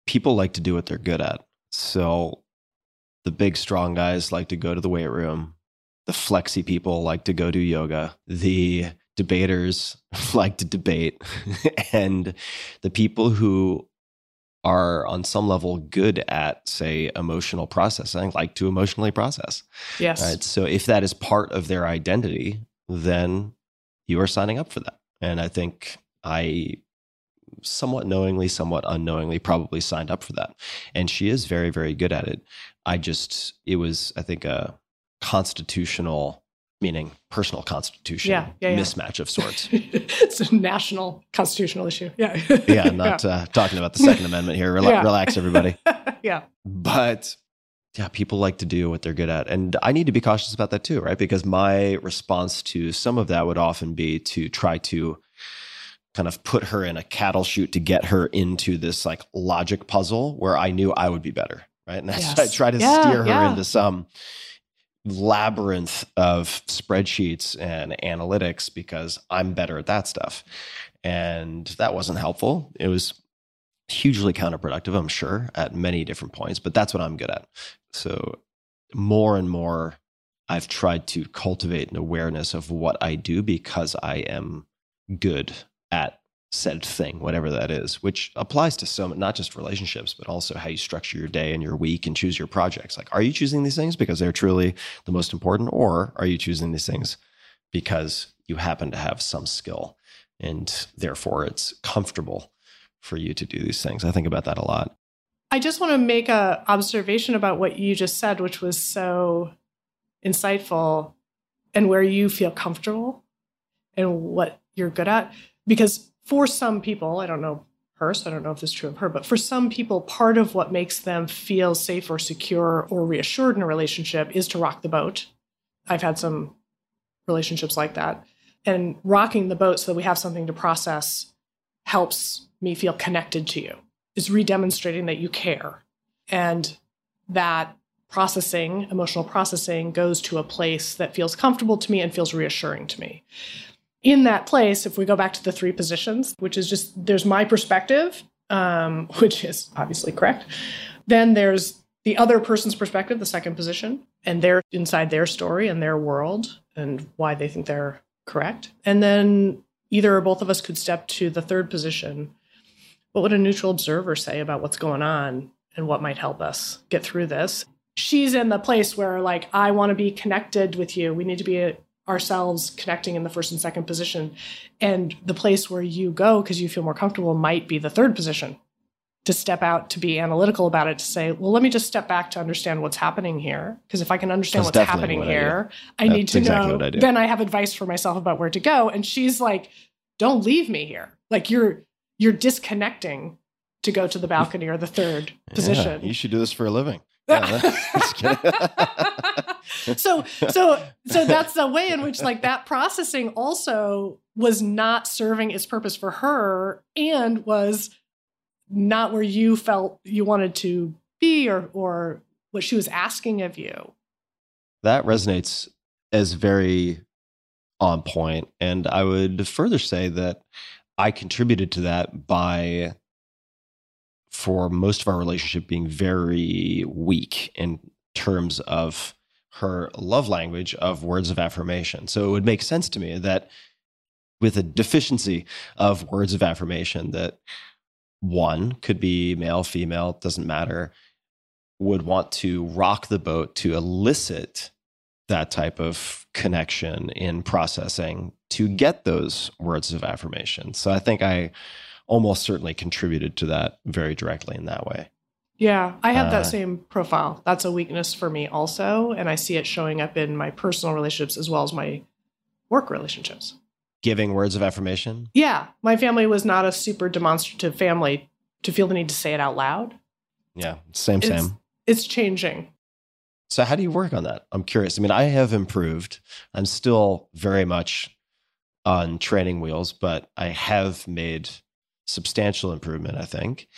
Speaker 1: people like to do what they're good at. So the big, strong guys like to go to the weight room. The flexy people like to go do yoga. The debaters [LAUGHS] like to debate. [LAUGHS] and the people who are on some level good at say emotional processing like to emotionally process
Speaker 7: Yes.
Speaker 1: right? So if that is part of their identity then you are signing up for that. And i think i somewhat knowingly somewhat unknowingly probably signed up for that. And she is very very good at it. I just it was i think a constitutional meaning personal constitution
Speaker 7: Yeah, yeah, yeah.
Speaker 1: mismatch of sorts. [LAUGHS]
Speaker 7: it's a national constitutional issue. Yeah.
Speaker 1: yeah, I'm not Uh, talking about the Second Amendment here.
Speaker 7: Yeah.
Speaker 1: Relax, everybody. [LAUGHS]
Speaker 7: yeah.
Speaker 1: But yeah, people like to do what they're good at. And I need to be cautious about that too, right? Because my response to some of that would often be to try to kind of put her in a cattle chute to get her into this like logic puzzle where I knew I would be better, right? And that's
Speaker 7: Yes.
Speaker 1: I try to steer her into some labyrinth of spreadsheets and analytics because I'm better at that stuff. And that wasn't helpful. It was hugely counterproductive, I'm sure, at many different points, but that's what I'm good at. So, more and more, I've tried to cultivate an awareness of what I do because I am good at said thing, whatever that is, which applies to so not just relationships, but also how you structure your day and your week and choose your projects. Like, are you choosing these things because they're truly the most important, or are you choosing these things because you happen to have some skill and therefore it's comfortable for you to do these things? I think about that a lot.
Speaker 7: I just want to make a observation about what you just said, which was so insightful and where you feel comfortable and what you're good at. Because for some people, I don't know her, so I don't know if this is true of her, but for some people, part of what makes them feel safe or secure or reassured in a relationship is to rock the boat. I've had some relationships like that. And rocking the boat so that we have something to process helps me feel connected to you. is redemonstrating that you care. And that processing, emotional processing, goes to a place that feels comfortable to me and feels reassuring to me. In that place, if we go back to the three positions, which is just there's my perspective, um, [LAUGHS] which is obviously correct. Then there's the other person's perspective, the second position, and they're inside their story and their world and why they think they're correct. And then either or both of us could step to the third position. What would a neutral observer say about what's going on and what might help us get through this? She's in the place where, like, I want to be connected with you. We need to be ourselves connecting in the first and second position. And the place where you go because you feel more comfortable might be the third position to step out to be analytical about it to say well let me just step back to understand what's happening here because if i can understand
Speaker 1: That's
Speaker 7: what's happening
Speaker 1: what I
Speaker 7: here i, need
Speaker 1: That's
Speaker 7: to
Speaker 1: exactly
Speaker 7: know
Speaker 1: I
Speaker 7: then i have advice for myself about where to go and she's like don't leave me here like you're you're disconnecting to go to the balcony or the third position
Speaker 1: Yeah, you should do this for a living. [LAUGHS] [LAUGHS]
Speaker 7: So so so that's the way in which like that processing also was not serving its purpose for her and was not where you felt you wanted to be or or what she was asking of you.
Speaker 1: That resonates as very on point. And i would further say that i contributed to that by for most of our relationship being very weak in terms of her love language of words of affirmation so it would make sense to me that with a deficiency of words of affirmation that one could be male female doesn't matter would want to rock the boat to elicit that type of connection in processing to get those words of affirmation. So I think I almost certainly contributed to that very directly in that way.
Speaker 7: yeah i have
Speaker 1: Uh,
Speaker 7: that same profile that's a weakness for me also and i see it showing up in my personal relationships as well as my work relationships
Speaker 1: Giving words of affirmation.
Speaker 7: yeah my family was not a super demonstrative family to feel the need to say it out loud
Speaker 1: Yeah, same,
Speaker 7: It's-
Speaker 1: same.
Speaker 7: it's changing
Speaker 1: So how do you work on that? I'm curious. I mean, I have improved. I'm still very much on training wheels, but I have made substantial improvement, I think.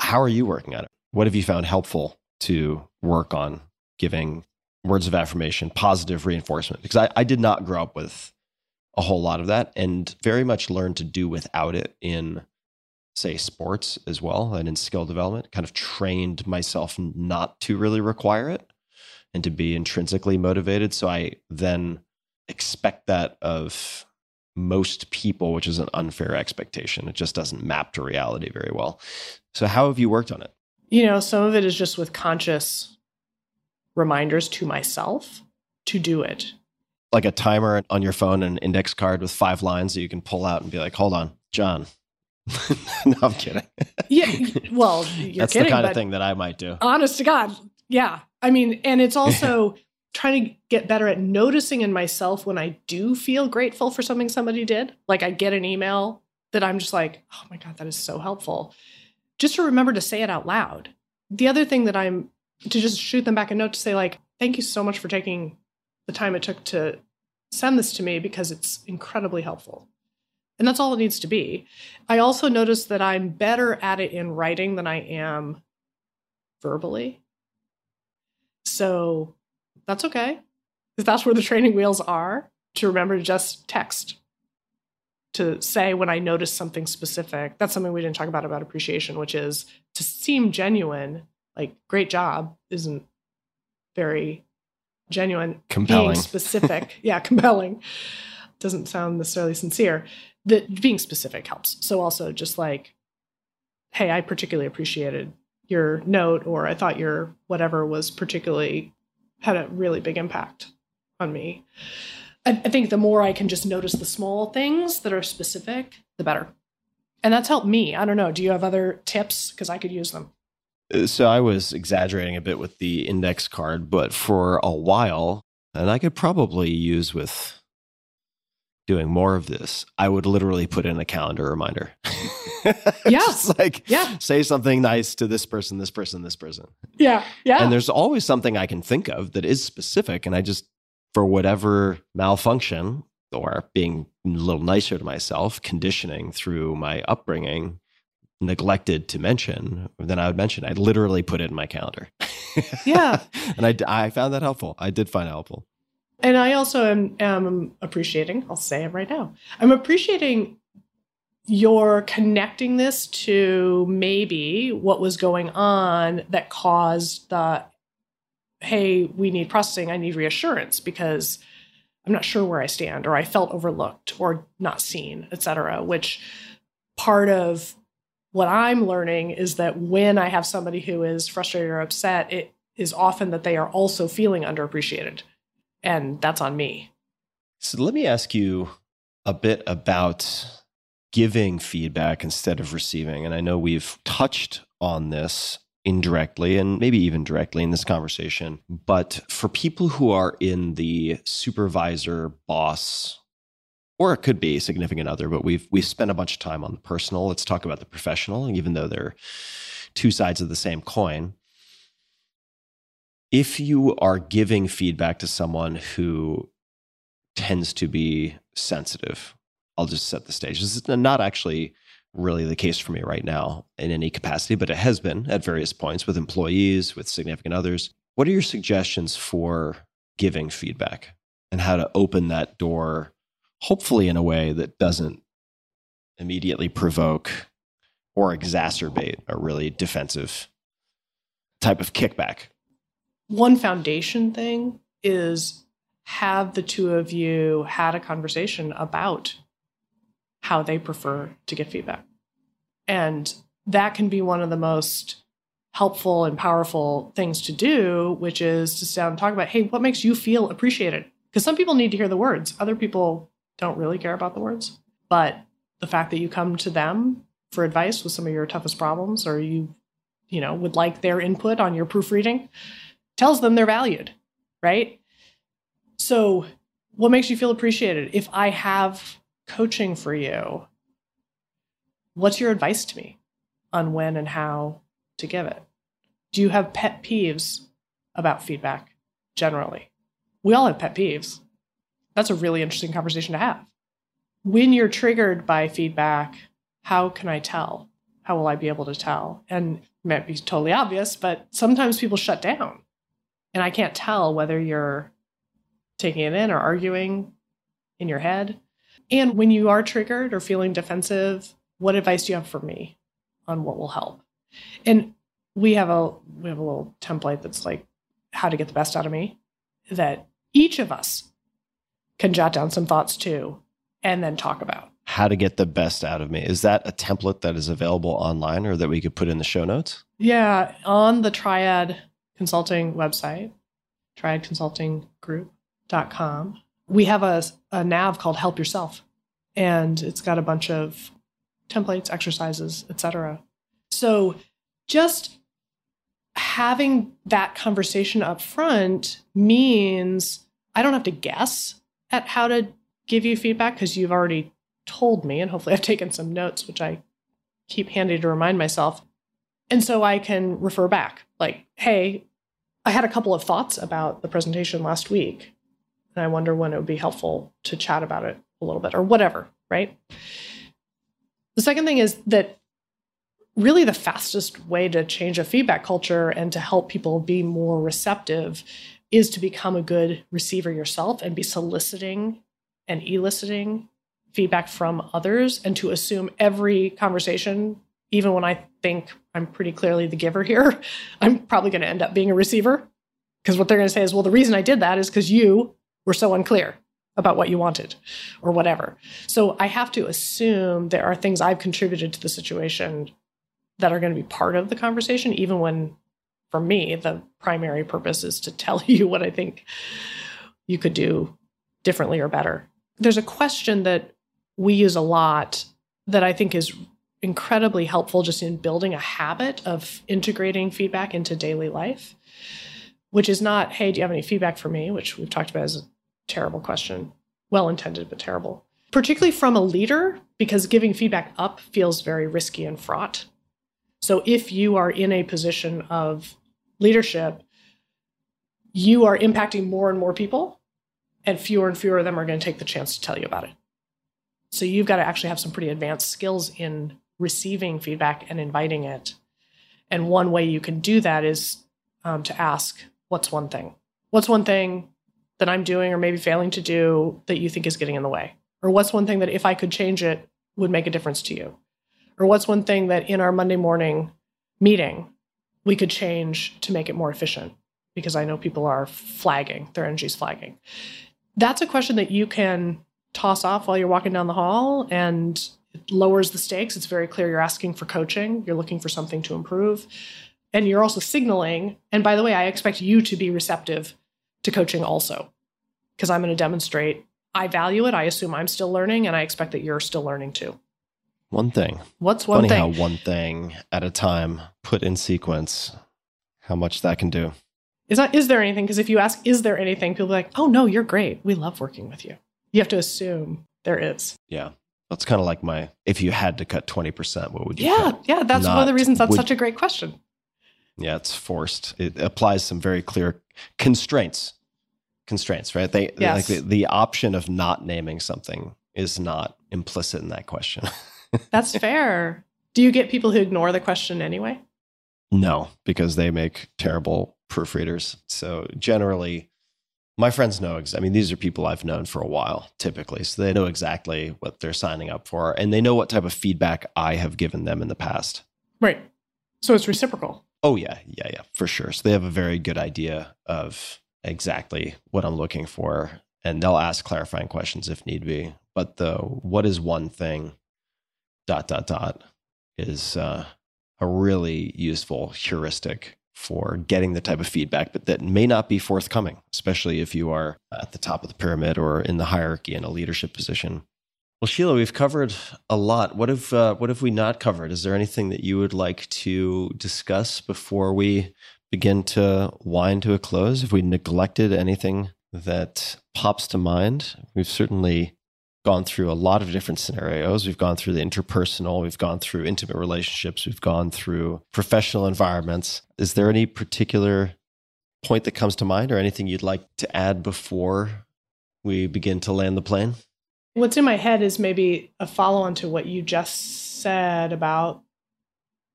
Speaker 1: How are you working on it? What have you found helpful to work on giving words of affirmation, positive reinforcement? Because I, I did not grow up with a whole lot of that and very much learned to do without it in say sports as well and in skill development kind of trained myself not to really require it and to be intrinsically motivated so i then expect that of most people which is an unfair expectation. It just doesn't map to reality very well. So how have you worked on it?
Speaker 7: You know, some of it is just with conscious reminders to myself to do it.
Speaker 1: like a timer on your phone and an index card with five lines that you can pull out and be like hold on john. [LAUGHS] No i'm kidding.
Speaker 7: Yeah, well, [LAUGHS] you're
Speaker 1: that's
Speaker 7: kidding,
Speaker 1: the kind of thing that i might do.
Speaker 7: honest to God, yeah. I mean, and it's [LAUGHS] also trying to get better at noticing in myself when I do feel grateful for something somebody did. Like I get an email that I'm just like, oh my God, that is so helpful. Just to remember to say it out loud. The other thing that I'm to just shoot them back a note to say, like, thank you so much for taking the time it took to send this to me because it's incredibly helpful. And that's all it needs to be. I also noticed that I'm better at it in writing than I am verbally. So that's okay. Because that's where the training wheels are to remember to just text to say when I notice something specific. That's something we didn't talk about about appreciation, which is to seem genuine, like great job isn't very genuine.
Speaker 1: Compelling.
Speaker 7: Being specific. [LAUGHS] yeah, compelling. Doesn't sound necessarily sincere. That being specific helps. So also just like, hey, I particularly appreciated your note, or I thought your whatever was particularly had a really big impact on me. I, I think the more I can just notice the small things that are specific, the better. And that's helped me. I don't know. Do you have other tips? Because I could use them.
Speaker 1: Uh, So I was exaggerating a bit with the index card, but for a while, and I could probably use with doing more of this, I would literally put in a calendar reminder. [LAUGHS]
Speaker 7: Yeah.
Speaker 1: Just like
Speaker 7: Yeah.
Speaker 1: say something nice to this person, this person, this person.
Speaker 7: Yeah. Yeah.
Speaker 1: And there's always something I can think of that is specific. And I just, for whatever malfunction or being a little nicer to myself, conditioning through my upbringing, neglected to mention, then I would mention. I literally put it in my calendar.
Speaker 7: Yeah. [LAUGHS]
Speaker 1: and I, I found that helpful. I did find it helpful.
Speaker 7: And I also am, am appreciating, I'll say it right now. I'm appreciating your connecting this to maybe what was going on that caused the hey, we need processing, I need reassurance because I'm not sure where I stand or I felt overlooked or not seen, etc. which part of what I'm learning is that when I have somebody who is frustrated or upset, it is often that they are also feeling underappreciated and that's on me.
Speaker 1: So let me ask you a bit about giving feedback instead of receiving. And I know we've touched on this indirectly and maybe even directly in this conversation. But for people who are in the supervisor, boss, or it could be significant other, but we've we've spent a bunch of time on the personal. Let's talk about the professional, even though they're two sides of the same coin. If you are giving feedback to someone who tends to be sensitive, I'll just set the stage. This is not actually really the case for me right now in any capacity, but it has been at various points with employees, with significant others. What are your suggestions for giving feedback and how to open that door, hopefully in a way that doesn't immediately provoke or exacerbate a really defensive type of kickback?
Speaker 7: One foundation thing is have the two of you had a conversation about how they prefer to get feedback. And that can be one of the most helpful and powerful things to do, which is to sit down and talk about, hey, what makes you feel appreciated? Because some people need to hear the words, other people don't really care about the words. But the fact that you come to them for advice with some of your toughest problems, or you, you know, would like their input on your proofreading, tells them they're valued, right? So, what makes you feel appreciated? If I have coaching for you, what's your advice to me on when and how to give it? Do you have pet peeves about feedback generally? We all have pet peeves. That's a really interesting conversation to have. When you're triggered by feedback, how can I tell? How will I be able to tell? And it might be totally obvious, but sometimes people shut down. And I can't tell whether you're taking it in or arguing in your head. And when you are triggered or feeling defensive, what advice do you have for me on what will help? And we have a we have a little template that's like how to get the best out of me that each of us can jot down some thoughts too and then talk about.
Speaker 1: How to get the best out of me. Is that a template that is available online or that we could put in the show notes?
Speaker 7: Yeah, on the Triad Consulting website, triadconsultinggroup.com, we have a, a nav called Help Yourself. And it's got a bunch of templates, exercises, etc. So just having that conversation up front means I don't have to guess at how to give you feedback because you've already told me, and hopefully I've taken some notes, which I keep handy to remind myself. And so I can refer back, like, hey, I had a couple of thoughts about the presentation last week, and I wonder when it would be helpful to chat about it a little bit or whatever, right? The second thing is that really the fastest way to change a feedback culture and to help people be more receptive is to become a good receiver yourself and be soliciting and eliciting feedback from others and to assume every conversation even when i think i'm pretty clearly the giver here [LAUGHS] i'm probably going to end up being a receiver. Because what they're going to say is well the reason i did that is because you were so unclear about what you wanted or whatever. So i have to assume there are things i've contributed to the situation that are going to be part of the conversation even when for me the primary purpose is to [LAUGHS] tell you what i think you could do differently or better. There's a question that we use a lot that I think is incredibly helpful just in building a habit of integrating feedback into daily life, which is not, hey, do you have any feedback for me? Which we've talked about as a terrible question, well intended, but terrible. Particularly from a leader, because giving feedback up feels very risky and fraught. So if you are in a position of leadership, you are impacting more and more people, and fewer and fewer of them are going to take the chance to tell you about it. So you've got to actually have some pretty advanced skills in receiving feedback and inviting it. And one way you can do that is um, to ask, what's one thing? What's one thing that I'm doing or maybe failing to do that you think is getting in the way? Or what's one thing that if I could change it would make a difference to you? Or what's one thing that in our Monday morning meeting we could change to make it more efficient? Because I know people are flagging, their energy's flagging. That's a question that you can toss off while you're walking down the hall and it lowers the stakes. It's very clear you're asking for coaching, you're looking for something to improve. And you're also signaling, and by the way, I expect you to be receptive to coaching also, because I'm going to demonstrate I value it. I assume I'm still learning, and I expect that you're still learning too.
Speaker 1: One thing.
Speaker 7: What's one
Speaker 1: Funny
Speaker 7: thing?
Speaker 1: how one thing at a time, put in sequence, how much that can do.
Speaker 7: Is not is there anything? Because if you ask, is there anything, people are like, oh no, you're great. We love working with you. You have to assume there is.
Speaker 1: Yeah. That's kind of like my if you had to cut 20%, what would you
Speaker 7: Yeah,
Speaker 1: cut?
Speaker 7: yeah. That's one of the reasons that's
Speaker 1: would-
Speaker 7: such a great question.
Speaker 1: Yeah, it's forced. It applies some very clear constraints. Constraints, right? They
Speaker 7: Yes.
Speaker 1: like the, the option of not naming something is not implicit in that question. [LAUGHS]
Speaker 7: That's fair. Do you get people who ignore the question anyway?
Speaker 1: no, because they make terrible proofreaders. So generally, my friends know. Ex- I mean, these are people I've known for a while, typically, so they know exactly what they're signing up for, and they know what type of feedback I have given them in the past.
Speaker 7: Right. So it's reciprocal.
Speaker 1: Oh yeah, yeah, yeah, for sure. So they have a very good idea of exactly what I'm looking for, and they'll ask clarifying questions if need be. But the what is one thing, dot dot dot, is uh, a really useful heuristic for getting the type of feedback, but that may not be forthcoming, especially if you are at the top of the pyramid or in the hierarchy in a leadership position. Well, Sheila, we've covered a lot. What have uh, what have we not covered? Is there anything that you would like to discuss before we begin to wind to a close? Have we neglected anything that pops to mind? We've certainly gone through a lot of different scenarios. We've gone through the interpersonal, we've gone through intimate relationships, we've gone through professional environments. Is there any particular point that comes to mind or anything you'd like to add before we begin to land the plane?
Speaker 7: What's in my head is maybe a follow on to what you just said about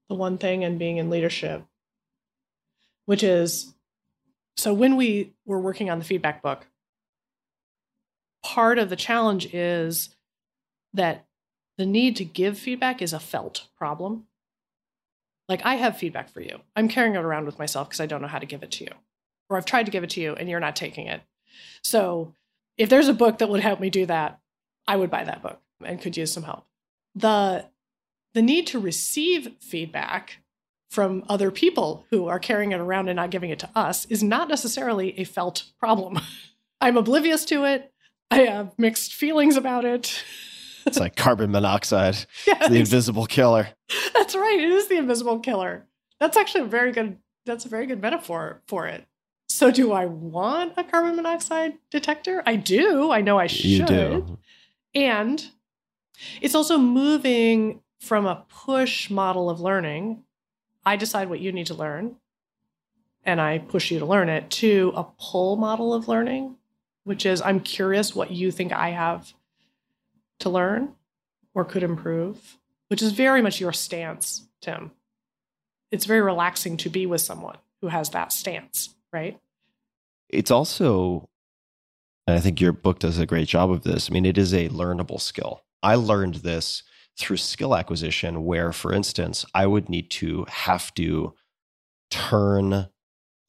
Speaker 7: the one thing and being in leadership, which is so when we were working on the feedback book, part of the challenge is that the need to give feedback is a felt problem. Like, I have feedback for you. I'm carrying it around with myself because I don't know how to give it to you. Or I've tried to give it to you and you're not taking it. So, if there's a book that would help me do that, I would buy that book and could use some help. The the need to receive feedback from other people who are carrying it around and not giving it to us is not necessarily a felt problem. [LAUGHS] I'm oblivious to it. I have mixed feelings about it.
Speaker 1: It's like carbon monoxide, [LAUGHS]
Speaker 7: Yes,
Speaker 1: the invisible killer.
Speaker 7: that's right. It is the invisible killer. That's actually a very good That's a very good metaphor for it. So, do I want a carbon monoxide detector? I do. I know I should.
Speaker 1: You do.
Speaker 7: And it's also moving from a push model of learning. I decide what you need to learn and I push you to learn it, to a pull model of learning, which is I'm curious what you think I have to learn or could improve, which is very much your stance, Tim. It's very relaxing to be with someone who has that stance, right?
Speaker 1: It's also, and I think your book does a great job of this. I mean, it is a learnable skill. I learned this through skill acquisition, where, for instance, I would need to have to turn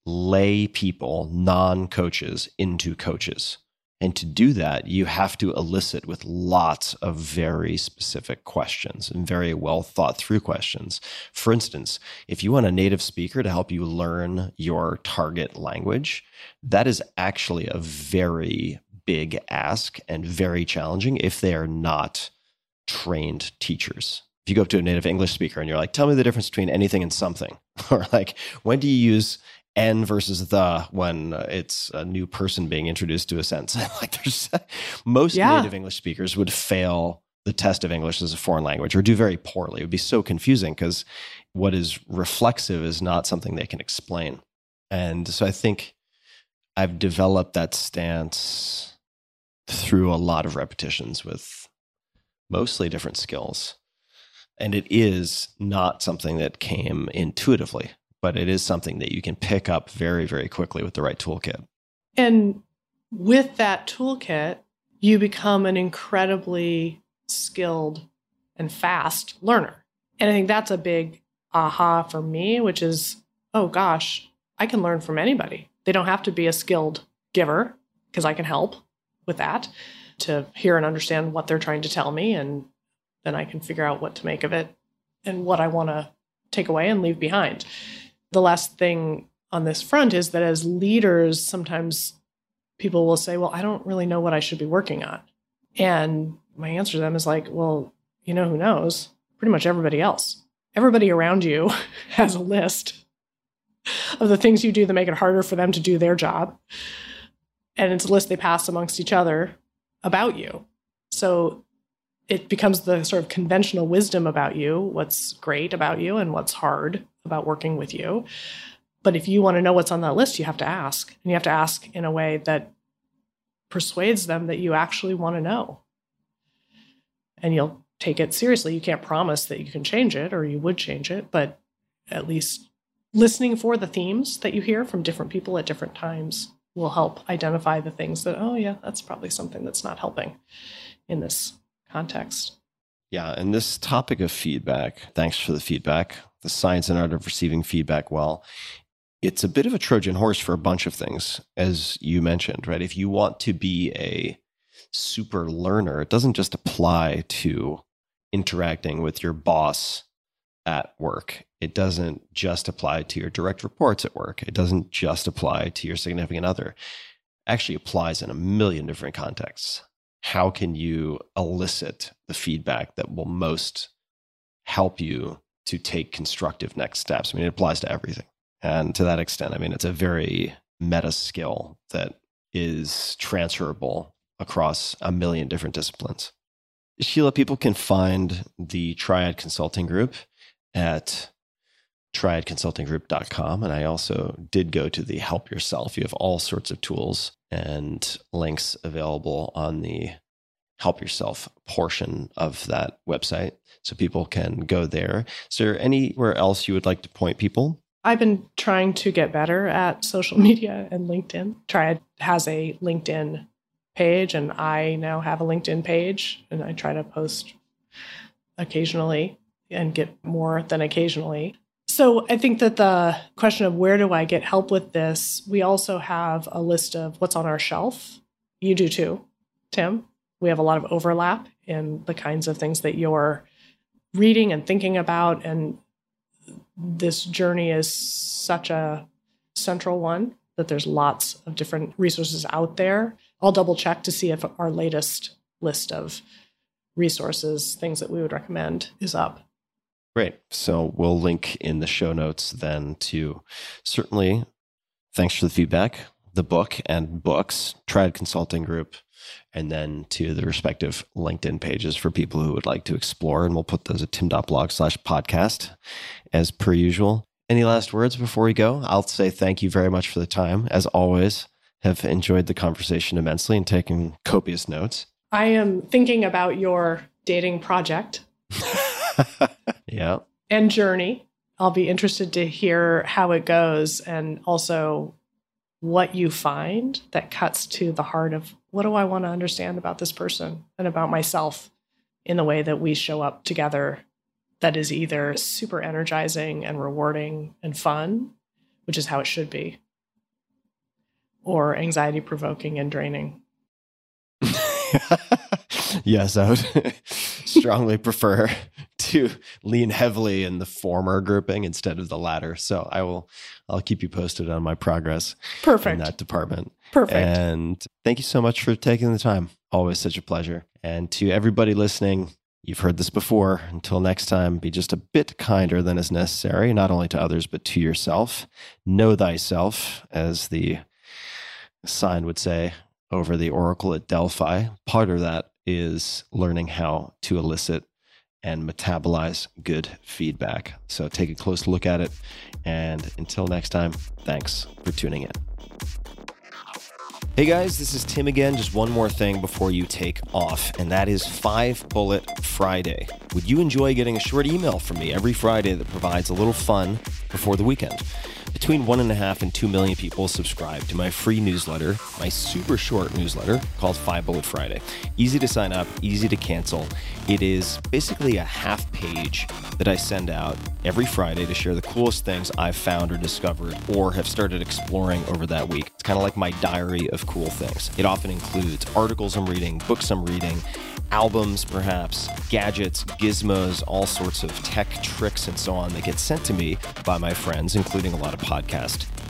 Speaker 1: lay people, non coaches, into coaches. And to do that, you have to elicit with lots of very specific questions and very well thought through questions. For instance, if you want a native speaker to help you learn your target language, that is actually a very big ask and very challenging if they are not trained teachers. If you go up to a native English speaker and you're like, tell me the difference between anything and something, [LAUGHS] or like, when do you use N versus the when uh, it's a new person being introduced to a sentence. [LAUGHS] like there's most
Speaker 7: Yeah.
Speaker 1: native English speakers would fail the test of English as a foreign language or do very poorly. It would be so confusing because what is reflexive is not something they can explain. And so I think I've developed that stance through a lot of repetitions with mostly different skills. And it is not something that came intuitively but it is something that you can pick up very, very quickly with the right toolkit.
Speaker 7: And with that toolkit, you become an incredibly skilled and fast learner. And I think that's a big aha for me, which is, oh gosh, I can learn from anybody. They don't have to be a skilled giver because I can help with that to hear and understand what they're trying to tell me. And then I can figure out what to make of it and what I want to take away and leave behind. The last thing on this front is that as leaders, sometimes people will say, Well, I don't really know what I should be working on. And my answer to them is like, Well, you know who knows? Pretty much everybody else. Everybody around you [LAUGHS] has a list of the things you do that make it harder for them to do their job. And it's a list they pass amongst each other about you. So it becomes the sort of conventional wisdom about you, what's great about you and what's hard about working with you. But if you want to know what's on that list, you have to ask. And you have to ask in a way that persuades them that you actually want to know. And you'll take it seriously. You can't promise that you can change it or you would change it, but at least listening for the themes that you hear from different people at different times will help identify the things that, oh, yeah, that's probably something that's not helping in this context.
Speaker 1: Yeah, and this topic of feedback, thanks for the feedback, the science and art of receiving feedback well, it's a bit of a Trojan horse for a bunch of things, as you mentioned, right? If you want to be a super learner, it doesn't just apply to interacting with your boss at work. It doesn't just apply to your direct reports at work. It doesn't just apply to your significant other. It actually applies in a million different contexts. How can you elicit the feedback that will most help you to take constructive next steps? I mean, it applies to everything. And to that extent, I mean, it's a very meta skill that is transferable across a million different disciplines. Sheila, people can find the Triad Consulting Group at triadconsultinggroup.com. And I also did go to the Help Yourself. You have all sorts of tools and links available on the Help Yourself portion of that website. So people can go there. Is there anywhere else you would like to point people?
Speaker 7: I've been trying to get better at social media and LinkedIn. Triad has a LinkedIn page, and I now have a LinkedIn page, and I try to post occasionally and get more than occasionally. So I think that the question of where do I get help with this, we also have a list of what's on our shelf. You do too, Tim. We have a lot of overlap in the kinds of things that you're reading and thinking about. And this journey is such a central one that there's lots of different resources out there. I'll double check to see if our latest list of resources, things that we would recommend, is up.
Speaker 1: Great. So we'll link in the show notes then to certainly thanks for the feedback, the book and books, Triad Consulting Group, and then to the respective LinkedIn pages for people who would like to explore. And we'll put those at tim.blog slash podcast as per usual. Any last words before we go? I'll say thank you very much for the time. As always, have enjoyed the conversation immensely and taken copious notes.
Speaker 7: I am thinking about your dating project [LAUGHS]
Speaker 1: yeah.
Speaker 7: and journey. I'll be interested to hear how it goes and also what you find that cuts to the heart of what do I want to understand about this person and about myself in the way that we show up together that is either super energizing and rewarding and fun, which is how it should be, or anxiety provoking and draining. [LAUGHS]
Speaker 1: yes, I would [LAUGHS] strongly prefer to lean heavily in the former grouping instead of the latter. So I will I'll keep you posted on my progress
Speaker 7: Perfect.
Speaker 1: in that department.
Speaker 7: Perfect.
Speaker 1: And thank you so much for taking the time. Always such a pleasure. And to everybody listening, you've heard this before. Until next time, be just a bit kinder than is necessary, not only to others, but to yourself. Know thyself, as the sign would say over the oracle at Delphi. Part of that is learning how to elicit and metabolize good feedback. So take a close look at it. And until next time, thanks for tuning in. Hey guys, this is Tim again. Just one more thing before you take off, and that is Five Bullet Friday. Would you enjoy getting a short email from me every Friday that provides a little fun before the weekend? Between one and a half and two million people subscribe to my free newsletter, my super short newsletter called Five Bullet Friday. Easy to sign up, easy to cancel. It is basically a half page that I send out every Friday to share the coolest things I've found or discovered or have started exploring over that week. It's kind of like my diary of cool things. It often includes articles I'm reading, books I'm reading, albums, perhaps, gadgets, gizmos, all sorts of tech tricks, and so on that get sent to me by my friends, including a lot of podcast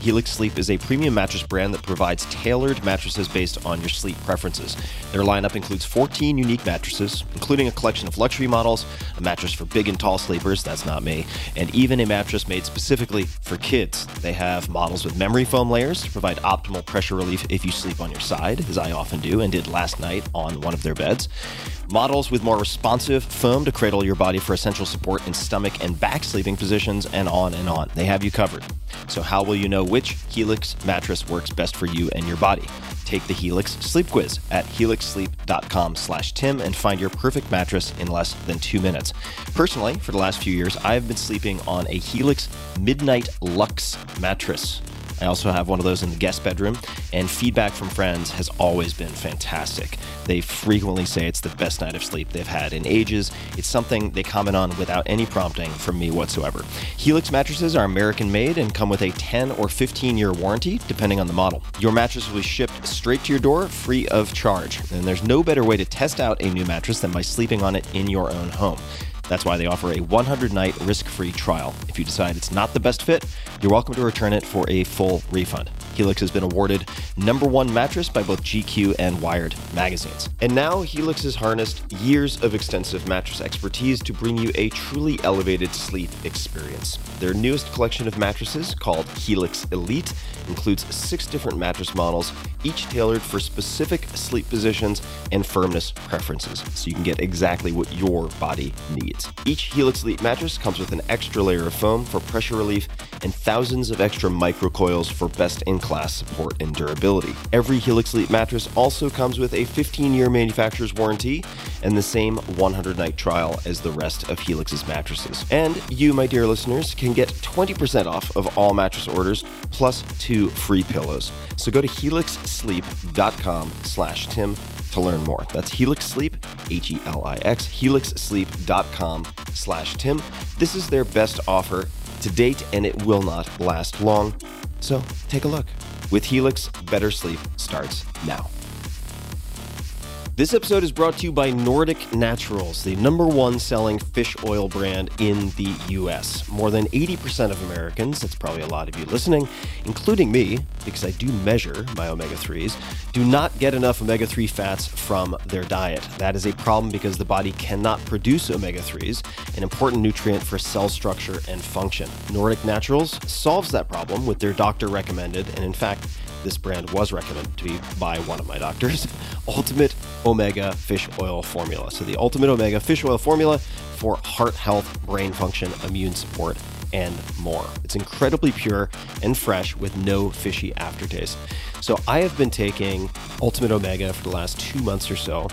Speaker 1: Helix Sleep is a premium mattress brand that provides tailored mattresses based on your sleep preferences. Their lineup includes 14 unique mattresses, including a collection of luxury models, a mattress for big and tall sleepers, that's not me, and even a mattress made specifically for kids. They have models with memory foam layers to provide optimal pressure relief if you sleep on your side, as I often do and did last night on one of their beds. Models with more responsive foam to cradle your body for essential support in stomach and back sleeping positions, and on and on. They have you covered. So, how will you know which Helix mattress works best for you and your body? Take the Helix Sleep Quiz at helixsleep.com/tim and find your perfect mattress in less than two minutes. Personally, for the last few years, I have been sleeping on a Helix Midnight Lux mattress. I also have one of those in the guest bedroom, and feedback from friends has always been fantastic. They frequently say it's the best night of sleep they've had in ages. It's something they comment on without any prompting from me whatsoever. Helix mattresses are American made and come with a 10 or 15 year warranty, depending on the model. Your mattress will be shipped straight to your door free of charge, and there's no better way to test out a new mattress than by sleeping on it in your own home. That's why they offer a 100 night risk free trial. If you decide it's not the best fit, you're welcome to return it for a full refund. Helix has been awarded number one mattress by both GQ and Wired magazines. And now Helix has harnessed years of extensive mattress expertise to bring you a truly elevated sleep experience. Their newest collection of mattresses, called Helix Elite, includes six different mattress models, each tailored for specific sleep positions and firmness preferences, so you can get exactly what your body needs. Each Helix Elite mattress comes with an extra layer of foam for pressure relief and thousands of extra microcoils for best in class support and durability. Every Helix Elite mattress also comes with a 15 year manufacturer's warranty and the same 100 night trial as the rest of Helix's mattresses. And you, my dear listeners, can get 20% off of all mattress orders plus two free pillows. So go to helixsleep.com slash Tim to learn more. That's Helix Sleep, H E L I X, helixsleep.com slash Tim. This is their best offer to date, and it will not last long. So take a look. With Helix, better sleep starts now. This episode is brought to you by Nordic Naturals, the number one selling fish oil brand in the US. More than 80% of Americans, that's probably a lot of you listening, including me, because I do measure my omega 3s, do not get enough omega 3 fats from their diet. That is a problem because the body cannot produce omega 3s, an important nutrient for cell structure and function. Nordic Naturals solves that problem with their doctor recommended, and in fact, this brand was recommended to me by one of my doctors, [LAUGHS] Ultimate Omega Fish Oil Formula. So, the Ultimate Omega Fish Oil Formula for heart health, brain function, immune support, and more. It's incredibly pure and fresh with no fishy aftertaste. So, I have been taking Ultimate Omega for the last two months or so,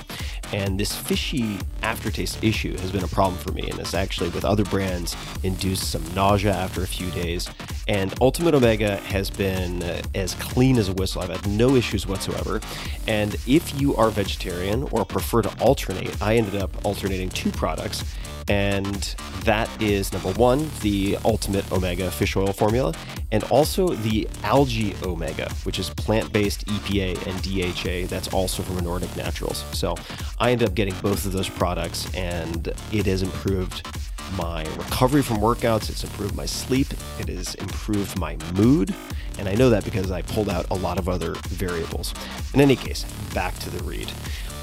Speaker 1: and this fishy aftertaste issue has been a problem for me. And it's actually, with other brands, induced some nausea after a few days. And Ultimate Omega has been uh, as clean as a whistle. I've had no issues whatsoever. And if you are vegetarian or prefer to alternate, I ended up alternating two products. And that is number one, the Ultimate Omega fish oil formula, and also the Algae Omega, which is plant based EPA and DHA. That's also from Nordic Naturals. So I ended up getting both of those products, and it has improved my recovery from workouts, it's improved my sleep, it has improved my mood, and I know that because I pulled out a lot of other variables. In any case, back to the read.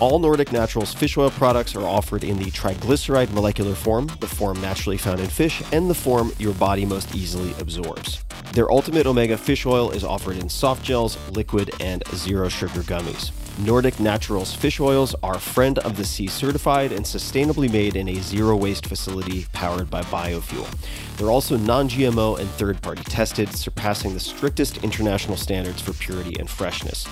Speaker 1: All Nordic Naturals fish oil products are offered in the triglyceride molecular form, the form naturally found in fish, and the form your body most easily absorbs. Their Ultimate Omega fish oil is offered in soft gels, liquid, and zero sugar gummies. Nordic Naturals fish oils are Friend of the Sea certified and sustainably made in a zero waste facility powered by biofuel. They're also non GMO and third party tested, surpassing the strictest international standards for purity and freshness.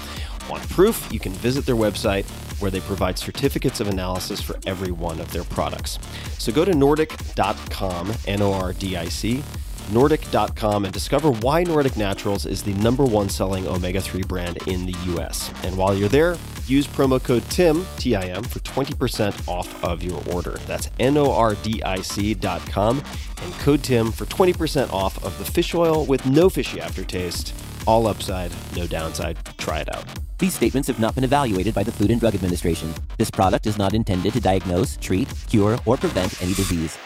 Speaker 1: Want proof? You can visit their website where they provide certificates of analysis for every one of their products. So go to nordic.com, N O R D I C, nordic.com and discover why Nordic Naturals is the number one selling omega 3 brand in the US. And while you're there, use promo code TIM, T I M, for 20% off of your order. That's N O R D I C.com and code TIM for 20% off of the fish oil with no fishy aftertaste. All upside, no downside. Try it out.
Speaker 2: These statements have not been evaluated by the Food and Drug Administration. This product is not intended to diagnose, treat, cure, or prevent any disease.